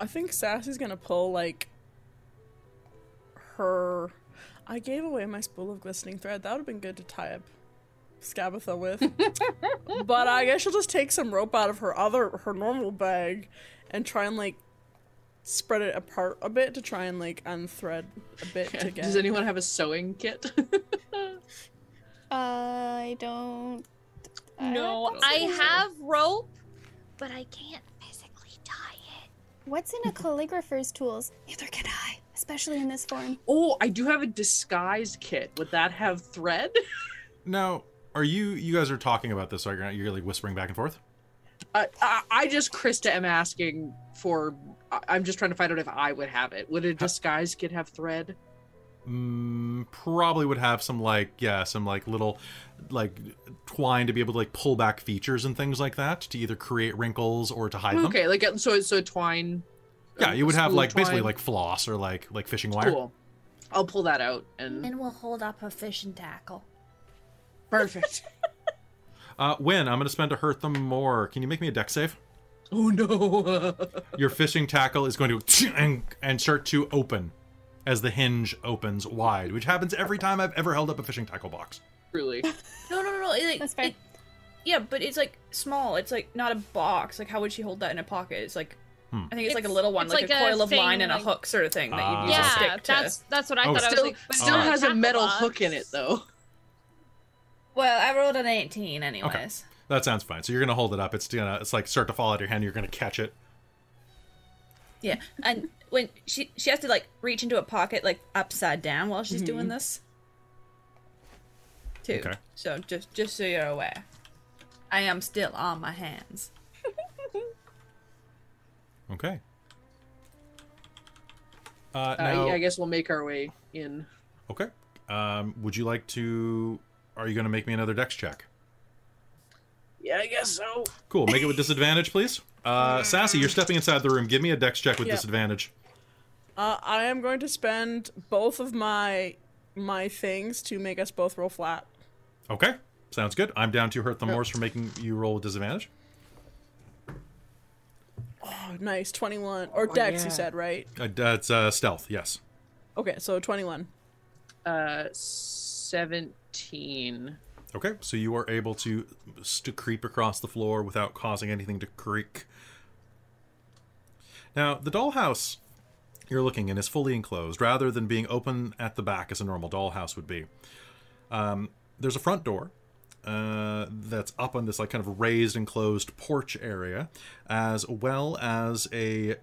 I think Sassy's gonna pull like her. I gave away my spool of glistening thread. That would have been good to tie up Skabatha with. but I guess she'll just take some rope out of her other her normal bag and try and like spread it apart a bit to try and like unthread a bit to get. Does anyone have a sewing kit? I don't. No, don't I think so. have rope, but I can't physically tie it. What's in a calligrapher's tools? Neither can I, especially in this form. oh, I do have a disguise kit. Would that have thread? Now, are you you guys are talking about this? Are you you're like whispering back and forth? I, I, I just, Krista, am asking for. I- I'm just trying to find out if I would have it. Would a disguise kit have thread? Mm, probably would have some like yeah, some like little like twine to be able to like pull back features and things like that to either create wrinkles or to hide them. Okay, like uh, so. So twine. Yeah, you would have spool of like basically like floss or like like fishing wire. Cool. I'll pull that out and And we'll hold up a fishing tackle. perfect. Uh, Win, I'm going to spend to hurt them more. Can you make me a dex save? oh no. Your fishing tackle is going to and, and start to open as the hinge opens wide, which happens every time I've ever held up a fishing tackle box. Truly. No, no, no, no. it, Like, That's fair. it- yeah, but it's like small. It's like not a box. Like how would she hold that in a pocket? It's like Hmm. I think it's, like a little one, like, like a a coil of thing, line and a hook sort of thing that Ah. you use a Yeah, stick to. that's that's what I Oh, thought. I was Still, like, still Oh. has a metal box. hook in it though. Well, I rolled an 18 anyways. That sounds fine. So you're going to hold it up. It's gonna it's like start to fall out of your hand. You're going to catch it. Yeah, and when she she has to like reach into a pocket like upside down while she's doing this. Too. Okay. So just just so you're aware, I am still on my hands. Okay. Uh, Uh, now, yeah, I guess we'll make our way in. okay. Um, would you like to? Are you going to make me another dex check? Yeah, I guess so. Cool. Make it with disadvantage, please. Uh, Sassy, you're stepping inside the room. Give me a dex check with Yep. disadvantage. Uh, I am going to spend both of my my things to make us both roll flat. Okay. Sounds good. I'm down to hurt the Morse for making you roll with disadvantage. Oh, nice, twenty-one or dex. You yeah. said right? Uh, that's uh, stealth. Yes. Okay, so twenty-one. Uh, seventeen. Okay, so you are able to to creep across the floor without causing anything to creak. Now, the dollhouse you're looking in is fully enclosed, rather than being open at the back as a normal dollhouse would be. Um, there's a front door uh, that's up on this like kind of raised enclosed porch area, as well as a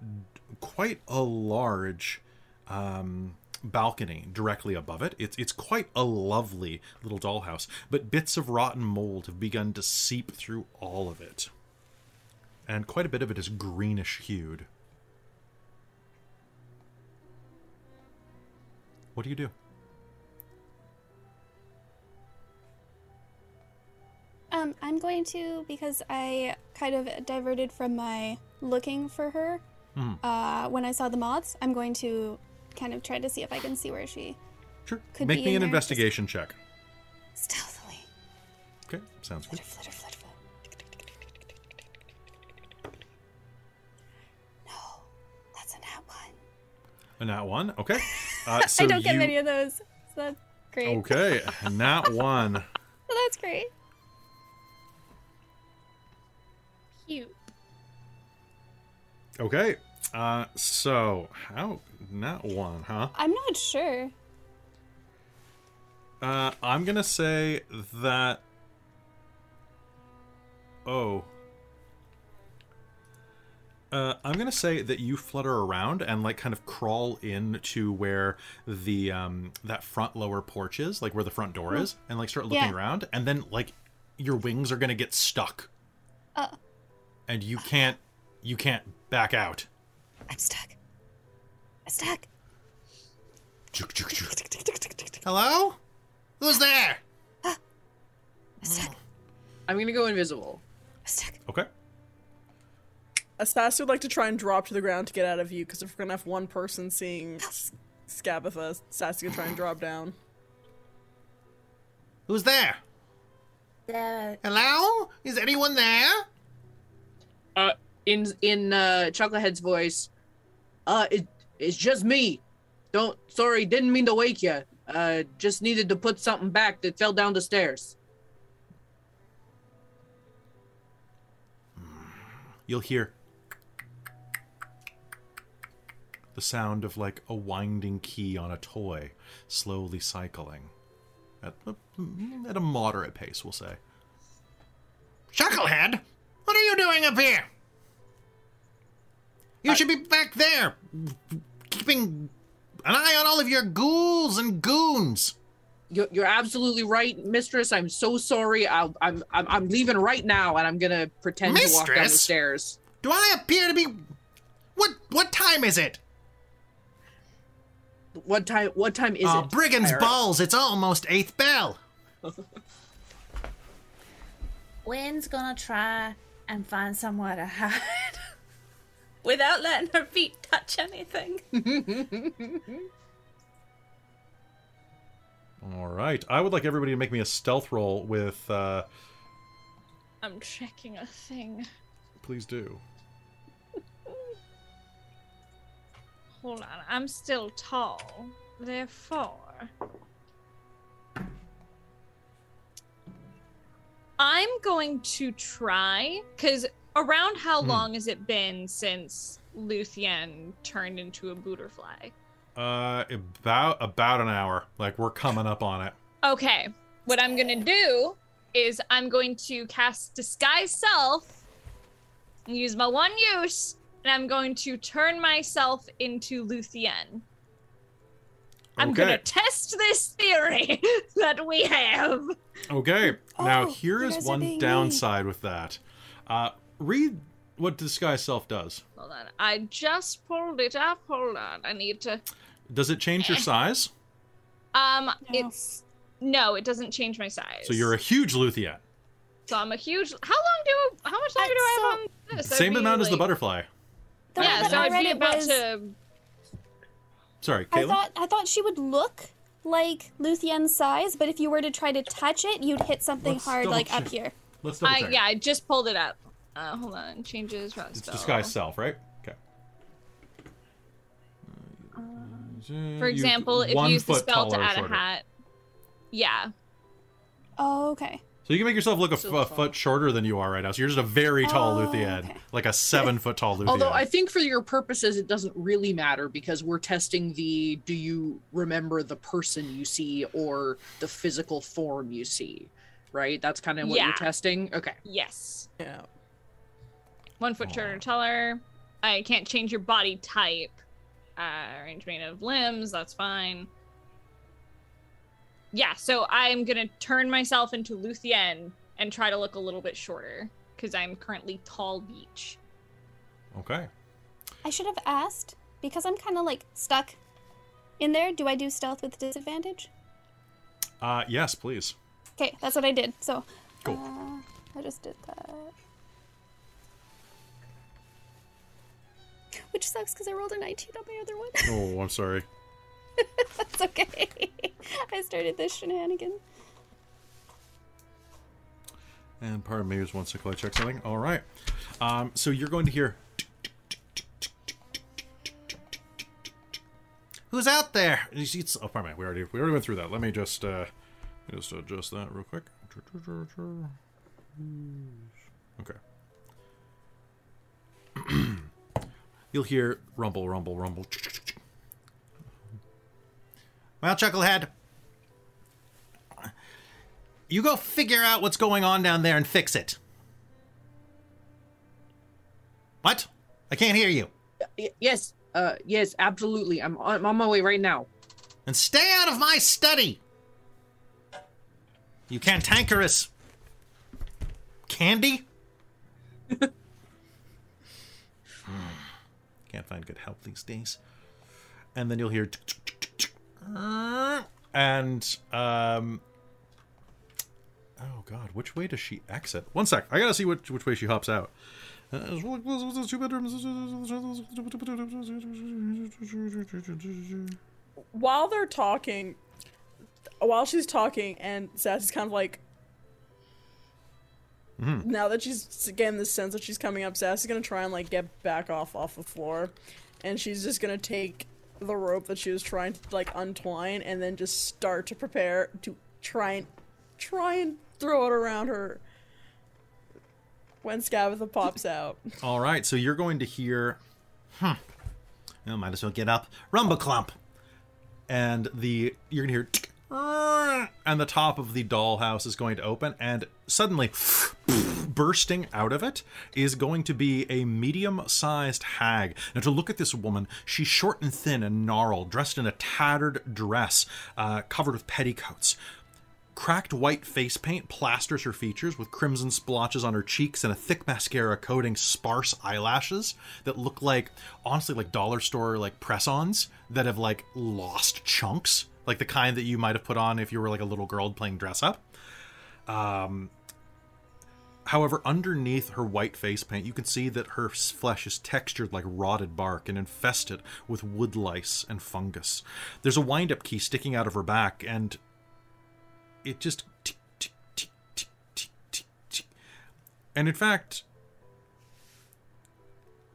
quite a large um, balcony directly above it. It's it's quite a lovely little dollhouse, but bits of rotten mold have begun to seep through all of it, and quite a bit of it is greenish hued. What do you do? Um, I'm going to because I kind of diverted from my looking for her. Hmm. Uh, when I saw the moths, I'm going to kind of try to see if I can see where she Sure. Could Make be me in an there, just- investigation check. stealthily Okay, sounds good. flitter, flitter, flitter. No, that's a nat one. A nat one. Okay. Uh, so I don't get many of those, so that's great. Okay, nat one. So that's great. Cute. Okay. Uh, so how not one, huh? I'm not sure. Uh, I'm gonna say that. Oh. Uh, I'm gonna say that you flutter around and like kind of crawl in to where the um that front lower porch is, like where the front door is, and like start looking Yeah. around, and then like your wings are gonna get stuck, Uh, and you can't you can't back out. I'm stuck. I'm stuck. Hello? Who's there? I'm stuck. I'm gonna go invisible. I'm stuck. Okay. Astas would like to try and drop to the ground to get out of view because if we're gonna have one person seeing Skabatha, Sassy would try and drop down. Who's there? Uh, Hello? Is anyone there? Uh, in in uh, Chucklehead's voice, uh, it it's just me. Don't sorry, didn't mean to wake you. Uh, just needed to put something back that fell down the stairs. You'll hear the sound of like a winding key on a toy slowly cycling at a, at a moderate pace, we'll say. Chucklehead? What are you doing up here? You should be back there, keeping an eye on all of your ghouls and goons. You're, you're absolutely right, Mistress. I'm so sorry. I'll, I'm I'm I'm leaving right now, and I'm gonna pretend to walk down the Mistress? stairs. Do I appear to be? What what time is it? What time? What time is oh, it? brigands Ira? balls! It's almost eighth bell. Wynn's gonna try and find somewhere to hide without letting her feet touch anything. All right. I would like everybody to make me a stealth roll with. Uh, I'm checking a thing. please do. Hold on, I'm still tall. Therefore. I'm going to try, because around how Hmm. long has it been since Luthien turned into a butterfly? Uh, about about an hour. Like we're coming up on it. Okay, what I'm gonna do is I'm going to cast Disguise Self, and use my one use, and I'm going to turn myself into Luthien. I'm Okay. gonna test this theory that we have. Okay. now Oh, here you is guys are one being mean. downside with that. Uh, read what disguise self does. Hold on, I just pulled it up. Hold on, I need to. Does it change your size? Um, it's no, it doesn't change my size. So you're a huge Luthien. So I'm a huge. How long do? How much longer do I have on this? Same be, amount as the butterfly. The Yeah, so I I'd be about was- to. Sorry, I thought I thought she would look like Luthien's size, but if you were to try to touch it, you'd hit something Let's hard double like up here. Let's double I, check. yeah, I just pulled it up. Uh, hold on, changes. It's disguise self, right? Okay. For example, if you use the spell to taller or add a hat. Yeah. Oh, okay. So you can make yourself look a, f- a foot shorter than you are right now. So you're just a very tall Oh, Luthien, like a seven foot tall Luthien. Although I think for your purposes, it doesn't really matter because we're testing the do you remember the person you see or the physical form you see, right? That's kind of what Yeah. you're testing. Okay. Yes. Yeah. One foot shorter taller. I can't change your body type. Uh, arrangement of limbs. That's fine. Yeah, so I'm gonna turn myself into Luthien and try to look a little bit shorter because I'm currently tall beach. okay. I should have asked because I'm kind of like stuck in there. Do I do stealth with disadvantage? Uh, yes, please. Okay, that's what I did. So, Cool. uh, I just did that. Which sucks because I rolled a 19 on my other one. Oh, I'm sorry. That's okay. I started this shenanigan. And pardon me, just second, while I check something. All right. Um, so you're going to hear. Who's out there? It's- oh, pardon me. We already we already went through that. Let me just uh, just adjust that real quick. Okay. You'll hear rumble, rumble, rumble. Well, Chucklehead, you go figure out what's going on down there and fix it. What? I can't hear you. Y- yes. Uh, yes, absolutely. I'm on, I'm on my way right now. And stay out of my study. You cantankerous candy. Can't find good help these days. And then you'll hear. And um. Oh God, which way does she exit? One sec, I gotta see which which way she hops out. Uh, two bedrooms. While they're talking, while she's talking, and Sass is kind of like. Now that she's getting this sense that she's coming up, Sass is gonna try and like get back off off the floor, and she's just gonna take the rope that she was trying to like untwine, and then just start to prepare to try and try and throw it around her when Skabatha pops out. All right, so you're going to hear, hmm, Well, might as well get up. Rumble clump. and the you're gonna hear, and the top of the dollhouse is going to open, and suddenly, bursting out of it is going to be a medium-sized hag. Now, to look at this woman, she's short and thin and gnarled, dressed in a tattered dress, uh, covered with petticoats. Cracked white face paint plasters her features with crimson splotches on her cheeks and a thick mascara coating sparse eyelashes that look like, honestly, like dollar store like press-ons that have like lost chunks, like the kind that you might have put on if you were like a little girl playing dress up. Um, however, underneath her white face paint, you can see that her flesh is textured like rotted bark and infested with wood lice and fungus. There's a wind-up key sticking out of her back, and it just tick, tick, tick, tick, tick, tick, tick. and in fact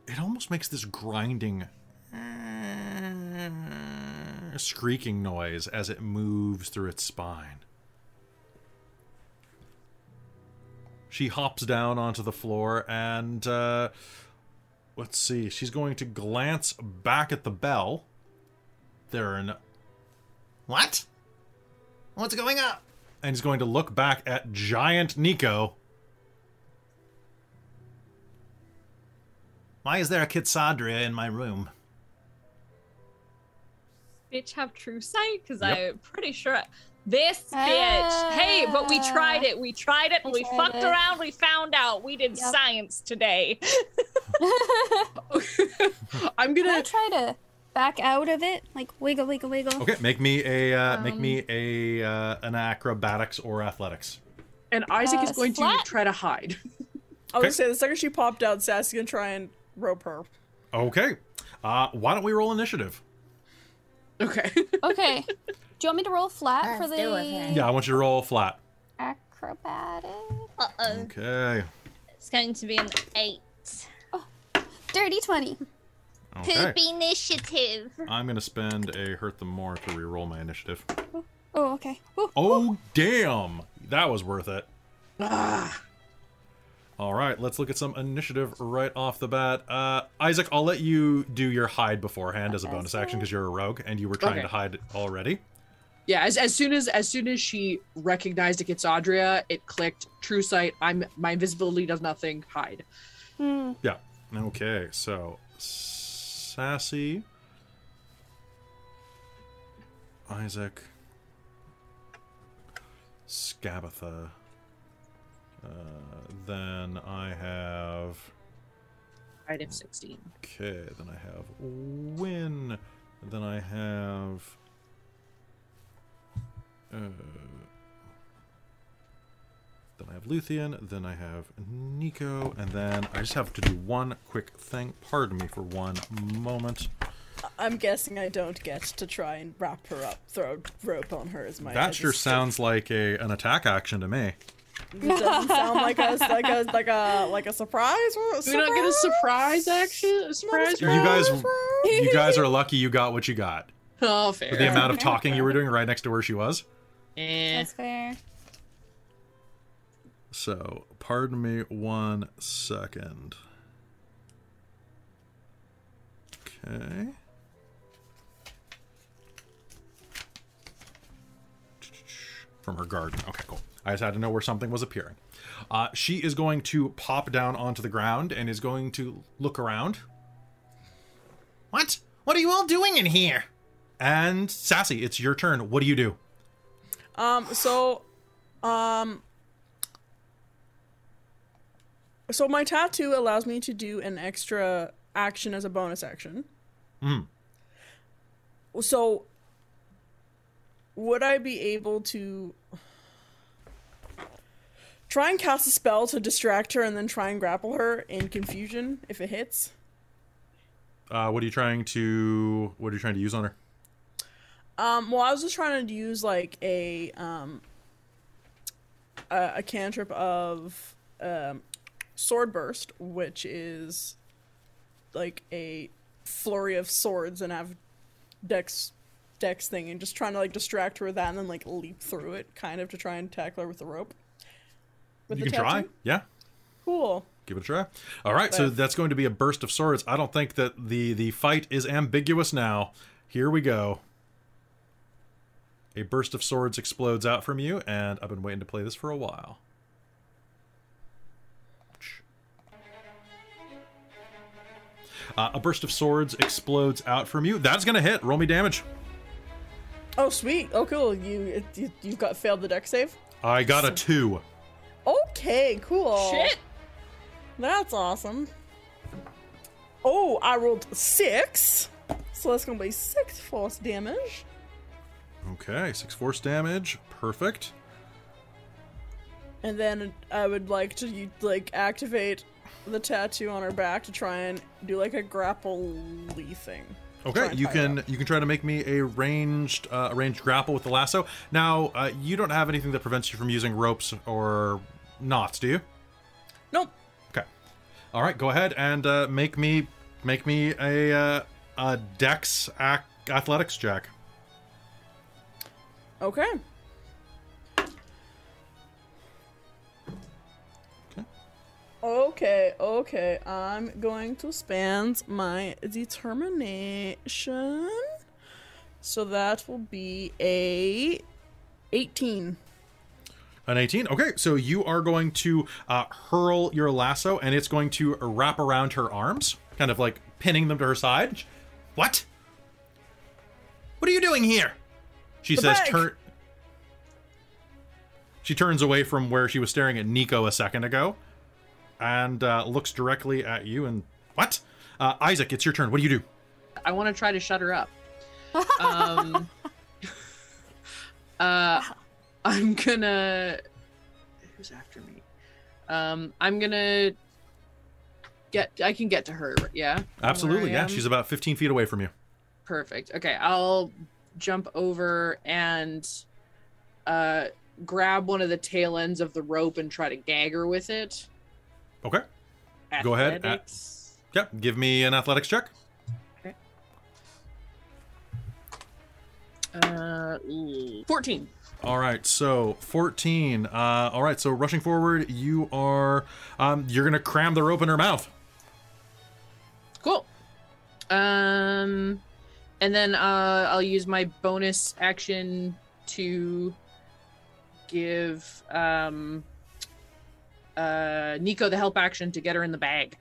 it almost makes this grinding squeaking noise as it moves through its spine she hops down onto the floor and uh let's see she's going to glance back at the bell there are no What? What's going on? and he's going to look back at giant Nico. Why is there a Kitsadria in my room? Bitch have true sight? Because Yep. I'm pretty sure. This bitch. Hey, but we tried it. We tried it. We We, tried fucked it. around. We found out. We did Yep. science today. I'm Can I gonna. try to back out of it? Like wiggle, wiggle, wiggle. Okay, make me a uh, make Um, me a uh, an acrobatics or athletics. And Isaac Uh, is going to try to hide. I was Okay. gonna say the second she popped out, Sassy's gonna try and rope her. Okay, uh, why don't we roll initiative? Okay. Okay. Do you want me to roll flat Let's for the do it. Yeah, I want you to roll flat. acrobatic? Uh oh. Okay. It's going to be an eight. Dirty 20. Okay. Poop initiative. I'm gonna spend a hurt them more to re-roll my initiative. Oh, okay. Woo. Oh damn, that was worth it. ah. All right, let's look at some initiative right off the bat. Uh, Isaac, I'll let you do your hide beforehand as a bonus action because you're a rogue and you were trying Okay. to hide already. Yeah, as, as soon as as soon as she recognized it, it's Adria, it clicked. True sight. I'm my invisibility does nothing. Hide. Hmm. Yeah. Okay, so Sassy, Isaac, Skabatha. Uh, then I have. Hide if sixteen. Okay, then I have Win. Then I have. Uh, then I have Luthien. Then I have Nico. And then I just have to do one quick thing. Pardon me for one moment. I'm guessing I don't get to try and wrap her up, throw a rope on her as my. that sure a- sounds like a an attack action to me. It doesn't sound like a like a like a like a surprise. or- Do we not get a surprise action? A surprise? You guys, you guys are lucky you got what you got. Oh, For fair. the amount of talking you were doing right next to where she was. Eh. That's fair. So, pardon me one second. Okay. From her garden. Okay, cool. I just had to know where something was appearing. Uh, she is going to pop down onto the ground and is going to look around. What? What are you all doing in here? And Sassy, it's your turn. What do you do? Um. So, um. So my tattoo allows me to do an extra action as a bonus action. Hmm. So, would I be able to try and cast a spell to distract her and then try and grapple her in confusion if it hits? Uh, what are you trying to? What are you trying to use on her? Um, well, I was just trying to use like a um a, a cantrip of um sword burst, which is like a flurry of swords and have dex dex thing, and just trying to like distract her with that, and then like leap through it, kind of to try and tackle her with the rope. With you the can try. Yeah. Cool. Give it a try. All right, so that's going to be a burst of swords. I don't think that the the fight is ambiguous now. Here we go. A burst of swords explodes out from you, and I've been waiting to play this for a while. Uh, a burst of swords explodes out from you. That's gonna hit. Roll me damage. Oh, sweet. Oh, cool. You you you've got failed the dex save. I got a two. Okay, cool. Shit. That's awesome. Oh, I rolled six. So that's gonna be six force damage. Okay, six force damage. Perfect. And then I would like to like activate the tattoo on her back to try and do like a grapple thing. Okay, you can you can try to make me a ranged uh, a ranged grapple with the lasso. Now, uh, you don't have anything that prevents you from using ropes or knots, do you? Nope. Okay. All right, go ahead and uh, make me make me a uh, a Dex ac- athletics check. Okay. Okay. Okay, okay. I'm going to spend my determination. So that will be a 18. An 18. Okay, so you are going to uh, hurl your lasso, and it's going to wrap around her arms, kind of like pinning them to her side. What? What are you doing here? She The says, bag. "Turn." She turns away from where she was staring at Nico a second ago, and uh, looks directly at you. And what? Uh, Isaac, it's your turn. What do you do? I want to try to shut her up. Um, uh, I'm gonna. Who's after me? Um, I'm gonna get. I can get to her. Yeah. Absolutely, yeah. She's about 15 feet away from you. Perfect. Okay, I'll jump over and uh, grab one of the tail ends of the rope and try to gag her with it. Okay. Go ahead, Athletics. Yep. Give me an athletics check. Uh, 14. All right, so 14. Uh, all right, so rushing forward, you are um, you're gonna cram the rope in her mouth. Cool. Um, and then uh, I'll use my bonus action to give um uh Nico the help action to get her in the bag.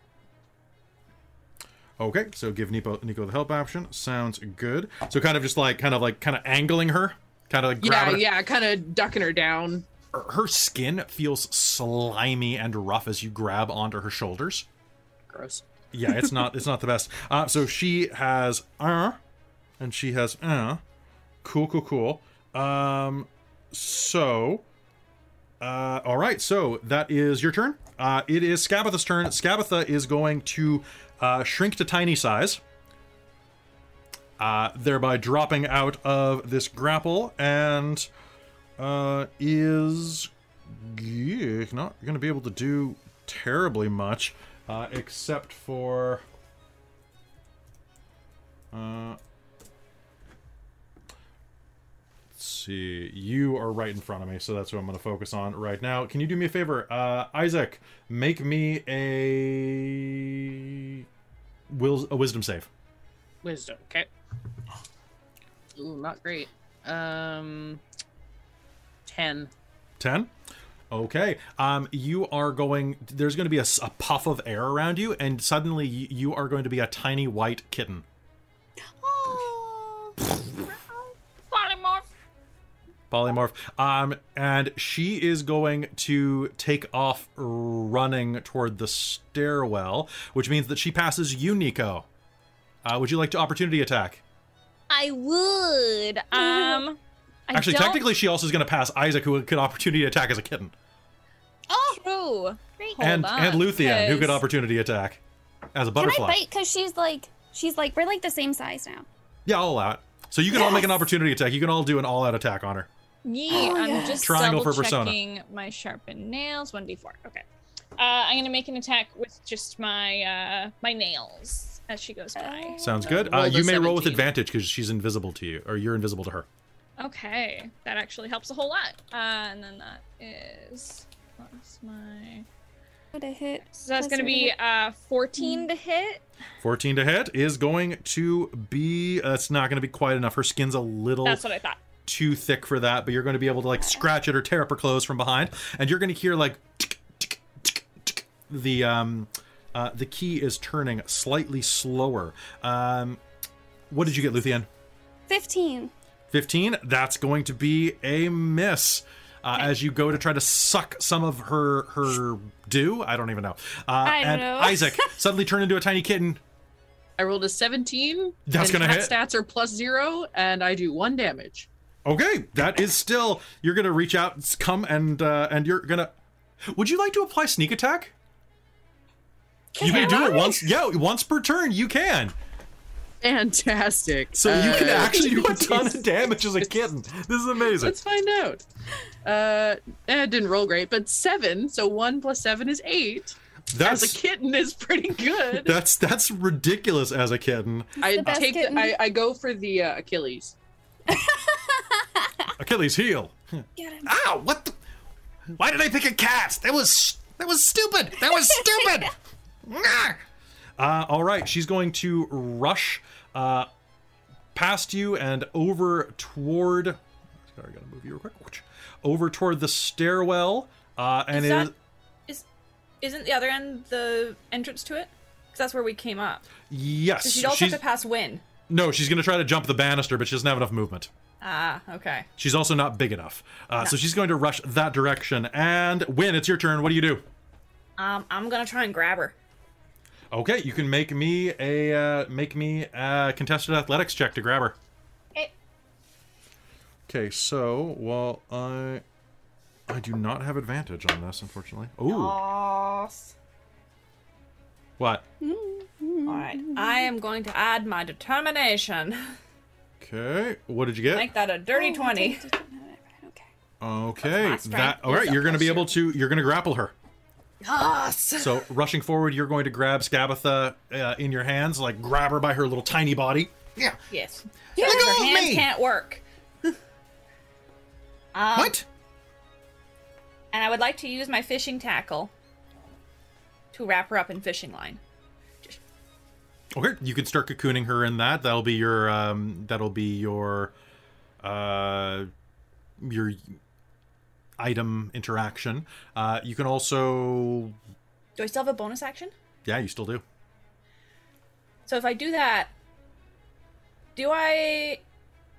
Okay, so give Nico Nico the help option. Sounds good. So kind of just like kind of like kind of angling her, kind of like Yeah, her. yeah, kind of ducking her down. Her skin feels slimy and rough as you grab onto her shoulders. Gross. Yeah, it's not it's not the best. Uh, so she has uh, and she has uh. Cool, cool, cool. Um, so, uh, all right. So that is your turn. Uh, it is Skabatha's turn. Skabatha is going to uh, shrink to tiny size, uh, thereby dropping out of this grapple and uh, is yeah, not to be able to do terribly much, uh, except for. Uh, let's see. You are right in front of me, so that's what I'm going to focus on right now. Can you do me a favor, uh, Isaac? Make me a will a wisdom save. Wisdom. Okay. Ooh, not great. Um, ten. 10 okay um you are going there's going to be a puff of air around you and suddenly you are going to be a tiny white kitten polymorph um and she is going to take off running toward the stairwell which means that she passes you nico uh, would you like to opportunity attack I would. Um. I actually don't- technically she also is going to pass isaac who could opportunity attack as a kitten Oh, true. Great. And on, and luthien who could opportunity attack as a Can I butterfly bite? Because she's like, she's like, we're like the same size now. yeah i'll allow it so you can all make an opportunity attack you can all do an all-out attack on her Yeah, Oh, I'm yes. just Triangle double for persona. checking my sharpened nails. One d four. Okay. Uh, I'm gonna make an attack with just my uh my nails as she goes by. Sounds good. Uh, you may roll with advantage because she's invisible to you, or you're invisible to her. Okay, that actually helps a whole lot. Uh, and then that is plus my. What a hit. So that's Plus gonna be hit. uh 14 to hit. 14 to hit is going to be. Uh, it's not going to be quite enough. Her skin's a little That's what I thought. Too thick for that, but you're going to be able to like scratch it or tear up her clothes from behind, and you're going to hear like tick, tick, tick, tick. the um uh, the key is turning slightly slower. Um, what did you get, Luthien? 15. 15 that's going to be a miss uh, as you go to try to suck some of her her dew i don't even know uh, I don't and know. isaac suddenly turned into a tiny kitten I rolled a 17. That's and gonna hit. Stats are plus zero, and I do one damage. Okay that is still you're gonna reach out s- come and uh, and you're gonna would you like to apply sneak attack you can do it once yeah once per turn you can Fantastic. So you can Uh, actually do a ton of damage as a kitten. This is amazing. Let's find out. Uh, eh, it didn't roll great, but seven. So one plus seven is eight. As a kitten is pretty good. that's that's ridiculous as a kitten. I take. kitten. I, I go for the uh, Achilles. Achilles heel. Ow! What? The... Why did I pick a cat? That was that was stupid. That was stupid. Uh, all right, she's going to rush uh, past you and over toward. I gotta move you real quick. Over toward the stairwell, uh, and Is that- is Is isn't the other end the entrance to it? Because that's where we came up. yes. So she'd also have to pass Win. no, she's gonna try to jump the banister, but she doesn't have enough movement. Ah, okay. She's also not big enough, uh, so she's going to rush that direction. And Win, it's your turn. What do you do? Um, I'm gonna try and grab her. Okay, you can make me a uh, make me a contested athletics check to grab her. Okay. Okay, so well, I I do not have advantage on this, unfortunately. Ooh, Boss. what? All right. I am going to add my determination. Okay, what did you get? Make that a dirty twenty. Okay. Okay, that all right. You're going to be able to you're going to grapple her. Yes. So rushing forward, you're going to grab Skabatha uh, in your hands, like grab her by her little tiny body. Yeah. Yes. Let Her hands me. can't work. um, What? And I would like to use my fishing tackle to wrap her up in fishing line. Okay, you can start cocooning her in that. That'll be your um that'll be your uh your item interaction. Uh you can also Do I still have a bonus action? yeah, you still do. So if I do that, do I,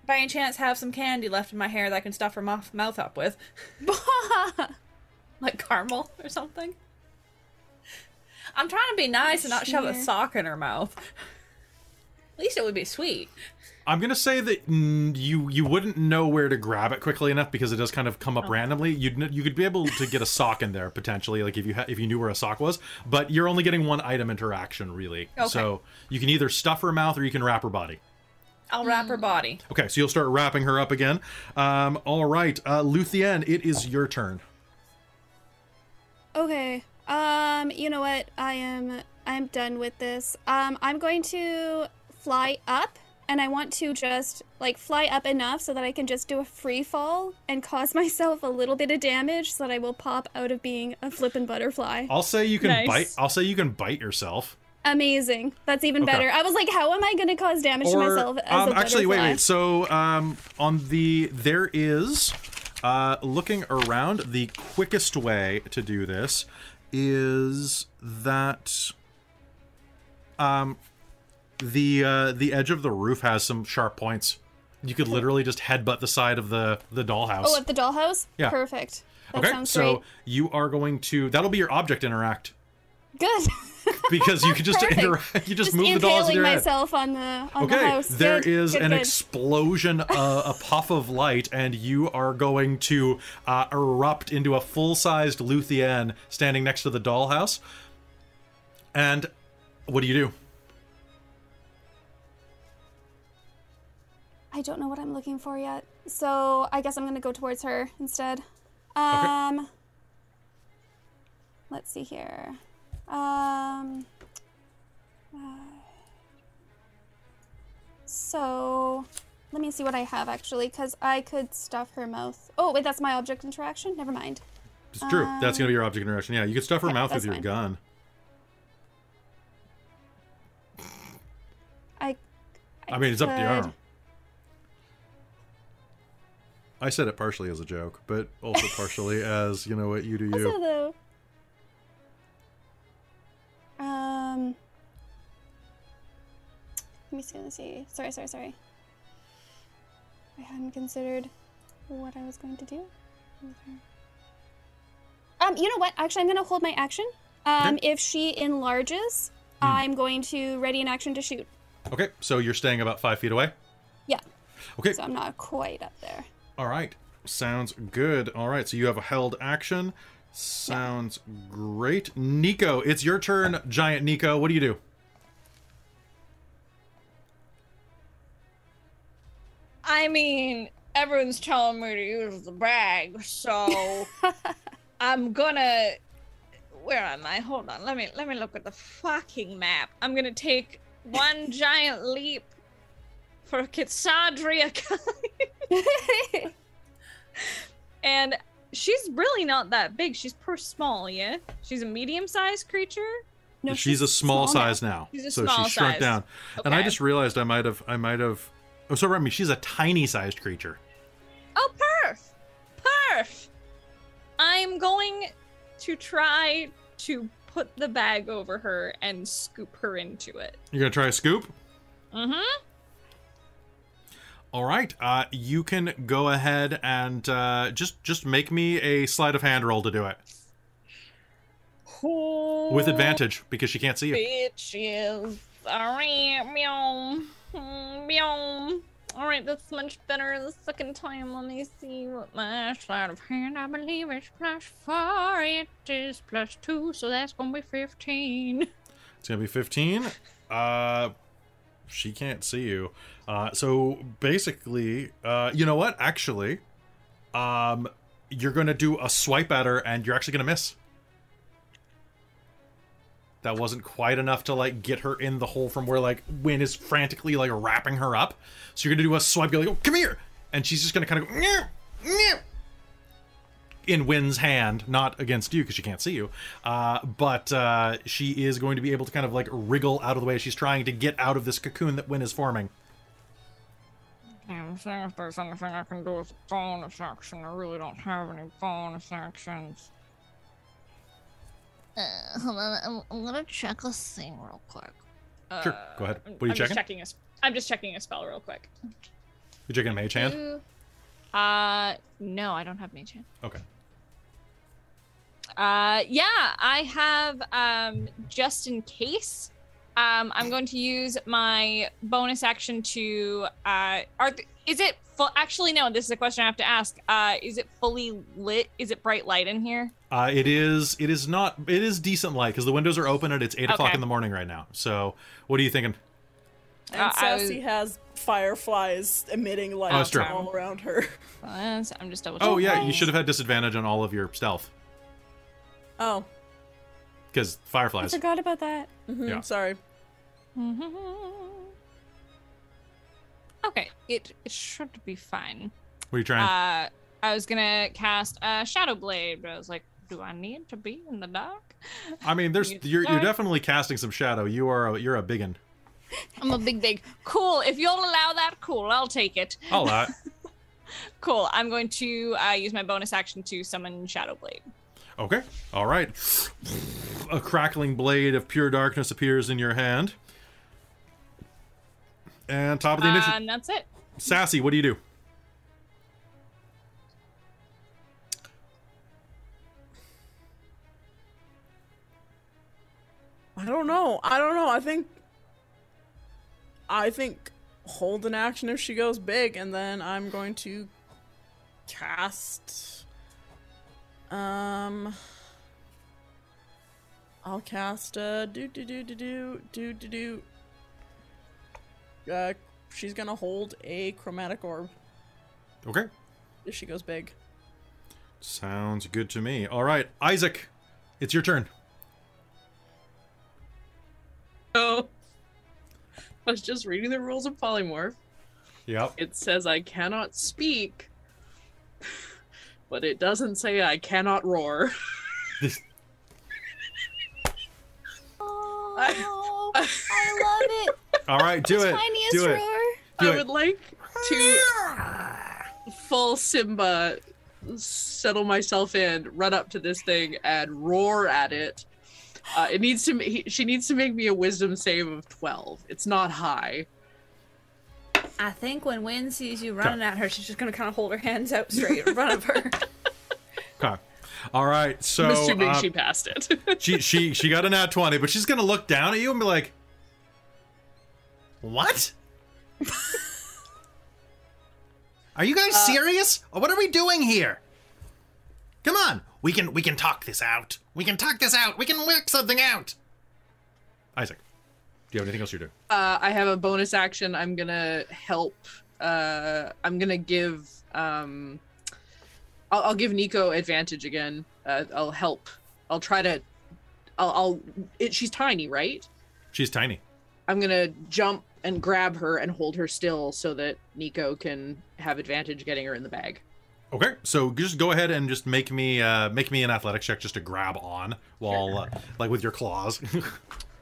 by any chance, have some candy left in my hair that I can stuff her mouth, mouth up with? like caramel or something? I'm trying to be nice and not shove a sock in her mouth. At least it would be sweet. I'm gonna say that mm, you you wouldn't know where to grab it quickly enough because it does kind of come up randomly. You'd you could be able to get a sock in there potentially, like if you ha- if you knew where a sock was. But you're only getting one item interaction really. Okay. So you can either stuff her mouth or you can wrap her body. I'll wrap her body. Okay, so you'll start wrapping her up again. Um, all right, uh, Luthien, it is your turn. Okay. Um, you know what? I am I'm done with this. Um, I'm going to fly up and I want to just like fly up enough so that I can just do a free fall and cause myself a little bit of damage so that I will pop out of being a flippin' butterfly. I'll say you can Nice. bite. I'll say you can bite yourself. Amazing. That's even Okay. better. I was like, how am I going to cause damage to myself as um, a actually, wait, wait. So, um, on the there is, uh, looking around, the quickest way to do this is that, um, the uh, the edge of the roof has some sharp points. You could literally just headbutt the side of the the dollhouse. Oh, at the dollhouse? Yeah. Perfect. That okay, so great. you are going to that'll be your object interact Good. because you can just interact. You just, Just move the dolls in impaling your head. myself on the on the Okay, house. there Good, is good, an good. explosion, uh, a puff of light, and you are going to uh, erupt into a full-sized Luthien standing next to the dollhouse. And what do you do? I don't know what I'm looking for yet. So I guess I'm gonna go towards her instead. Um let's see here. Um uh, so let me see what I have actually, because I could stuff her mouth. Oh wait, that's my object interaction? Never mind. It's true. That's going to be your object interaction. Yeah, you could stuff her Um, yeah, mouth with your fine. gun. I I mean, it's up to you. I could-. I said it partially as a joke, but also partially as you know what you do. Also You. though. Let me see, let me see. Sorry, sorry, sorry. I hadn't considered what I was going to do. with her. Um, you know what? Actually, I'm gonna hold my action. Um, Okay. if she enlarges, I'm going to ready an action to shoot. Okay, so you're staying about five feet away. Yeah, Okay, so I'm not quite up there. All right. Sounds good. All right. So you have a held action. Sounds great. Nico, it's your turn, Giant Nico. What do you do? I mean, everyone's telling me to use the bag, so I'm gonna. Where am I? Hold on. Let me let me look at the fucking map. I'm gonna take one giant leap for Kitsadria, and she's really not that big. She's per small, yeah. She's a medium-sized creature. No, she's, a small, small now. size now, She's a so small she's shrunk size. down. And I just realized I might have, I might have. Oh, so Remy, she's a tiny-sized creature. Oh, perf! Perf! I'm going to try to put the bag over her and scoop her into it. You're gonna try a scoop. Mm-hmm. All right. Uh, you can go ahead and uh, just just make me a sleight of hand roll to do it with advantage because she can't see you. Bitches. Alright, meow. Meow. Alright, that's much better the second time. Let me see what my sleight of hand. I believe it's plus four. It is plus two, so that's gonna be 15. It's gonna be 15. Uh, she can't see you. Uh, so basically, uh, you know what? Actually, um, you're gonna do a swipe at her, and you're actually gonna miss. That wasn't quite enough to like get her in the hole from where like Win is frantically like wrapping her up. So you're gonna do a swipe, you're like, oh, come here, and she's just gonna kind of go, "Meow, meow," in Win's hand, not against you because she can't see you. Uh, but uh, she is going to be able to kind of like wriggle out of the way. She's trying to get out of this cocoon that Win is forming. I'm seeing if there's anything I can do with bonus action, I really don't have any bonus actions. Uh, hold on, I'm, I'm gonna check a thing real quick. Sure, go ahead. What are you I'm checking? Just checking a, I'm just checking a spell real quick. You checking a mage hand? Uh, no, I don't have mage hand. Okay. Uh, yeah, I have, um, just in case, um, I'm going to use my bonus action to, uh, are, th- is it full, actually, no, this is a question I have to ask. Uh, is it fully lit? Is it bright light in here? Uh, it is. It is not. It is decent light because the windows are open and it's eight o'clock in the morning right now. So, what are you thinking? And Uh, I was- Sassy has fireflies emitting light Oh, all around her. I'm just double Oh yeah, you should have had disadvantage on all of your stealth Oh, because fireflies. I forgot about that. mhm, Yeah. sorry. Okay, it, it should be fine. What are you trying? Uh, I was gonna cast a Shadow Blade, but I was like, do I need to be in the dark? I mean, there's you- you're you're definitely casting some shadow. You are a, you're a biggin. I'm a big, big. Cool. If you'll allow that, cool. I'll take it. All that. Cool. I'm going to uh, use my bonus action to summon Shadow Blade. Okay. All right. A crackling blade of pure darkness appears in your hand. And top of the initiative, and that's it. Sassy. What do you do? I don't know. I don't know. I think. I think hold an action if she goes big, and then I'm going to cast. Um. I'll cast uh do do do do do do do do. Uh, she's gonna hold a chromatic orb Okay. if she goes big. Sounds good to me. All right, Isaac, it's your turn. Oh. I was just reading the rules of polymorph. Yep. It says I cannot speak, but it doesn't say I cannot roar. This Oh, I love it. All right, do it. Tiniest Do it. roar. Do I it. would like to full Simba settle myself in, run up to this thing and roar at it. Uh, it needs to. ma- He, she needs to make me a Wisdom save of twelve. It's not high. I think when Win sees you running at her, she's just gonna kind of hold her hands out straight in front of her. Okay. All right. So I'm assuming uh, she passed it. she she she got a nat twenty, but she's gonna look down at you and be like, "What? Are you Uh, guys serious? Or what are we doing here? Come on, we can we can talk this out. We can talk this out. We can work something out. Isaac, do you have anything else you're doing? uh, I have a bonus action. I'm gonna help uh, I'm gonna give um, I'll, I'll give Nico advantage again. Uh, I'll help. I'll try to. I'll. I'll it, she's tiny, right? She's tiny. I'm gonna jump and grab her and hold her still so that Nico can have advantage getting her in the bag. Okay, so just go ahead and just make me uh, make me an athletics check just to grab on while uh, like with your claws.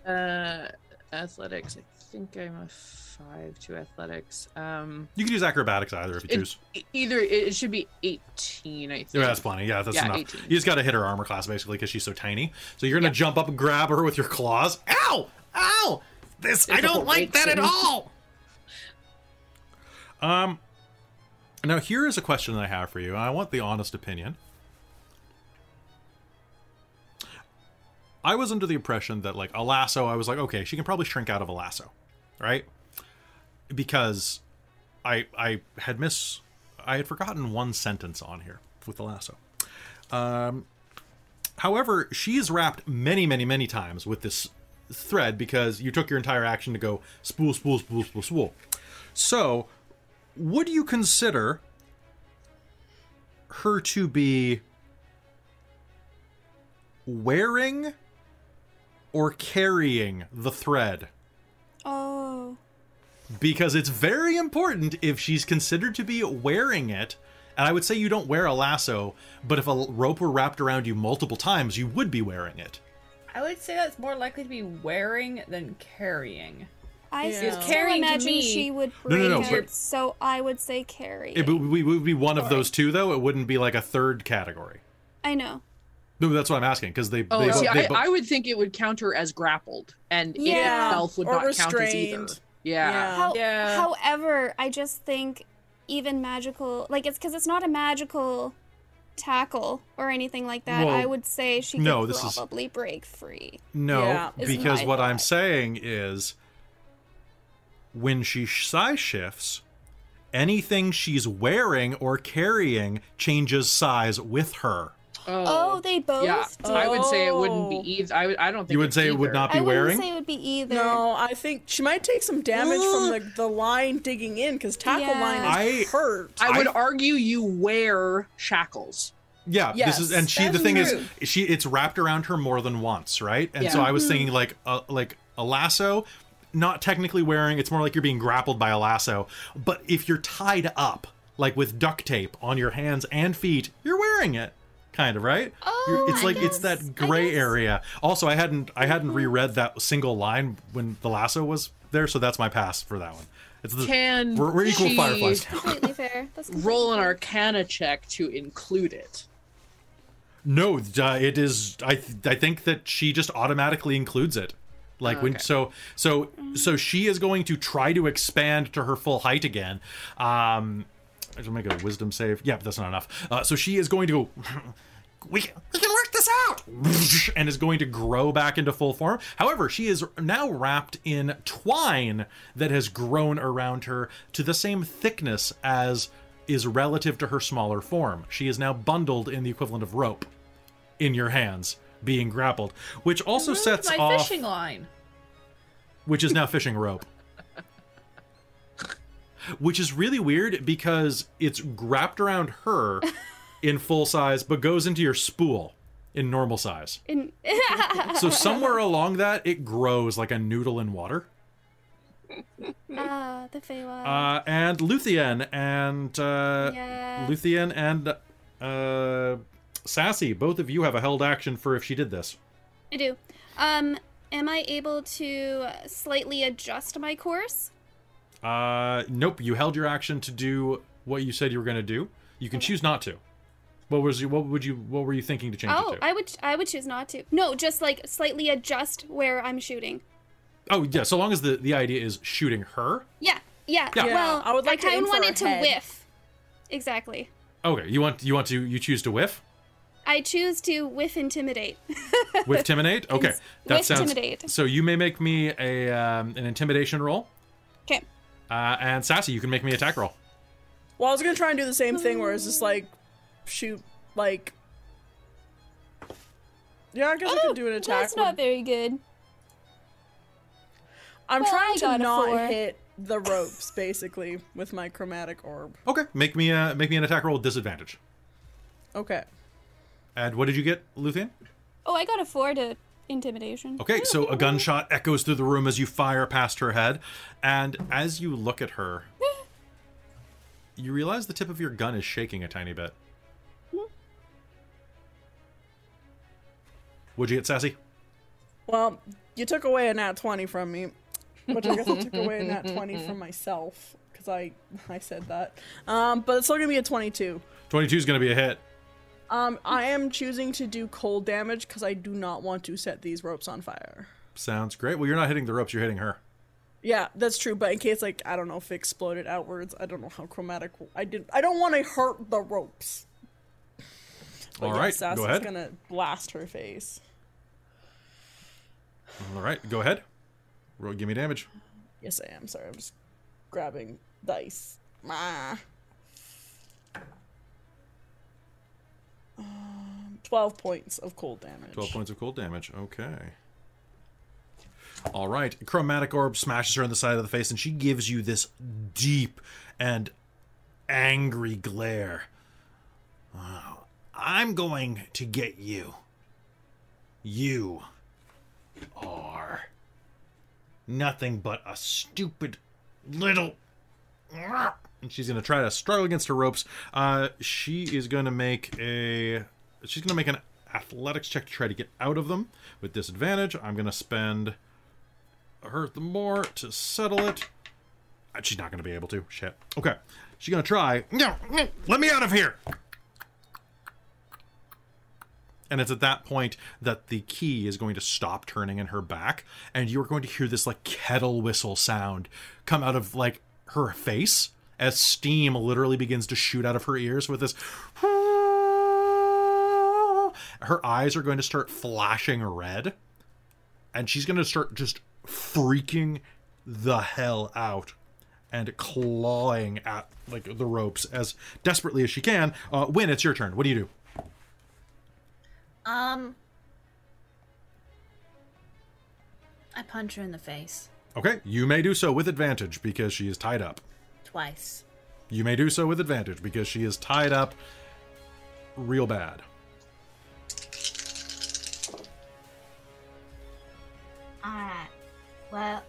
Uh, athletics. I think I'm a five to athletics. Um, you can use acrobatics either if you it- choose. either it it should be 18. I think. Yeah, that's plenty. Yeah, that's Yeah, enough. 18. You just got to hit her armor class basically because she's so tiny. So you're gonna jump up and grab her with your claws. Ow! Ow! This I There's a whole don't like that at all. Um. Now here is a question that I have for you. I want the honest opinion. I was under the impression that like a lasso, I was like, okay, she can probably shrink out of a lasso, right? Because I I had miss I had forgotten one sentence on here with the lasso. Um, however, she is wrapped many, many, many times with this thread because you took your entire action to go spool, spool, spool, spool, spool. So, would you consider her to be wearing or carrying the thread? Oh. because it's very important if she's considered to be wearing it. And I would say you don't wear a lasso, but if a rope were wrapped around you multiple times, you would be wearing it. I would say that's more likely to be wearing than carrying. I Yeah. still Carrying imagine me- she would No, bring no, no, it, but- so I would say carry. It would be, would be one of those two, though. It wouldn't be like a third category. I know. No, that's what I'm asking because they. Oh, they, see, they I, I would think it would counter as grappled, and it Yeah. itself would Or not count as either. Yeah. Yeah. How, Yeah. However, I just think even magical, like it's because it's not a magical tackle or anything like that. Well, I would say she could no, this is- probably break free. no, Yeah. Because my what I'm saying is when she size shifts, anything she's wearing or carrying changes size with her. Oh, oh, they both. yeah. do? I would say it wouldn't be Oh. either. I would. I don't think You would it's say it would not be I wouldn't wearing? say it would be either. No, I think she might take some damage from the, the line digging in because tackle Yeah. line I- is hurt. I would I- argue you wear shackles. Yeah, Yes, this is and she the thing true. is she it's wrapped around her more than once, right? And so I was thinking like a, like a lasso, not technically wearing, it's more like you're being grappled by a lasso, but if you're tied up like with duct tape on your hands and feet, you're wearing it. Kind of, right? Oh, it's I like it's that gray area. Also, I hadn't I hadn't reread that single line when the lasso was there, so that's my pass for that one. It's the, Can we're, we're equal she fireflies completely fair. That's completely Roll an fair. Arcana check to include it. No, uh, it is. I th- I think that she just automatically includes it. Like when Okay. so so so she is going to try to expand to her full height again. Um, I just make a wisdom save. Yeah, but that's not enough. Uh, so she is going to go. We can, we can work this out, and is going to grow back into full form. However, she is now wrapped in twine that has grown around her to the same thickness as is relative to her smaller form. She is now bundled in the equivalent of rope in your hands, being grappled, which also Ruined sets my off, fishing line. which is now fishing rope. Which is really weird because it's wrapped around her in full size, but goes into your spool in normal size. In- So somewhere along that, it grows like a noodle in water. Ah, the Feywild. Uh, and Luthien and uh, Yeah. Luthien and uh, Sassy, both of you have a held action for if she did this. I do. Um, am I able to slightly adjust my course? Uh, nope, you held your action to do what you said you were going to do. You can choose not to. What was you? What would you? What were you thinking to change Oh, it to? I would I would choose not to. No, just like slightly adjust where I'm shooting. Oh yeah, so long as the the idea is shooting her. Yeah, yeah. Yeah. Well, I would like to kind aim of for wanted to head. whiff. Exactly. Okay, you want you want to you choose to whiff I choose to whiff intimidate. with intimidate. Okay, that with sounds. Intimidate. So you may make me a um, an intimidation roll, Okay. uh, and Sassy, you can make me attack roll. Well, I was gonna try and do the same thing where it's just like shoot like. Yeah, I guess I Oh, could do an attack. That's not very good. I'm well, trying to not four. hit the ropes basically with my chromatic orb. Okay, make me a make me an attack roll with disadvantage. Okay. And what did you get, Luthien? Oh, I got a four to intimidation. Okay, so a gunshot echoes through the room as you fire past her head, and as you look at her, you realize the tip of your gun is shaking a tiny bit. Would you get sassy? Well, you took away a nat 20 from me, which I guess I took away a nat 20 from myself because I I said that. Um, but it's still gonna be a 22. 22 is going to be a hit. Um, I am choosing to do cold damage because I do not want to set these ropes on fire. Sounds great. Well, you're not hitting the ropes, you're hitting her. Yeah, that's true. But in case, like, I don't know if it exploded outwards, I don't know how chromatic. I did. I don't want to hurt the ropes. But All yeah, right, Sassy's go ahead. gonna blast her face. All right, go ahead. Roll, give me damage. Yes, I am. Sorry, I'm just grabbing dice. Ah. Um, Twelve points of cold damage. 12 points of cold damage. Okay. All right. Chromatic orb smashes her in the side of the face, and she gives you this deep and angry glare. Uh, I'm going to get you. You are nothing but a stupid little. And she's to try to struggle against her ropes. Uh, she is to make a. She's to make an athletics check to try to get out of them with disadvantage. I'm to spend her the more to settle it. Uh, She's not to be able to. Shit. Okay. She's to try. No, let me out of here. And it's at that point that the key is going to stop turning in her back, and you're going to hear this like kettle whistle sound come out of like her face as steam literally begins to shoot out of her ears with this. Her eyes are going to start flashing red, and she's going to start just freaking the hell out and clawing at like the ropes as desperately as she can. Uh, it's your turn. What do you do? Um, I punch her in the face Okay, you may do so with advantage because she is tied up. twice. You may do so with advantage because she is tied up real bad. Alright. Well,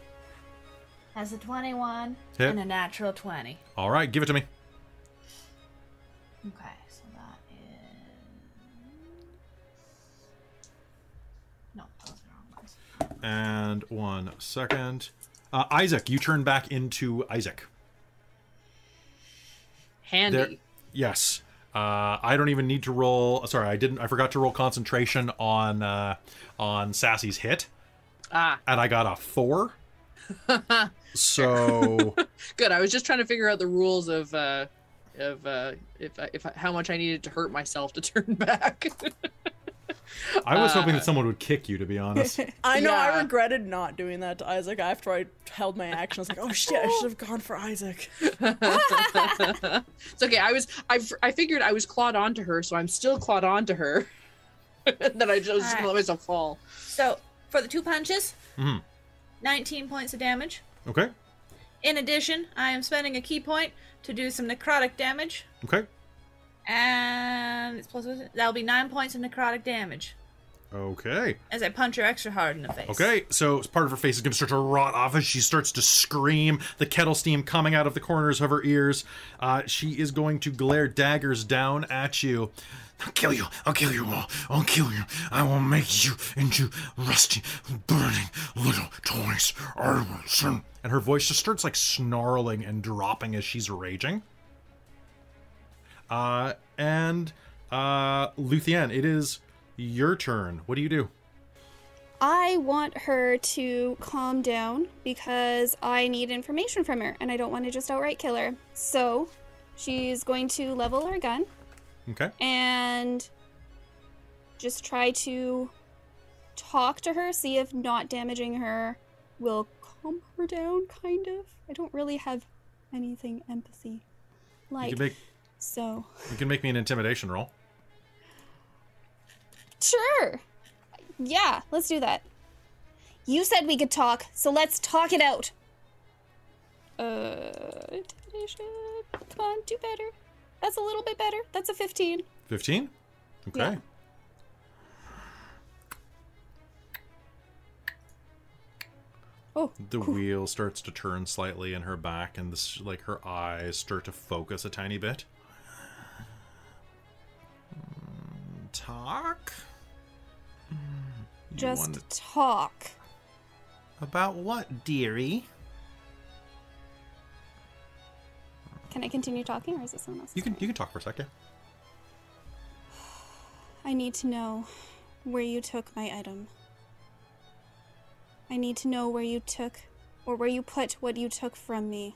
that's a 21 Hit. and a natural 20. All right, give it to me. Okay, And one second. Uh, Isaac, you turn back into Isaac. Handy. There, yes. Uh, I don't even need to roll. Sorry, I didn't. I forgot to roll concentration on uh, on Sassy's hit, Ah, and I got a four. so good. I was just trying to figure out the rules of uh, of uh, if if how much I needed to hurt myself to turn back. I was hoping Uh, that someone would kick you. To be honest. I know. I regretted not doing that to Isaac after I held my action. I was like, "Oh shit! I should have gone for Isaac." it's okay. I was—I figured I was clawed onto her, so I'm still clawed onto her. then I just, just Alright. let myself fall. So, for the two punches, Mhm. 19 points of damage. Okay. In addition, I am spending a ki point to do some necrotic damage. Okay. And it's plus that'll be nine points of necrotic damage Okay. as I punch her extra hard in the face. Okay, so part of her face is going to start to rot off as she starts to scream, the kettle steam coming out of the corners of her ears. Uh, she is going to glare daggers down at you. I'll kill you. I'll kill you all. I'll kill you. I will make you into rusty, burning little toys. I will. And her voice just starts like snarling and dropping as she's raging. Uh, and uh, Luthien, it is your turn. What do you do? I want her to calm down because I need information from her and I don't want to just outright kill her. So she's going to level her gun Okay. and just try to talk to her, see if not damaging her will calm her down, kind of. I don't really have anything empathy You like. can make So, you can make me an intimidation roll. sure. Yeah, let's do that. You said we could talk, so let's talk it out. Uh, intimidation. Come on, do better. That's a little bit better. That's a 15. 15? Okay. Yeah. Oh, The wheel starts to turn slightly in her back, and this, like her eyes start to focus a tiny bit. Mm, Talk. You just talk. About what, dearie? Can I continue talking, or is it someone else? You can you can talk for a second. I need to know where you took my item. I need to know where you took, or where you put what you took from me.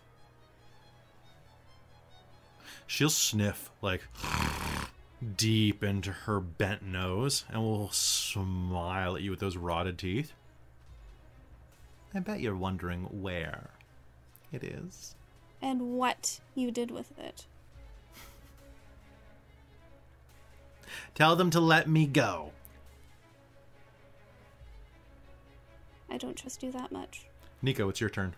She'll sniff like deep into her bent nose and will smile at you with those rotted teeth. I bet you're wondering where it is. And what you did with it. Tell them to let me go. I don't trust you that much. Nico, it's your turn.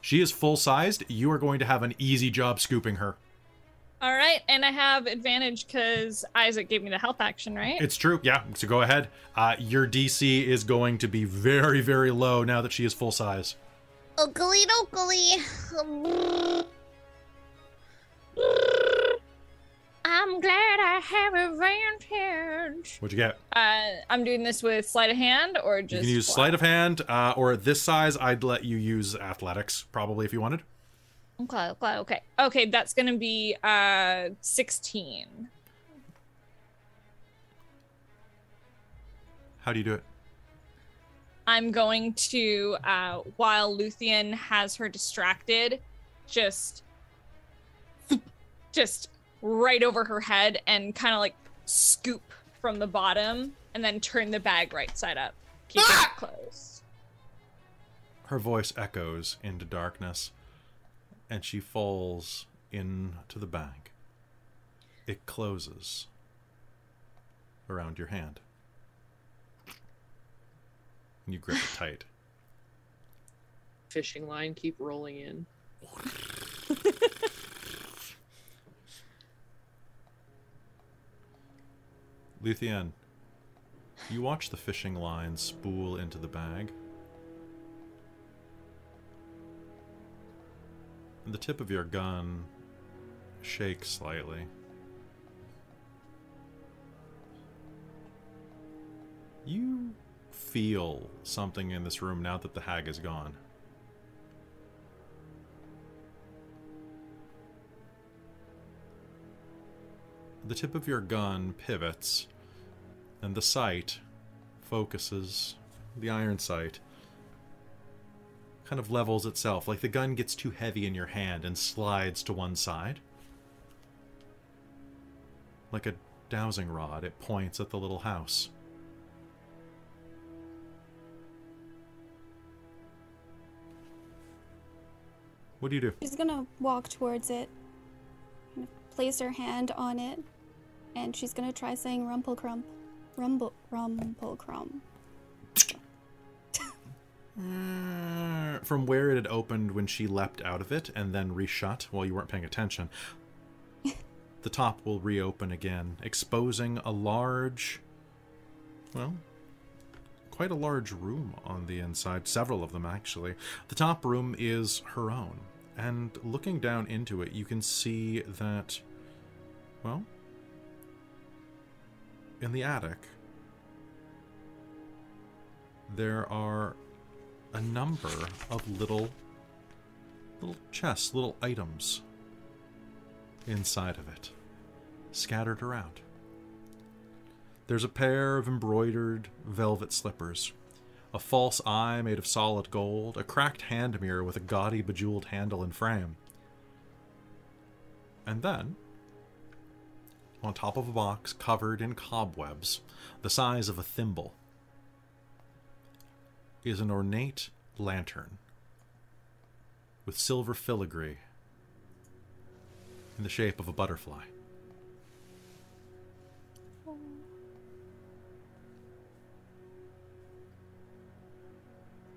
She is full sized. You are going to have an easy job scooping her. All right, and I have advantage because Isaac gave me the health action, right? It's true. Yeah. So go ahead. Uh, your DC is going to be very, very low now that she is full size. Oakley dokley. I'm glad I have advantage. What'd you get? Uh, I'm doing this with sleight of hand or just. you can use flat? sleight of hand, uh, or at this size, I'd let you use athletics probably if you wanted. Okay, okay, okay. Okay, that's gonna be uh 16. How do you do it? I'm going to, uh, while Luthien has her distracted, just, just right over her head and kind of like scoop from the bottom and then turn the bag right side up, keeping it closed. Her voice echoes into darkness, and she falls into the bag. It closes around your hand. And you grip it tight. Fishing line keep rolling in. Luthien, you watch the fishing line spool into the bag. The tip of your gun shakes slightly. You feel something in this room now that the hag is gone. The tip of your gun pivots, and the sight focuses, the iron sight kind of levels itself, like the gun gets too heavy in your hand and slides to one side. Like a dowsing rod, it points at the little house. What do you do? She's gonna walk towards it, kind of place her hand on it, and she's gonna try saying Rumple Crump. Rumble, Rumple Crump. Uh, From where it had opened when she leapt out of it and then reshut while you weren't paying attention, the top will reopen again, exposing a large, well, quite a large room on the inside. Several of them, actually. The top room is her own, and looking down into it, you can see that, well, in the attic, there are a number of little little chests, little items inside of it, scattered around. There's a pair of embroidered velvet slippers, a false eye made of solid gold, a cracked hand mirror with a gaudy bejeweled handle and frame. And then, on top of a box covered in cobwebs, the size of a thimble, is an ornate lantern with silver filigree in the shape of a butterfly.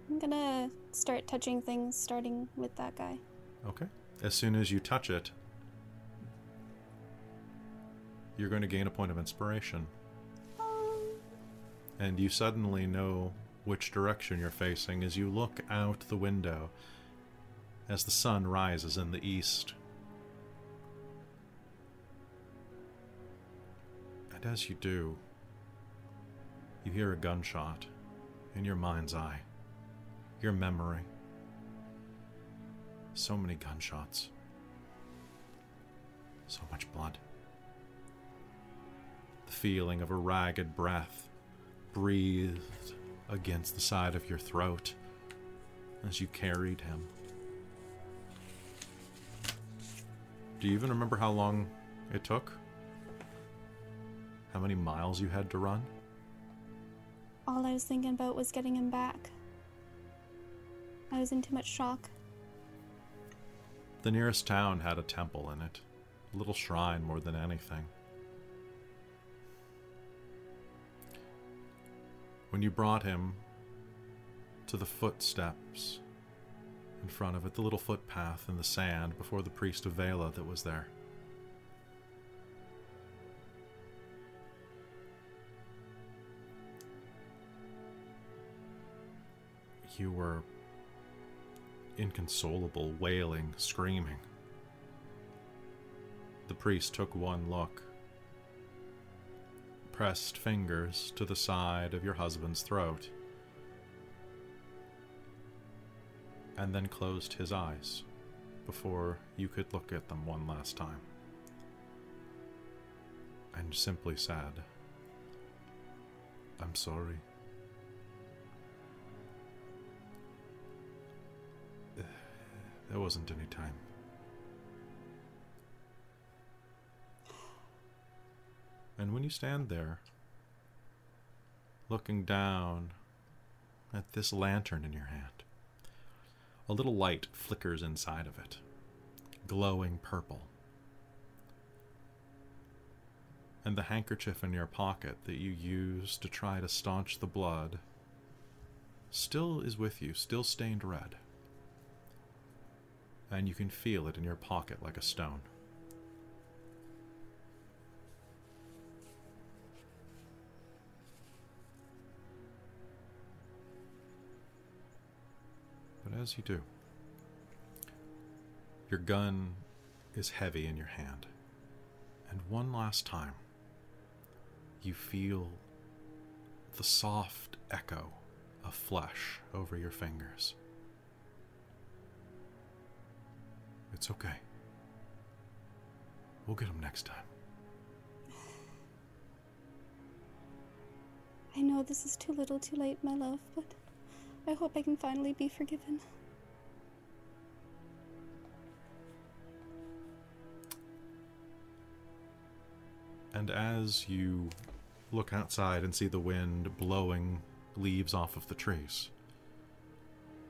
I'm gonna start touching things, starting with that guy. Okay. As soon as you touch it, you're going to gain a point of inspiration. Um. And you suddenly know which direction you're facing as you look out the window as the sun rises in the east. And as you do, you hear a gunshot in your mind's eye, your memory. So many gunshots. So much blood. The feeling of a ragged breath breathed against the side of your throat as you carried him. Do you even remember how long it took? How many miles you had to run? All I was thinking about was getting him back. I was in too much shock. The nearest town had a temple in it, a little shrine more than anything. When you brought him to the footsteps in front of it, the little footpath in the sand before the priest of Vela that was there. You were inconsolable, wailing, screaming. The priest took one look, pressed fingers to the side of your husband's throat, and then closed his eyes before you could look at them one last time. And simply said, I'm sorry. There wasn't any time. And when you stand there, looking down at this lantern in your hand, a little light flickers inside of it, glowing purple. And the handkerchief in your pocket that you use to try to staunch the blood still is with you, still stained red and you can feel it in your pocket like a stone. But as you do, your gun is heavy in your hand, and one last time, you feel the soft echo of flesh over your fingers. It's okay. We'll get him next time. I know this is too little too late, my love, but I hope I can finally be forgiven. And as you look outside and see the wind blowing leaves off of the trees,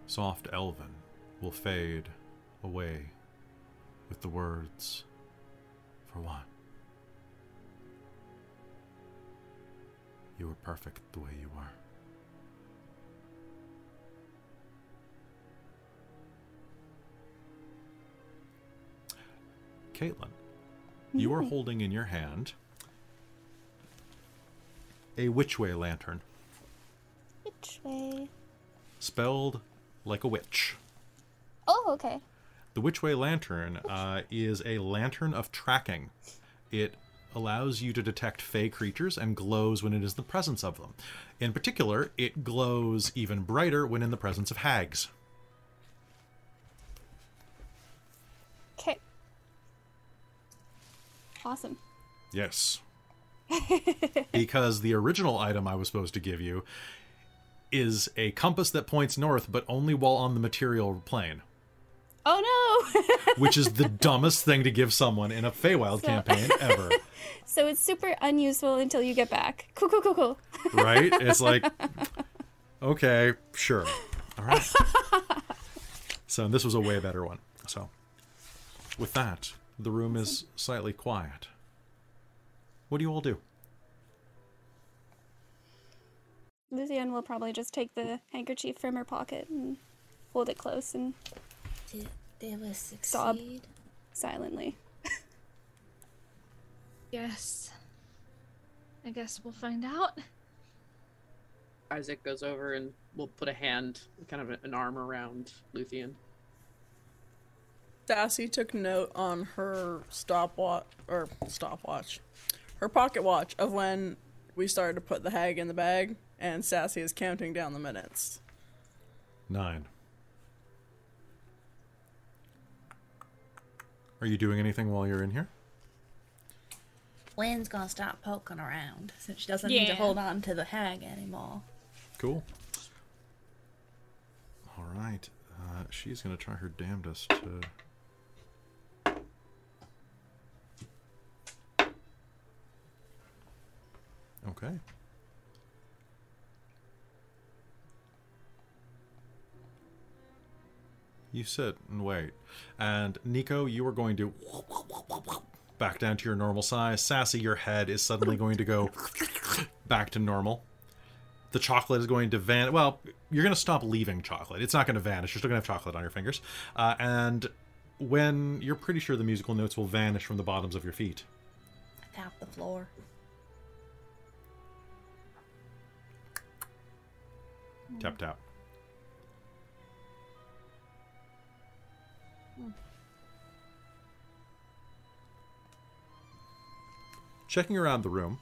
soft elven will fade away with the words, For what? You were perfect the way you were. Caitlin, you are holding in your hand a witchway lantern, Which way? spelled like a witch. Oh, okay. The Witchway Lantern uh, is a lantern of tracking. It allows you to detect fey creatures and glows when it is in the presence of them. In particular, it glows even brighter when in the presence of hags. Okay. Awesome. Yes. because the original item I was supposed to give you is a compass that points north, but only while on the material plane. Oh no! which is the dumbest thing to give someone in a Feywild So- campaign ever. so it's super unuseful until you get back. Cool, cool, cool, cool. right? It's like, okay, sure. All right. So this was a way better one. So with that, the room is slightly quiet. What do you all do? Luthien will probably just take the handkerchief from her pocket and hold it close and Did they will Sob. silently. Yes. I guess we'll find out. Isaac goes over and will put a hand, kind of an arm around Luthien. Sassy took note on her stopwatch or stopwatch, her pocket watch of when we started to put the hag in the bag, and Sassy is counting down the minutes. Nine. Are you doing anything while you're in here? Wynn's gonna stop poking around since she doesn't need to hold on to the hag anymore. Cool. All right. Uh, she's going to try her damnedest to. Okay. You sit and wait. And Nico, you are going to back down to your normal size. Sassy, your head is suddenly going to go back to normal the chocolate is going to vanish. Well, you're going to stop leaving chocolate. It's not going to vanish. You're still going to have chocolate on your fingers. Uh, and when you're pretty sure the musical notes will vanish from the bottoms of your feet. Tap the floor. Tap tap. Checking around the room,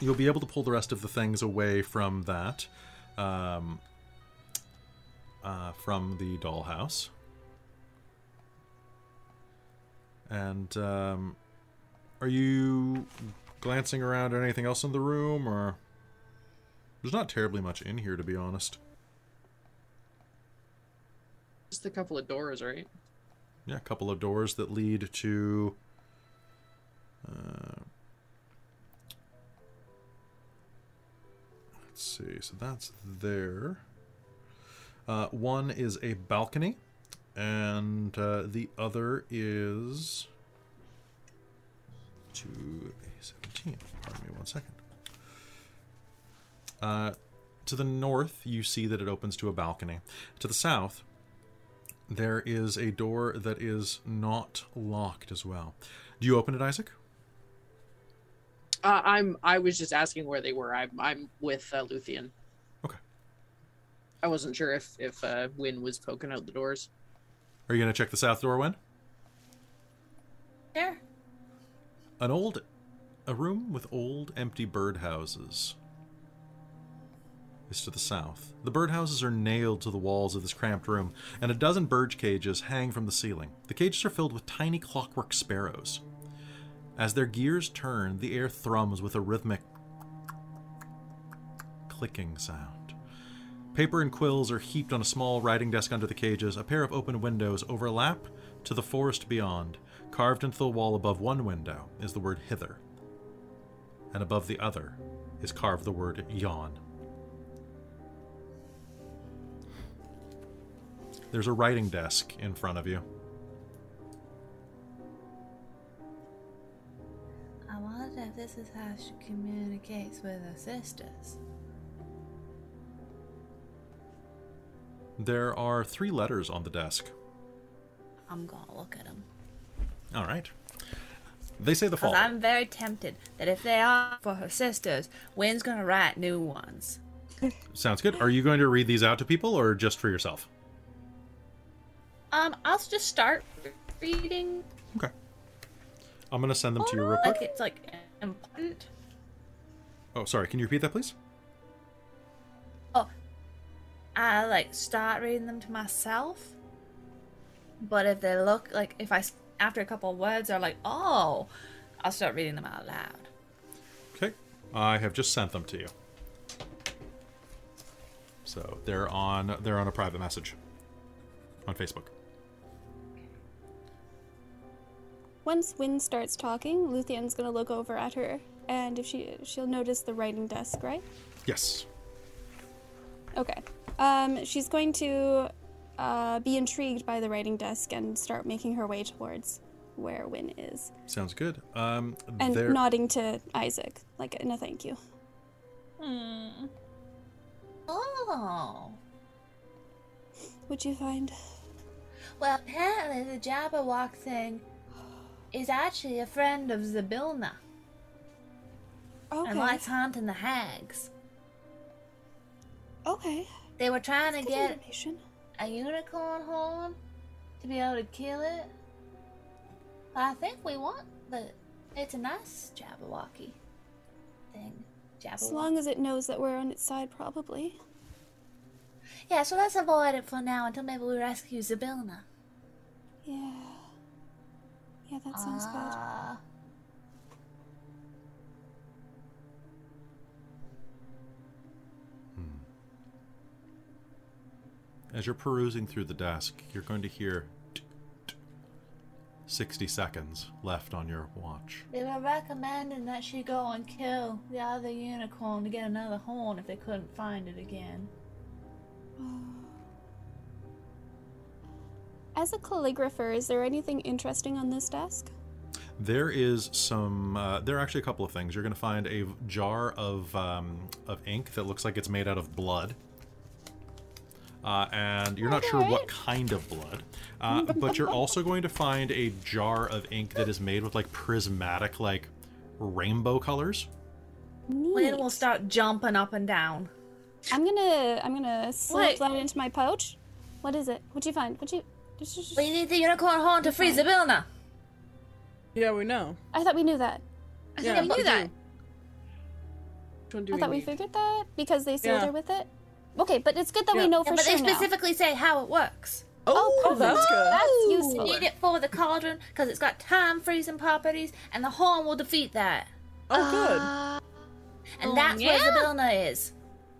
you'll be able to pull the rest of the things away from that, um, uh, from the dollhouse. And um, are you glancing around at anything else in the room, or there's not terribly much in here, to be honest. Just a couple of doors, right? Yeah, a couple of doors that lead to. Uh, let's see. So that's there. Uh, one is a balcony, and uh, the other is to a seventeen. Pardon me one second. Uh, to the north, you see that it opens to a balcony. To the south, there is a door that is not locked as well. Do you open it, Isaac? Uh, I'm. I was just asking where they were. I'm. I'm with uh, Luthien. Okay. I wasn't sure if if uh, Win was poking out the doors. Are you going to check the south door, Win? There. An old. A room with old, empty birdhouses is to the south. The birdhouses are nailed to the walls of this cramped room, and a dozen bird cages hang from the ceiling. The cages are filled with tiny clockwork sparrows. As their gears turn, the air thrums with a rhythmic clicking sound. Paper and quills are heaped on a small writing desk under the cages. A pair of open windows overlap to the forest beyond. Carved into the wall above one window is the word hither, and above the other is carved the word yon. There's a writing desk in front of you. I wonder if this is how she communicates with her sisters. There are three letters on the desk. I'm gonna look at them. All right. They say the following. I'm very tempted that if they are for her sisters, Wynn's gonna write new ones. Sounds good. Are you going to read these out to people or just for yourself? Um, I'll just start reading. Okay. I'm going to send them to you real quick. Like it's like important. Oh, sorry. Can you repeat that, please? Oh, I like start reading them to myself. But if they look like if I after a couple of words are like, oh, I'll start reading them out loud. Okay. I have just sent them to you. So they're on they're on a private message on Facebook. Once Win starts talking, Luthien's gonna look over at her, and if she she'll notice the writing desk, right? Yes. Okay. Um, she's going to uh, be intrigued by the writing desk and start making her way towards where Win is, Sounds good. Um and there nodding to Isaac, like in a thank you. Hmm. Oh. What'd you find? Well, apparently the Jabberwock thing is actually a friend of Zybilna Okay. and likes hunting the hags. Okay. They were trying to get a unicorn horn to be able to kill it. But I think we want the. It's a nice Jabberwocky thing. As long as it knows that we're on its side, probably. Yeah, so let's avoid it for now until maybe we rescue Zybilna. Yeah. Yeah, that sounds good. Ah. As you're perusing through the desk, you're going to hear t- t- 60 seconds left on your watch. They were recommending that she go and kill the other unicorn to get another horn if they couldn't find it again. As a calligrapher, is there anything interesting on this desk? There is some. Uh, there are actually a couple of things. You're going to find a jar of um, of ink that looks like it's made out of blood, uh, and you're not sure what kind of blood. Uh, but you're also going to find a jar of ink that is made with like prismatic, like rainbow colors. Lynn will start jumping up and down. I'm gonna I'm gonna slip What? that into my pouch. What is it? What'd you find? What'd you? Just- just- We need the unicorn horn to free Zybilna. Yeah, we know. I thought we knew that. I Yeah, think we we knew that. Which one do I we thought we figured that because they sealed Yeah. her with it. Okay, but it's good that Yeah. we know Yeah, for but sure they now. specifically say how it works. Oh, oh perfect. that's oh, good. That's You useful. need it for the cauldron because it's got time freezing properties, and the horn will defeat that. Oh, good. Uh, and Oh, that's yeah? where Zybilna is.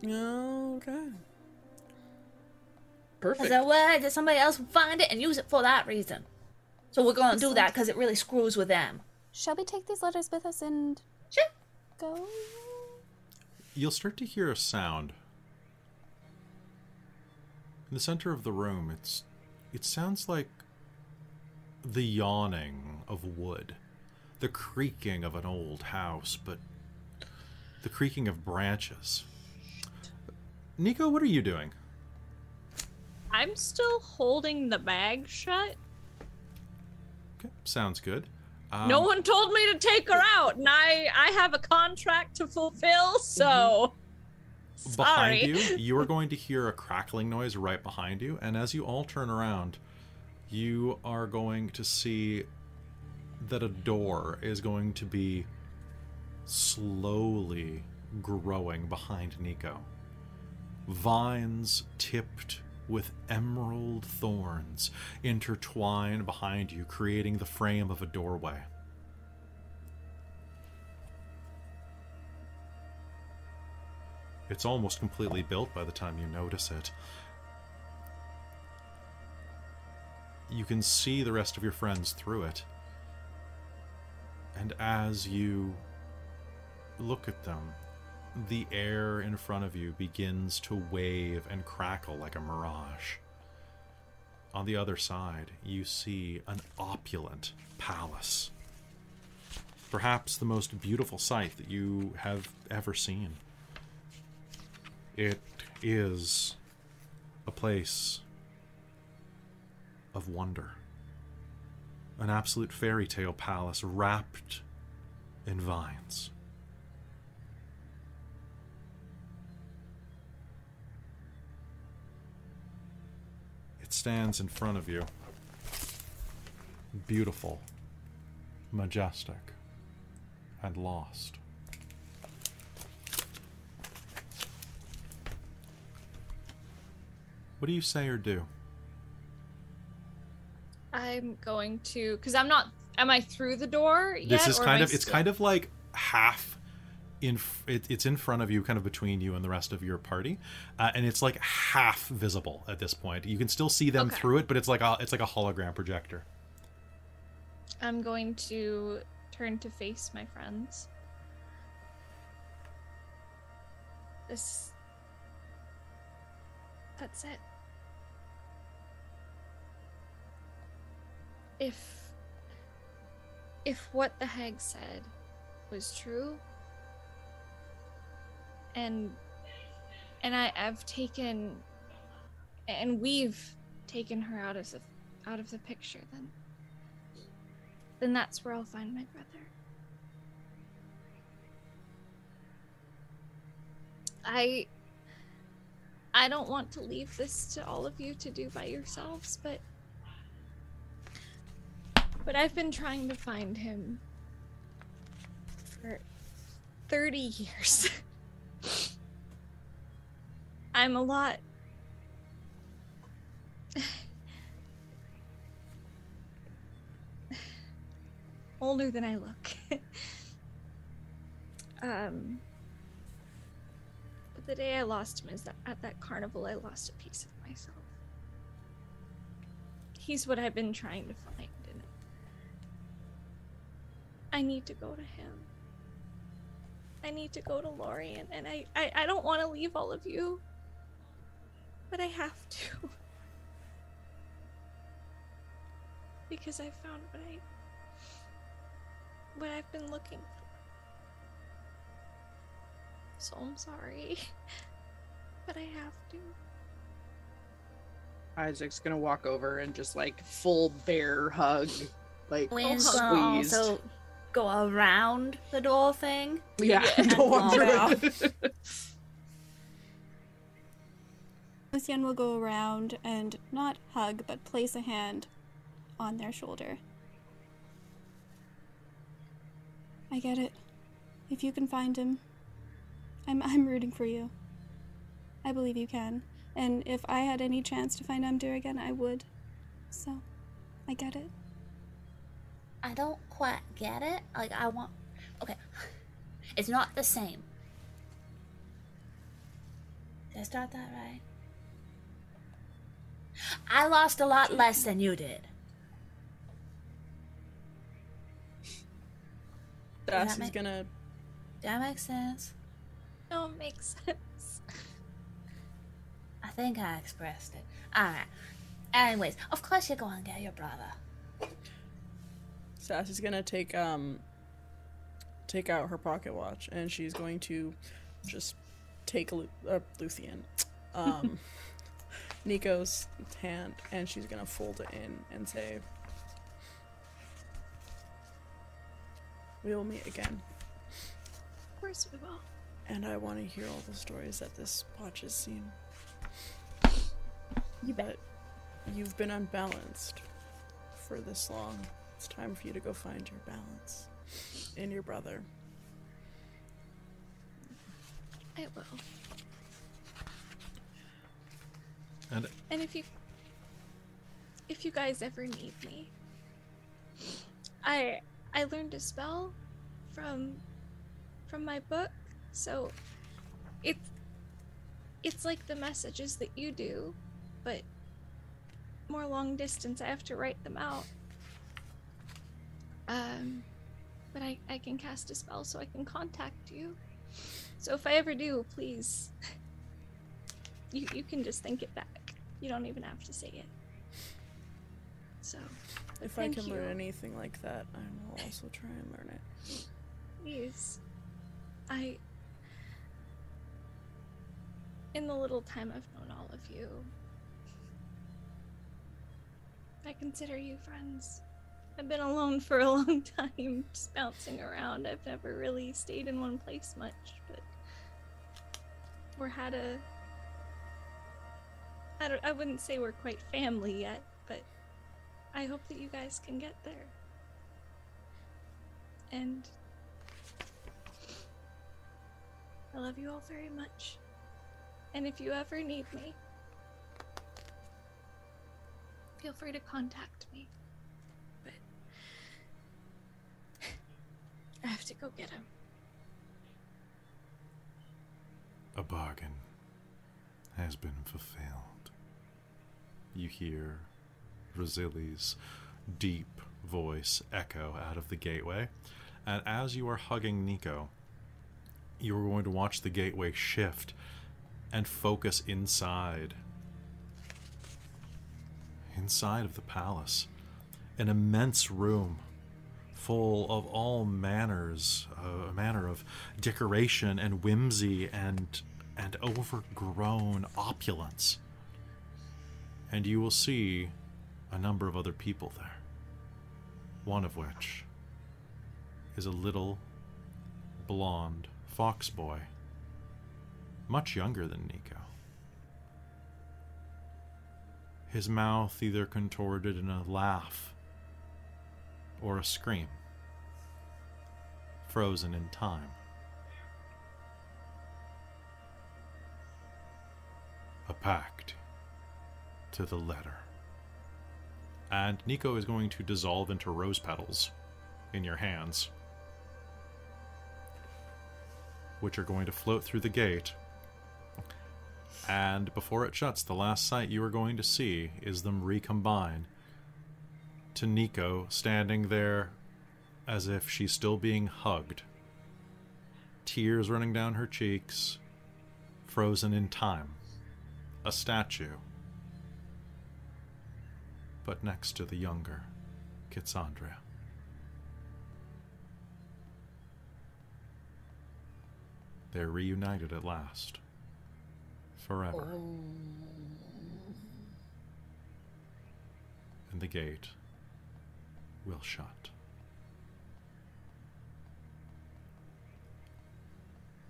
Okay. Because Perfect. they're worried that somebody else will find it and use it for that reason. So we're going to do that because it really screws with them. Shall we take these letters with us and Sure. go? You'll start to hear a sound. In the center of the room, it's it sounds like the yawning of wood, the creaking of an old house, but the creaking of branches. Nico, what are you doing? I'm still holding the bag shut. Okay, sounds good. Um, no one told me to take her out, and I I have a contract to fulfill, so behind sorry. you, you are going to hear a crackling noise right behind you, and as you all turn around, you are going to see that a door is going to be slowly growing behind Nico. Vines tipped with emerald thorns intertwine behind you, creating the frame of a doorway. It's almost completely built by the time you notice it. You can see the rest of your friends through it. And as you look at them, the air in front of you begins to wave and crackle like a mirage. On the other side, you see an opulent palace. Perhaps the most beautiful sight that you have ever seen. It is a place of wonder. An absolute fairy tale palace wrapped in vines. Stands in front of you. Beautiful, majestic, and lost. What do you say or do? I'm going to because I'm not. Am I through the door yet? this is kind of it's kind of like half in it, it's in front of you kind of between you and the rest of your party uh, and it's like half visible at this point you can still see them Okay. through it but it's like a it's like a hologram projector I'm going to turn to face my friends. This. That's it. If. If what the hag said was true, and and I, I've taken, and we've taken her out of the, out of the picture, then, then that's where I'll find my brother. I, I don't want to leave this to all of you to do by yourselves, but, but I've been trying to find him for 30 years. I'm a lot. older than I look. um, but the day I lost him is that at that carnival, I lost a piece of myself. He's what I've been trying to find, and I need to go to him. I need to go to Lorien, and I, I, I don't want to leave all of you. But I have to. because I found what I what I've been looking for. So I'm sorry. But I have to. Isaac's gonna walk over and just like full bear hug, like Wynn's squeezed. Oh, also go around the door thing. yeah, and go walk under off. it. Lucian will go around and not hug, but place a hand on their shoulder. I get it. If you can find him, I'm I'm rooting for you. I believe you can. And if I had any chance to find Amdir again, I would. So, I get it. I don't quite get it. Like I want. Okay, it's not the same. Did I start that right? I lost a lot less than you did. that Darcy's make- gonna That makes sense. No, it makes sense. I think I expressed it. Alright. Anyways, of course you're going to get your brother. Sassy's gonna take um take out her pocket watch and she's going to just take Lu- uh, Luthien um Nico's hand and she's gonna fold it in and say We will meet again Of course we will. and I want to hear all the stories that this watch has seen. You But you've been unbalanced for this long. It's time for you to go find your balance in your brother. I will. And And if you if you guys ever need me, I I learned a spell from from my book, so it's it's like the messages that you do, but more long distance. I have to write them out. Um, but I I can cast a spell so I can contact you. So if I ever do, please you you can just think it back. You don't even have to say it. So, If I can you. learn anything like that, I will also try and learn it. please, I. In the little time I've known all of you, I consider you friends. I've been alone for a long time, just bouncing around. I've never really stayed in one place much, but we're had a. I don't. I wouldn't say we're quite family yet, but I hope that you guys can get there. And I love you all very much. And if you ever need me, feel free to contact me. I have to go get him. a bargain has been fulfilled. You hear Rosili's deep voice echo out of the gateway, and as you are hugging Nico, you are going to watch the gateway shift and focus inside. Inside of the palace, an immense room full of all manners, uh, a manner of decoration and whimsy and and overgrown opulence. And you will see a number of other people there. One of which is a little blonde fox boy, much younger than Nico. His mouth either contorted in a laugh or a scream, frozen in time. A pact to the letter. And Nico is going to dissolve into rose petals in your hands, which are going to float through the gate. And before it shuts, the last sight you are going to see is them recombine to Nico standing there as if she's still being hugged. Tears running down her cheeks, frozen in time. A statue. But next to the younger Kitsandria. They're reunited at last. Forever. Oh. And the gate will shut.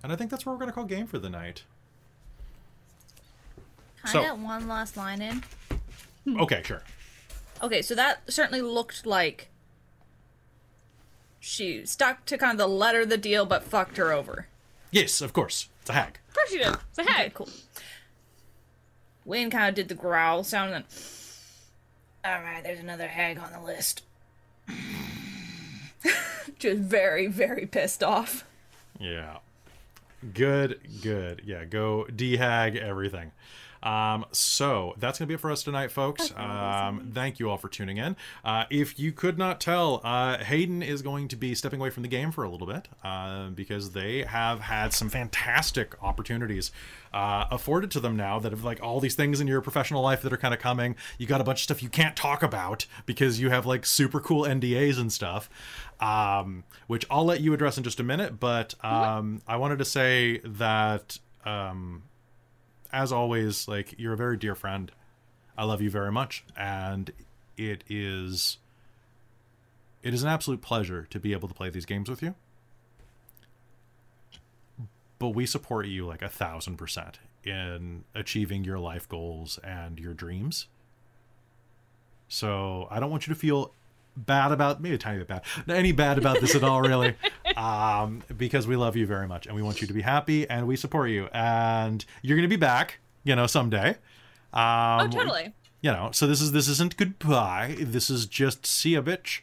And I think that's where we're going to call game for the night. Can So- I get one last line in? Okay, sure. Okay, so that certainly looked like she stuck to kind of the letter of the deal, but fucked her over. Yes, of course. It's a hag. Of course she did. So hey, cool. Wayne kind of did the growl sound, and then, all right, there's another hag on the list. Just very, very pissed off. Yeah. Good, good. Yeah, go D-Hag everything. Um, so that's gonna be it for us tonight, folks. Um, thank you all for tuning in. Uh, if you could not tell, uh, Hayden is going to be stepping away from the game for a little bit uh, because they have had some fantastic opportunities uh, afforded to them now that have like all these things in your professional life that are kind of coming. You got a bunch of stuff you can't talk about because you have like super cool NDAs and stuff, um, which I'll let you address in just a minute. But um, I wanted to say that. Um, as always, like you're a very dear friend. I love you very much, and it is it is an absolute pleasure to be able to play these games with you. But we support you like a thousand percent in achieving your life goals and your dreams. So I don't want you to feel bad about maybe a tiny bit bad not any bad about this at all really um because we love you very much and we want you to be happy and we support you and you're gonna be back you know someday um Oh, totally. you know so this is this isn't goodbye this is just see ya bitch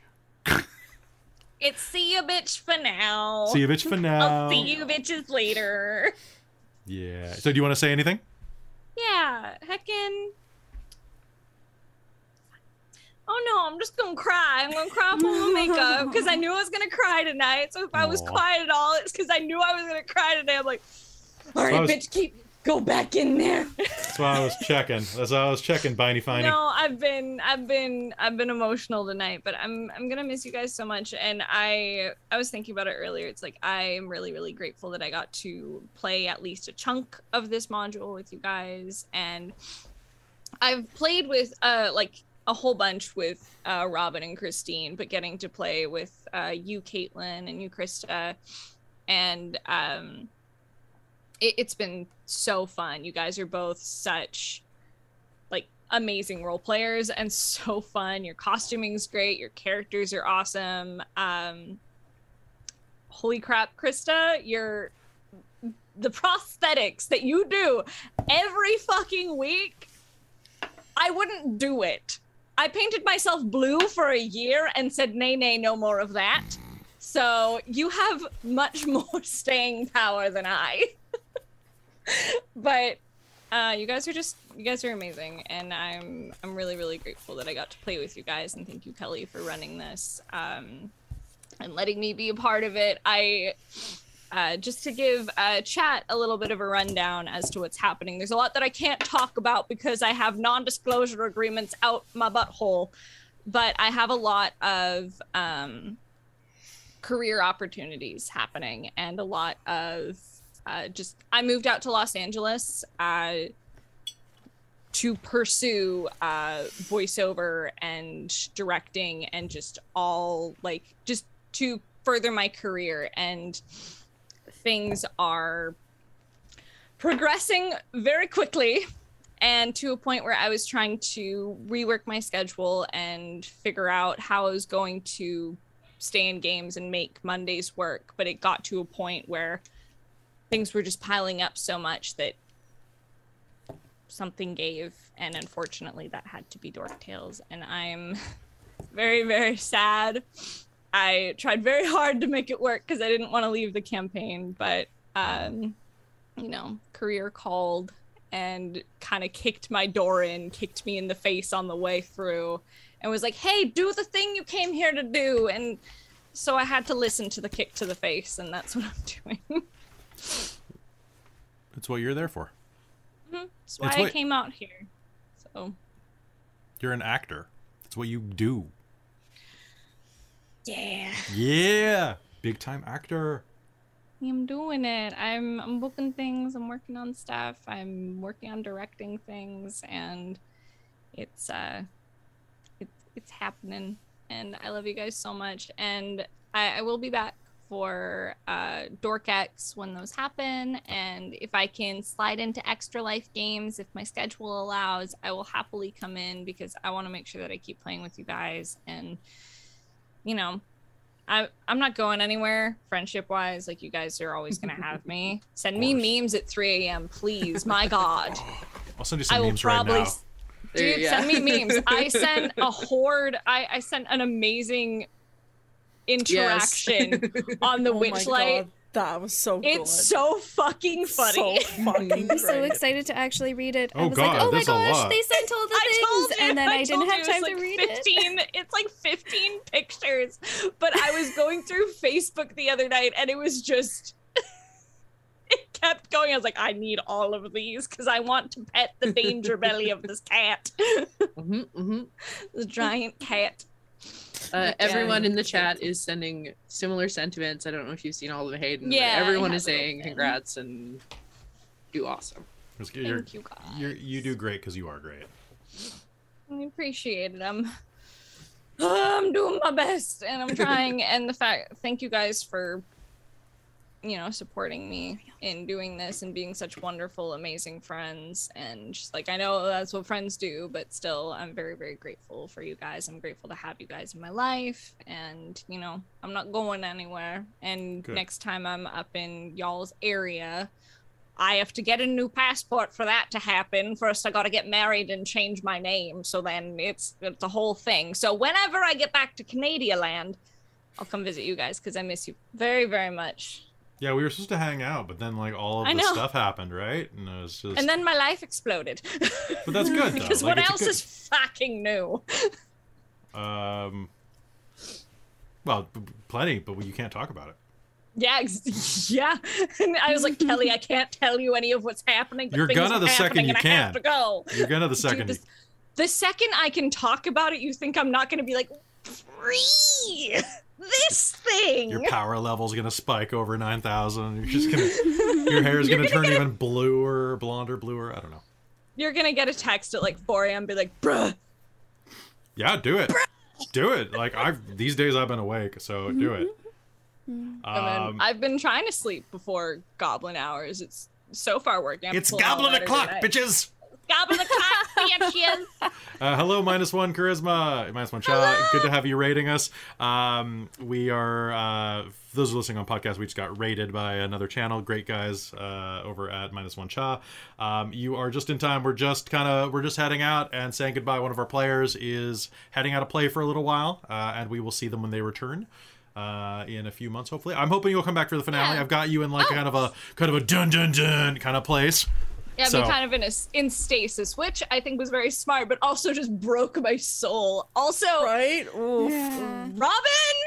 It's see you bitch for now. see ya bitch for now I'll see you bitches later. yeah so do you want to say anything Yeah, heckin'. Oh no, I'm just gonna cry. I'm gonna cry full of makeup because I knew I was gonna cry tonight. So if I was quiet at all, it's because I knew I was gonna cry today. I'm like, all right, was- bitch, keep go back in there. that's why i was checking that's why i was checking biney finey No, I've been I've been I've been emotional tonight, but I'm I'm gonna miss you guys so much. And I I was thinking about it earlier. It's like I am really really grateful that I got to play at least a chunk of this module with you guys, and I've played with uh like a whole bunch with uh, Robin and Christine, but getting to play with uh, you, Caitlin, and you, Krista, and um, it, it's been so fun. You guys are both such like amazing role players and so fun. Your costuming's great. Your characters are awesome. Um, holy crap, Krista, your the prosthetics that you do every fucking week. I wouldn't do it. I painted myself blue for a year and said, nay, nay, no more of that. So you have much more staying power than I. but uh, you guys are just you guys are amazing, and I'm I'm really really grateful that I got to play with you guys, and thank you Kelly for running this um, and letting me be a part of it. I uh, just to give uh, chat a little bit of a rundown as to what's happening. There's a lot that I can't talk about because I have non-disclosure agreements out my butthole, but I have a lot of um, career opportunities happening and a lot of uh, just I moved out to Los Angeles uh, to pursue uh, voiceover and directing and just all like just to further my career and things are progressing very quickly and to a point where I was trying to rework my schedule and figure out how I was going to stay in games and make Mondays work. But it got to a point where things were just piling up so much that something gave, and unfortunately, that had to be Dork Tales. And I'm very, very sad. I tried very hard to make it work because I didn't want to leave the campaign, but um, you know, career called and kind of kicked my door in, kicked me in the face on the way through, and was like, "Hey, do the thing you came here to do." And so I had to listen to the kick to the face, and that's what I'm doing. It's what you're there for. that's why It's I what- came out here. So You're an actor. It's what you do. Yeah, Yeah, big time actor. I'm doing it. I'm I'm booking things. I'm working on stuff. I'm working on directing things, and it's uh, it's it's happening. And I love you guys so much. And I, I will be back for uh, Dorkex when those happen. And if I can slide into Extra Life games, if my schedule allows, I will happily come in because I want to make sure that I keep playing with you guys. And you know, I I'm not going anywhere friendship wise. Like you guys are always gonna have me. Send me memes at 3 a.m. please. My God. I'll send you some will memes right probably now. s- dude yeah. send me memes. I sent a horde. I I sent an amazing interaction on the oh my Witchlight. God, that was so good. It's so fucking funny. So fucking I'm so excited to actually read it. I Oh was God, like, oh my a gosh, lot. they sent all the I things, told you, and then I, didn't have time it's to like read it. 15, It's like 15 pictures. But I was going through Facebook the other night and it was just it kept going. I was like, I need all of these because I want to pet the danger belly of this cat. hmm hmm this giant cat. Uh, everyone in the chat is sending similar sentiments. I don't know if you've seen all of Hayden. Yeah, everyone is saying opened. congrats and do awesome. You're, Thank you guys. you're, you do great because you are great. I appreciate it. I'm I'm doing my best and I'm trying and the fact thank you guys for you know supporting me in doing this and being such wonderful amazing friends and just like I know that's what friends do but still I'm very very grateful for you guys. I'm grateful to have you guys in my life and you know I'm not going anywhere and Good. next time I'm up in y'all's area I have to get a new passport for that to happen. First, I got to get married and change my name. So then it's it's a whole thing. So whenever I get back to Canada land, I'll come visit you guys because I miss you very very much. Yeah, we were supposed to hang out, but then like all of I the know. stuff happened, right? And it was just. And then my life exploded. but that's good though. because Like, what it's a else good- is fucking new? Um. Well, p- plenty, but you can't talk about it. Yeah, ex- yeah. And I was like, Kelly, I can't tell you any of what's happening. But You're things gonna are the second happening you and I can. have to go. You're gonna the second. You- the, the second I can talk about it, you think I'm not going to be like, free this thing. your power level's gonna spike over nine thousand. You're just gonna. your hair is gonna, turn even bluer, blonder, bluer. I don't know. You're going to get a text at like 4 a.m. Be like, bruh. Yeah, do it. Do it. Like I've these days I've been awake, so do it. And then Um, I've been trying to sleep before goblin hours. It's so far working. I'm It's goblin o'clock, bitches. Goblin o'clock, bitches. Uh, hello, minus one charisma, minus one shot. Good to have you rating us. Um, we are, uh, those are listening on podcast, we just got rated by another channel. Great guys uh, over at minus one cha. Um, you are just in time. We're just kind of we're just heading out and saying goodbye. One of our players is heading out to play for a little while, uh, and we will see them when they return. Uh, in a few months, hopefully. I'm hoping you'll come back for the finale. Yeah. I've got you in like Oh. kind of a kind of a dun dun dun kind of place. Yeah, So- be kind of in a s- in stasis, which I think was very smart, but also just broke my soul. Also, right? Oof. Robin,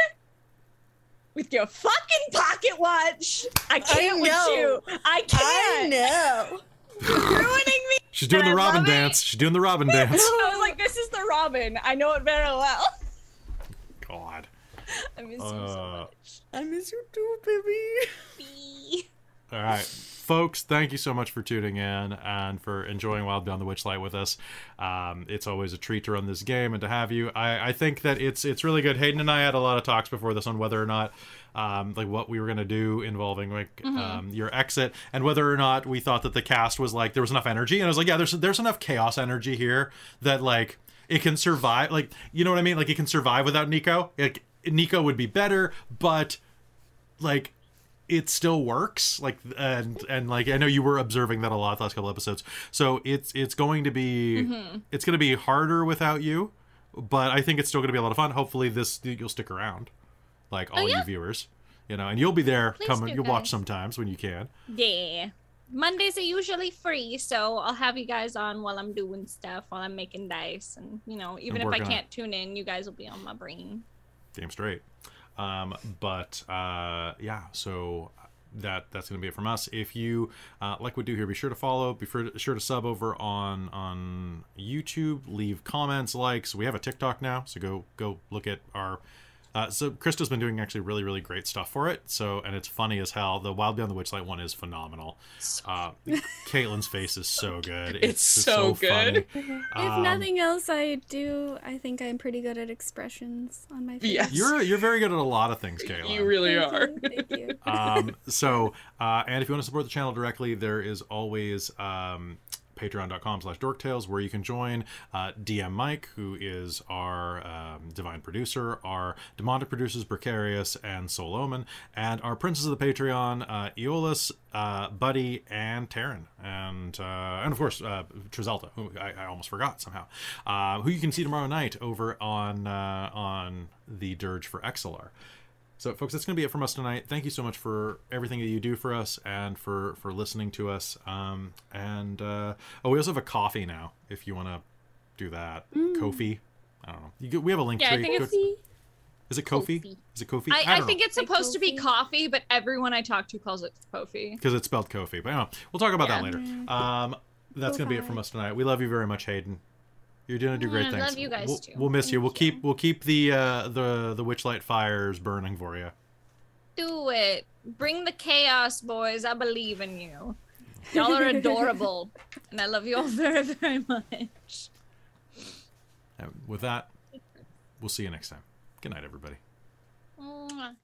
with your fucking pocket watch, I can't with know. you. I can't. know. Ruining me. She's doing And the Robin love it. dance. She's doing the Robin dance. I was like, this is the Robin. I know it very well. God. I miss you so Uh, much. I miss you too, baby. Bee. All right. Folks, thank you so much for tuning in and for enjoying Wild Beyond the Witchlight with us. Um, it's always a treat to run this game and to have you. I, I think that it's it's really good. Hayden and I had a lot of talks before this on whether or not um, like what we were gonna do involving like um, your exit and whether or not we thought that the cast was like there was enough energy. And I was like, yeah, there's there's enough chaos energy here that like it can survive. Like you know what I mean? Like it can survive without Nico. Like Nico would be better, but like it still works like and and like i know you were observing that a lot the last couple episodes so it's it's going to be mm-hmm. it's going to be harder without you but i think it's still going to be a lot of fun hopefully this you'll stick around like all oh, yeah. you viewers you know and you'll be there Please coming you'll watch sometimes when you can Yeah. Mondays are usually free, so I'll have you guys on while I'm doing stuff, while I'm making dice, and you know, even if I working on it. can't tune in, you guys will be on my brain. damn straight um but uh yeah so that that's gonna be it from us. If you uh, like we do here be sure to follow be sure to, sure to sub over on on youtube leave comments likes. We have a tiktok now so go go look at our uh, so Krista's been doing actually really really great stuff for it so and it's funny as hell the wild beyond the witchlight one is phenomenal uh caitlin's face is so good It's so good. funny. If Um, nothing else, I do. I think I'm pretty good at expressions on my face. Yes. you're you're very good at a lot of things caitlin You really Thank are. you, Thank you. um, so uh, and if you want to support the channel directly there is always um, patreon.com slash dorktales where you can join uh, dm mike who is our um, divine producer our demonic producers precarious and soul omen and our princes of the patreon uh, uh, buddy and Taryn, and uh, and of course uh, who I, I almost forgot somehow, uh, who you can see tomorrow night over on uh, on the Dirge for XLR. So, folks, that's going to be it from us tonight. Thank you so much for everything that you do for us and for for listening to us. Um, and uh, oh, we also have a coffee now. If you want to do that, Kofi. I don't know. You, get- we have a link Yeah, I tree. think Go- it's- is it Kofi? Kofi. Is it Kofi? I, I, don't think know. it's supposed to be coffee, but everyone I talk to calls it Kofi. because it's spelled Kofi. But anyway, we'll talk about that later. Um, that's gonna be it from us tonight. We love you very much, Hayden. You're doing do great I things. love you guys we'll, too. We'll miss you. We'll you. keep we'll keep the uh, the the witchlight fires burning for you. Do it. Bring the chaos, boys. I believe in you. Y'all are adorable, and I love you all very, very much. And with that, we'll see you next time. Good night, everybody. Mwah.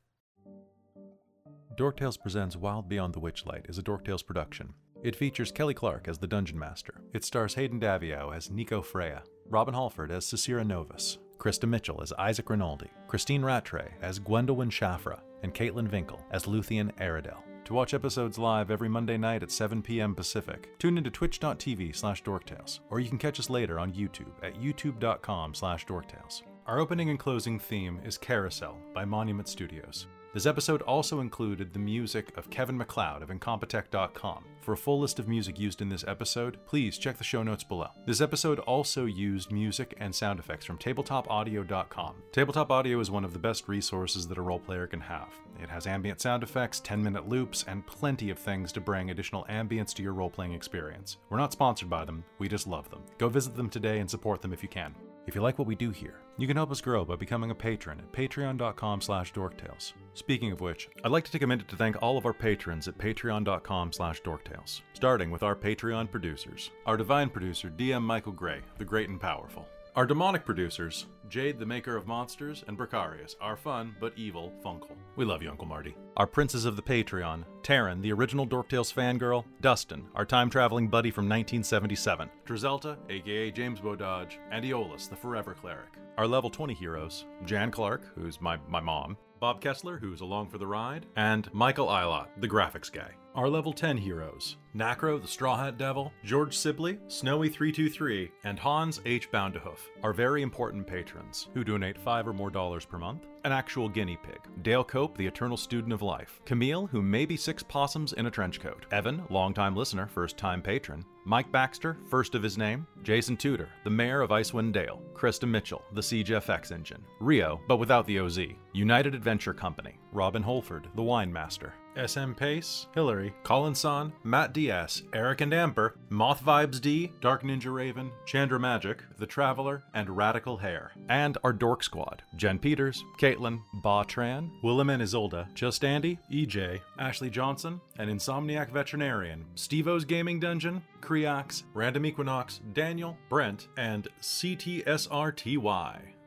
Dorktales Presents Wild Beyond the Witchlight is a Dork Tales production. It features Kelly Clark as the Dungeon Master. It stars Hayden Davio as Nico Freya, Robin Halford as Cicera Novus, Krista Mitchell as Isaac Rinaldi, Christine Rattray as Gwendolyn Shafra, and Caitlin Vinkel as Luthien Aradel. To watch episodes live every Monday night at 7 p.m. Pacific, tune into twitch.tv slash dorktales, or you can catch us later on YouTube at youtube.com slash dorktales. Our opening and closing theme is Carousel by Monument Studios. This episode also included the music of Kevin MacLeod of Incompetech.com. For a full list of music used in this episode, please check the show notes below. This episode also used music and sound effects from TabletopAudio.com. Tabletop Audio is one of the best resources that a role player can have. It has ambient sound effects, 10 minute loops, and plenty of things to bring additional ambience to your role playing experience. We're not sponsored by them, we just love them. Go visit them today and support them if you can. If you like what we do here, you can help us grow by becoming a patron at patreon.com slash dorktales. Speaking of which, I'd like to take a minute to thank all of our patrons at patreon.com slash dorktales, starting with our Patreon producers. Our divine producer, DM Michael Gray, the great and powerful. Our demonic producers, Jade, the maker of monsters, and Bricarius, our fun but evil Funkel. We love you, Uncle Marty. Our princes of the Patreon, Taryn, the original Dorktales fangirl, Dustin, our time traveling buddy from 1977, Drizelta, aka James Bododge, and Aeolus, the forever cleric. Our level 20 heroes, Jan Clark, who's my, my mom, Bob Kessler, who's along for the ride, and Michael Eilot, the graphics guy. Our level 10 heroes Nacro, the Straw Hat Devil, George Sibley, Snowy323, and Hans H. Boundahoof are very important patrons who donate five or more dollars per month. An actual guinea pig. Dale Cope, the eternal student of life. Camille, who may be six possums in a trench coat. Evan, longtime listener, first time patron. Mike Baxter, first of his name. Jason Tudor, the mayor of Icewind Dale. Krista Mitchell, the Siege FX engine. Rio, but without the OZ. United Adventure Company. Robin Holford, the wine master. SM Pace, Hillary, Colin Son, Matt Diaz, Eric and Amber, Moth Vibes D, Dark Ninja Raven, Chandra Magic, The Traveler, and Radical Hair. And our Dork Squad Jen Peters, Caitlin, Ba Tran, Willem and Isolda, Just Andy, EJ, Ashley Johnson, an Insomniac Veterinarian, Stevo's Gaming Dungeon, Creox, Random Equinox, Daniel, Brent, and CTSRTY.